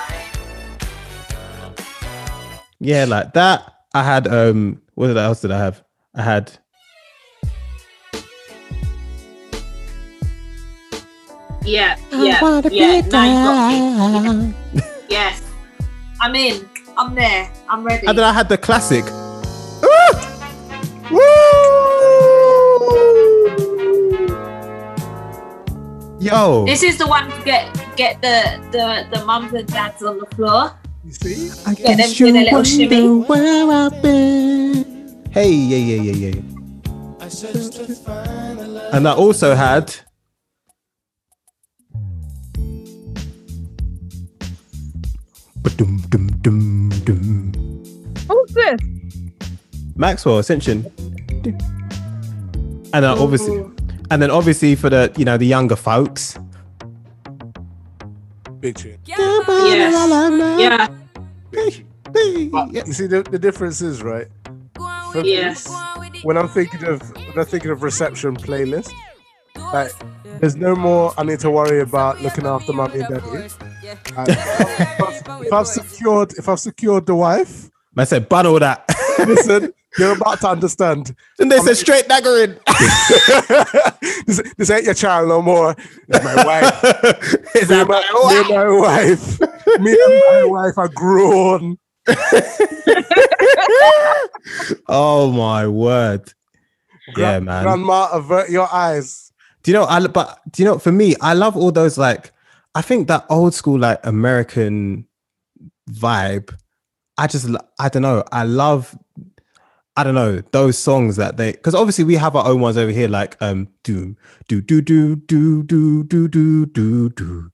A: Yeah, like that. I had um, what else did I have? I had
B: Yeah, yeah, yeah. Now you got me. Yes, I'm in. I'm there. I'm ready.
A: and then I had the classic. Ah! Woo! Yo,
B: This is the one to get get the the the mums and dads on the floor.
D: You see?
A: I
B: Get them
A: guess
B: to
A: you
B: the little shimmy.
A: where I've been. Hey, yeah, yeah, yeah, yeah. And I also had. Ba-dum, dum, dum, dum.
C: What's this?
A: Maxwell Ascension. And then obviously, and then obviously for the you know the younger folks.
D: Big tune.
B: Yes. Yeah.
D: But you see the, the difference is right. For me,
B: Yes.
D: when I'm thinking of when I'm thinking of reception playlist, like there's no more I need to worry about looking after mommy and daddy. Like, if I've secured if I've secured the wife,
A: I said, "Bun all that."
D: listen, you're about to understand.
A: and they said, "Straight dagger in."
D: this, this ain't your child no more. It's my wife.
A: Is
D: Me
A: that
D: my,
A: my
D: me and my wife. Me and my wife are grown.
A: oh my word! Yeah, man.
D: Grandma, avert your eyes.
A: Do you know? I but do you know? For me, I love all those like. I think that old school like American vibe. I just I don't know. I love. I don't know those songs that they because obviously we have our own ones over here like um do do do do do do do do do do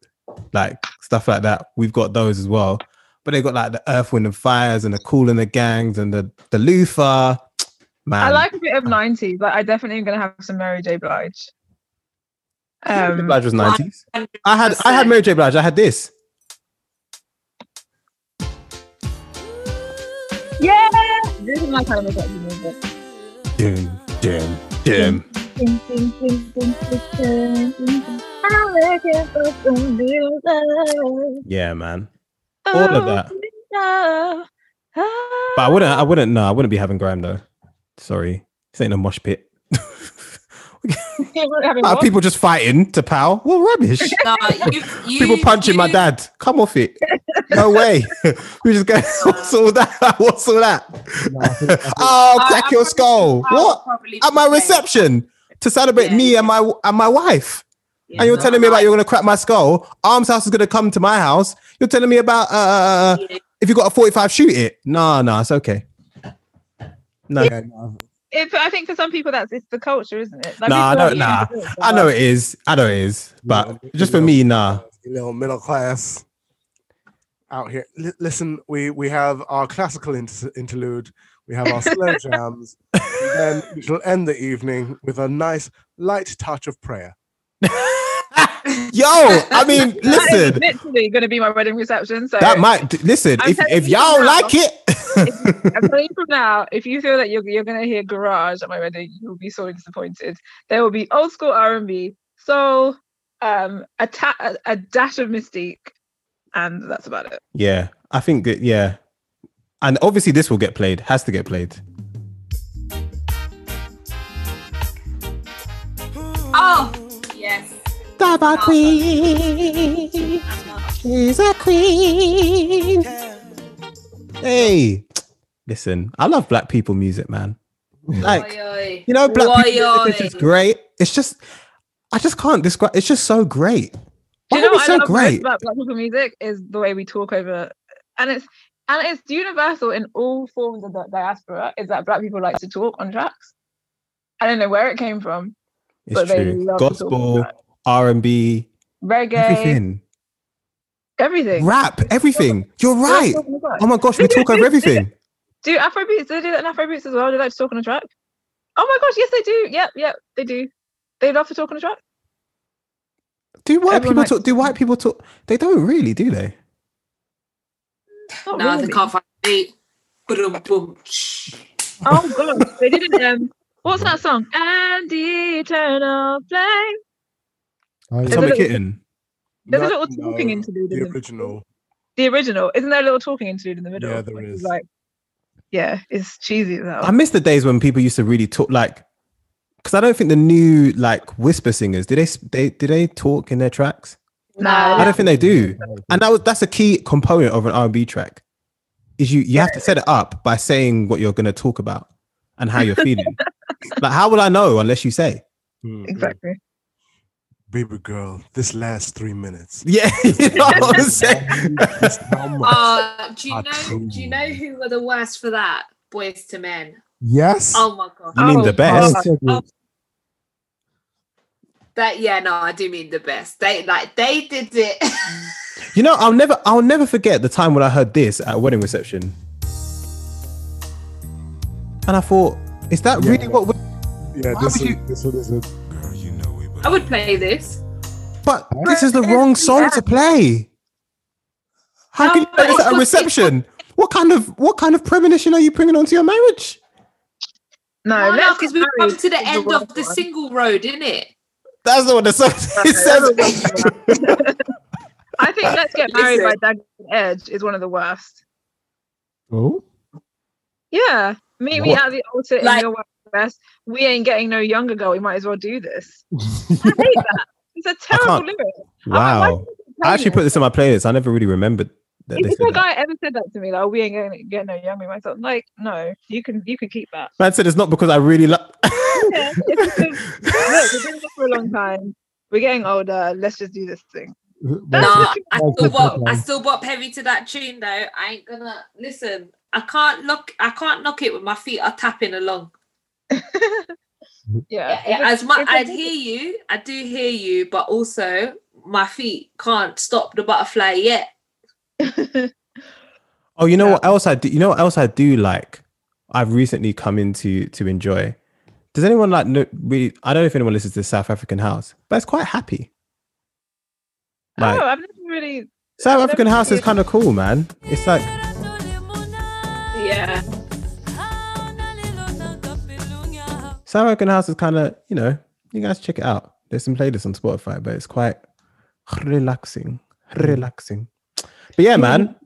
A: like stuff like that. We've got those as well, but they got like the Earth, Wind and Fires and the Kool and the Gangs and the the Luther. Man,
C: I like a bit of 90s. Like, I definitely am to have some Mary J. Blige.
A: Mary J.
C: Um,
A: Blige was nineties. I had I had Mary J. Blige. I had this.
C: yeah! This is my kind of music.
A: Yeah, man. All of that. But I wouldn't. I wouldn't. No, I wouldn't be having grime though. Sorry, this ain't a mosh pit.
C: Having
A: people just fighting to pow. Well, rubbish.
B: No, you, you,
A: people punching my dad. Come off it. No way. we just go. What's all that? What's all that? oh,
B: I-
A: crack
B: I
A: your
B: probably-
A: skull.
B: I would
A: What? At my
B: be saying-
A: reception to celebrate
B: Yeah.
A: me and my and my wife.
B: Yeah,
A: and you're
B: no,
A: telling me about you're gonna crack my skull. Arms house is gonna come to my house. You're telling me about uh, uh, uh, uh
B: Yeah.
A: if you got a 45, shoot it. No, no, it's okay. No,
D: Yeah, no,
C: If, I think for some people that's it's the culture, isn't it? Like,
A: Nah, I
C: people
A: don't- nah.
C: used to
A: I know it is. I know it is. But
D: Yeah,
A: just for
D: you
A: me, nah.
D: you little middle class out here. Li- listen, we we have our classical inter- interlude. We have our slow jams. and then we shall end the evening with a nice light touch of prayer.
A: Yo, I mean, listen,
C: literally going to be my wedding reception. So
A: that might listen.
C: I'm
A: If if
C: you
A: y'all
C: now.
A: like it,
C: I'm telling you from now, if you feel that you're you're going to hear garage at my wedding, you'll be so disappointed. There will be old school R and B, soul, um, a, ta- a a dash of Mis-Teeq, and that's about it.
A: yeah, I think that yeah, and obviously this will get played. Has to get played.
B: Oh, yes.
A: Daba queen, she's a queen. Hey, listen, I love black people music, man. Like.
B: Oi, oi.
A: You know, black
B: Oi,
A: people music is just great. It's just, I just can't describe. It's just so great.
C: Do
A: Why
C: you know
A: are we
C: what
A: so
C: I love
A: great?
C: about black people music is the way we talk over, and it's and it's universal in all forms of the diaspora. Is that black people like to talk on tracks? I don't know where it came from.
A: It's
C: but they
A: true.
C: love to talk
A: Gospel,
C: about it.
A: R and B,
C: reggae,
A: everything,
C: everything.
A: rap, everything. You're right.
C: talking on tracks.
A: Oh my gosh, we talk over everything.
C: Do Afrobeats? Do they do that in Afrobeats as well? Do they like to talk on a track? Oh my gosh, yes they do. Yep, yep, they do. They love to talk on a track.
A: Do white
C: Everyone
A: people
C: likes-
A: talk? Do white people talk? They don't really, do they?
C: Not
B: No,
C: really.
B: they can't find the beat. Boom, boom.
C: Oh god, they didn't. Um, what's that song? And the eternal flame.
D: Oh,
C: There's a
A: Atomic
C: little-
A: Kitten.
C: There's a little talking
D: no,
C: interlude in
D: The
C: the-
D: original.
C: The original, isn't there a little talking interlude in the middle?
D: Yeah, there
C: Which
D: is.
C: Like, yeah, it's cheesy though.
A: I miss the days when people used to really talk like, because I don't think the new like whisper singers did they s- they did they talk in their tracks?
C: no,
A: I don't think they do, and that was that's a key component of an R and B track. Is you you have to set it up by saying what you're going to talk about and how you're feeling. like, how will I know unless you say?
D: Mhm.
C: exactly.
D: Baby girl, this last three minutes.
A: Yeah, you know what I'm saying.
D: How much-
B: Uh, do you know? Do you
D: you.
B: know who were the worst for that? Boyz II Men.
D: yes.
B: Oh my god.
A: You mean the
C: Oh,
A: best?
C: God.
D: So.
B: That yeah, no, I do mean the best. They like they did it.
A: You know, I'll never I'll never forget the time when I heard this at a wedding reception, and I thought, is that
D: Yeah.
A: really what? We-
D: yeah,
A: Why
D: this
A: would
D: is,
A: you-
D: this one is a
B: I would play this.
A: but this is the wrong song to play. How can you play this at a reception? What kind of what kind of premonition are you bringing onto your marriage?
C: No,
B: No, no, because we've come to the end
C: worst
B: of the
C: one.
B: single road, isn't it?
A: That's not what the song it says.
C: I think Let's Get Married by
B: Listen.
C: Edge is one of the worst.
D: oh
C: Yeah. Meet me at the altar
B: Like-
C: in your wedding dress. We ain't getting no younger girl. We might as well do this. I hate that. It's a terrible lyric. I'm like, why
A: Wow.
C: do you keep
A: I actually put this in my playlist. I never really remembered that they
C: If
A: said
C: a
A: that.
C: guy ever said that to me, like, oh, we ain't gonna get no younger myself, like, no, you can you can keep that.
A: Man said it's not because I really love.
C: Yeah, look, we've been together for a long time. We're getting older. Let's just do this thing.
B: No, I still
D: the
B: bop. I still bop heavy to that tune though. I ain't gonna listen. I can't look I can't knock it with my feet are tapping along.
C: Mm-hmm.
B: Yeah.
C: Yeah,
B: as much
C: it's a
B: I'd hear you, I do hear you, but also my feet can't stop the butterfly yet.
A: Oh, you know
C: Yeah.
A: what um, else I do? You know what else I do like? I've recently come into to enjoy. Does anyone like know, really? I don't know if anyone listens to South African House, but it's quite happy. Oh, like
C: oh, I've never really.
A: South
C: I've
A: African
C: never
A: House is kind of cool, man. It's like
B: Yeah.
A: South African House is kind of you know you guys check it out. There's some playlists on Spotify, but it's quite relaxing, relaxing. But yeah, man.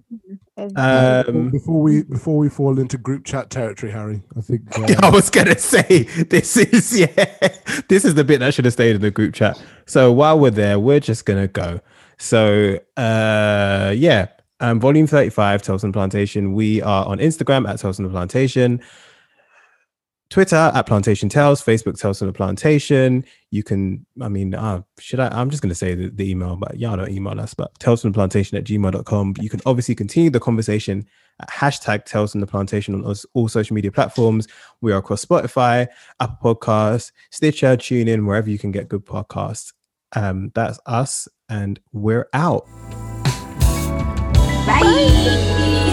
A: Um,
D: before we before we fall into group chat territory, Harry, I think
A: I
D: uh,
A: was gonna say this is yeah, this is the bit that should have stayed in the group chat. So while we're there, we're just gonna go. So uh yeah, um volume 35, Tales on the Plantation. We are on Instagram at Tales on the Plantation, Twitter at Plantation Tales, Facebook Tales on the Plantation. You can, I mean, uh, should I? I'm just gonna say the, the email, but y'all don't email us, but Tales on the Plantation at gmail.com. You can obviously continue the conversation at hashtag Tales on the Plantation on all social media platforms. We are across Spotify, Apple Podcasts, Stitcher, TuneIn, wherever you can get good podcasts. Um, that's us, and we're out.
B: Bye.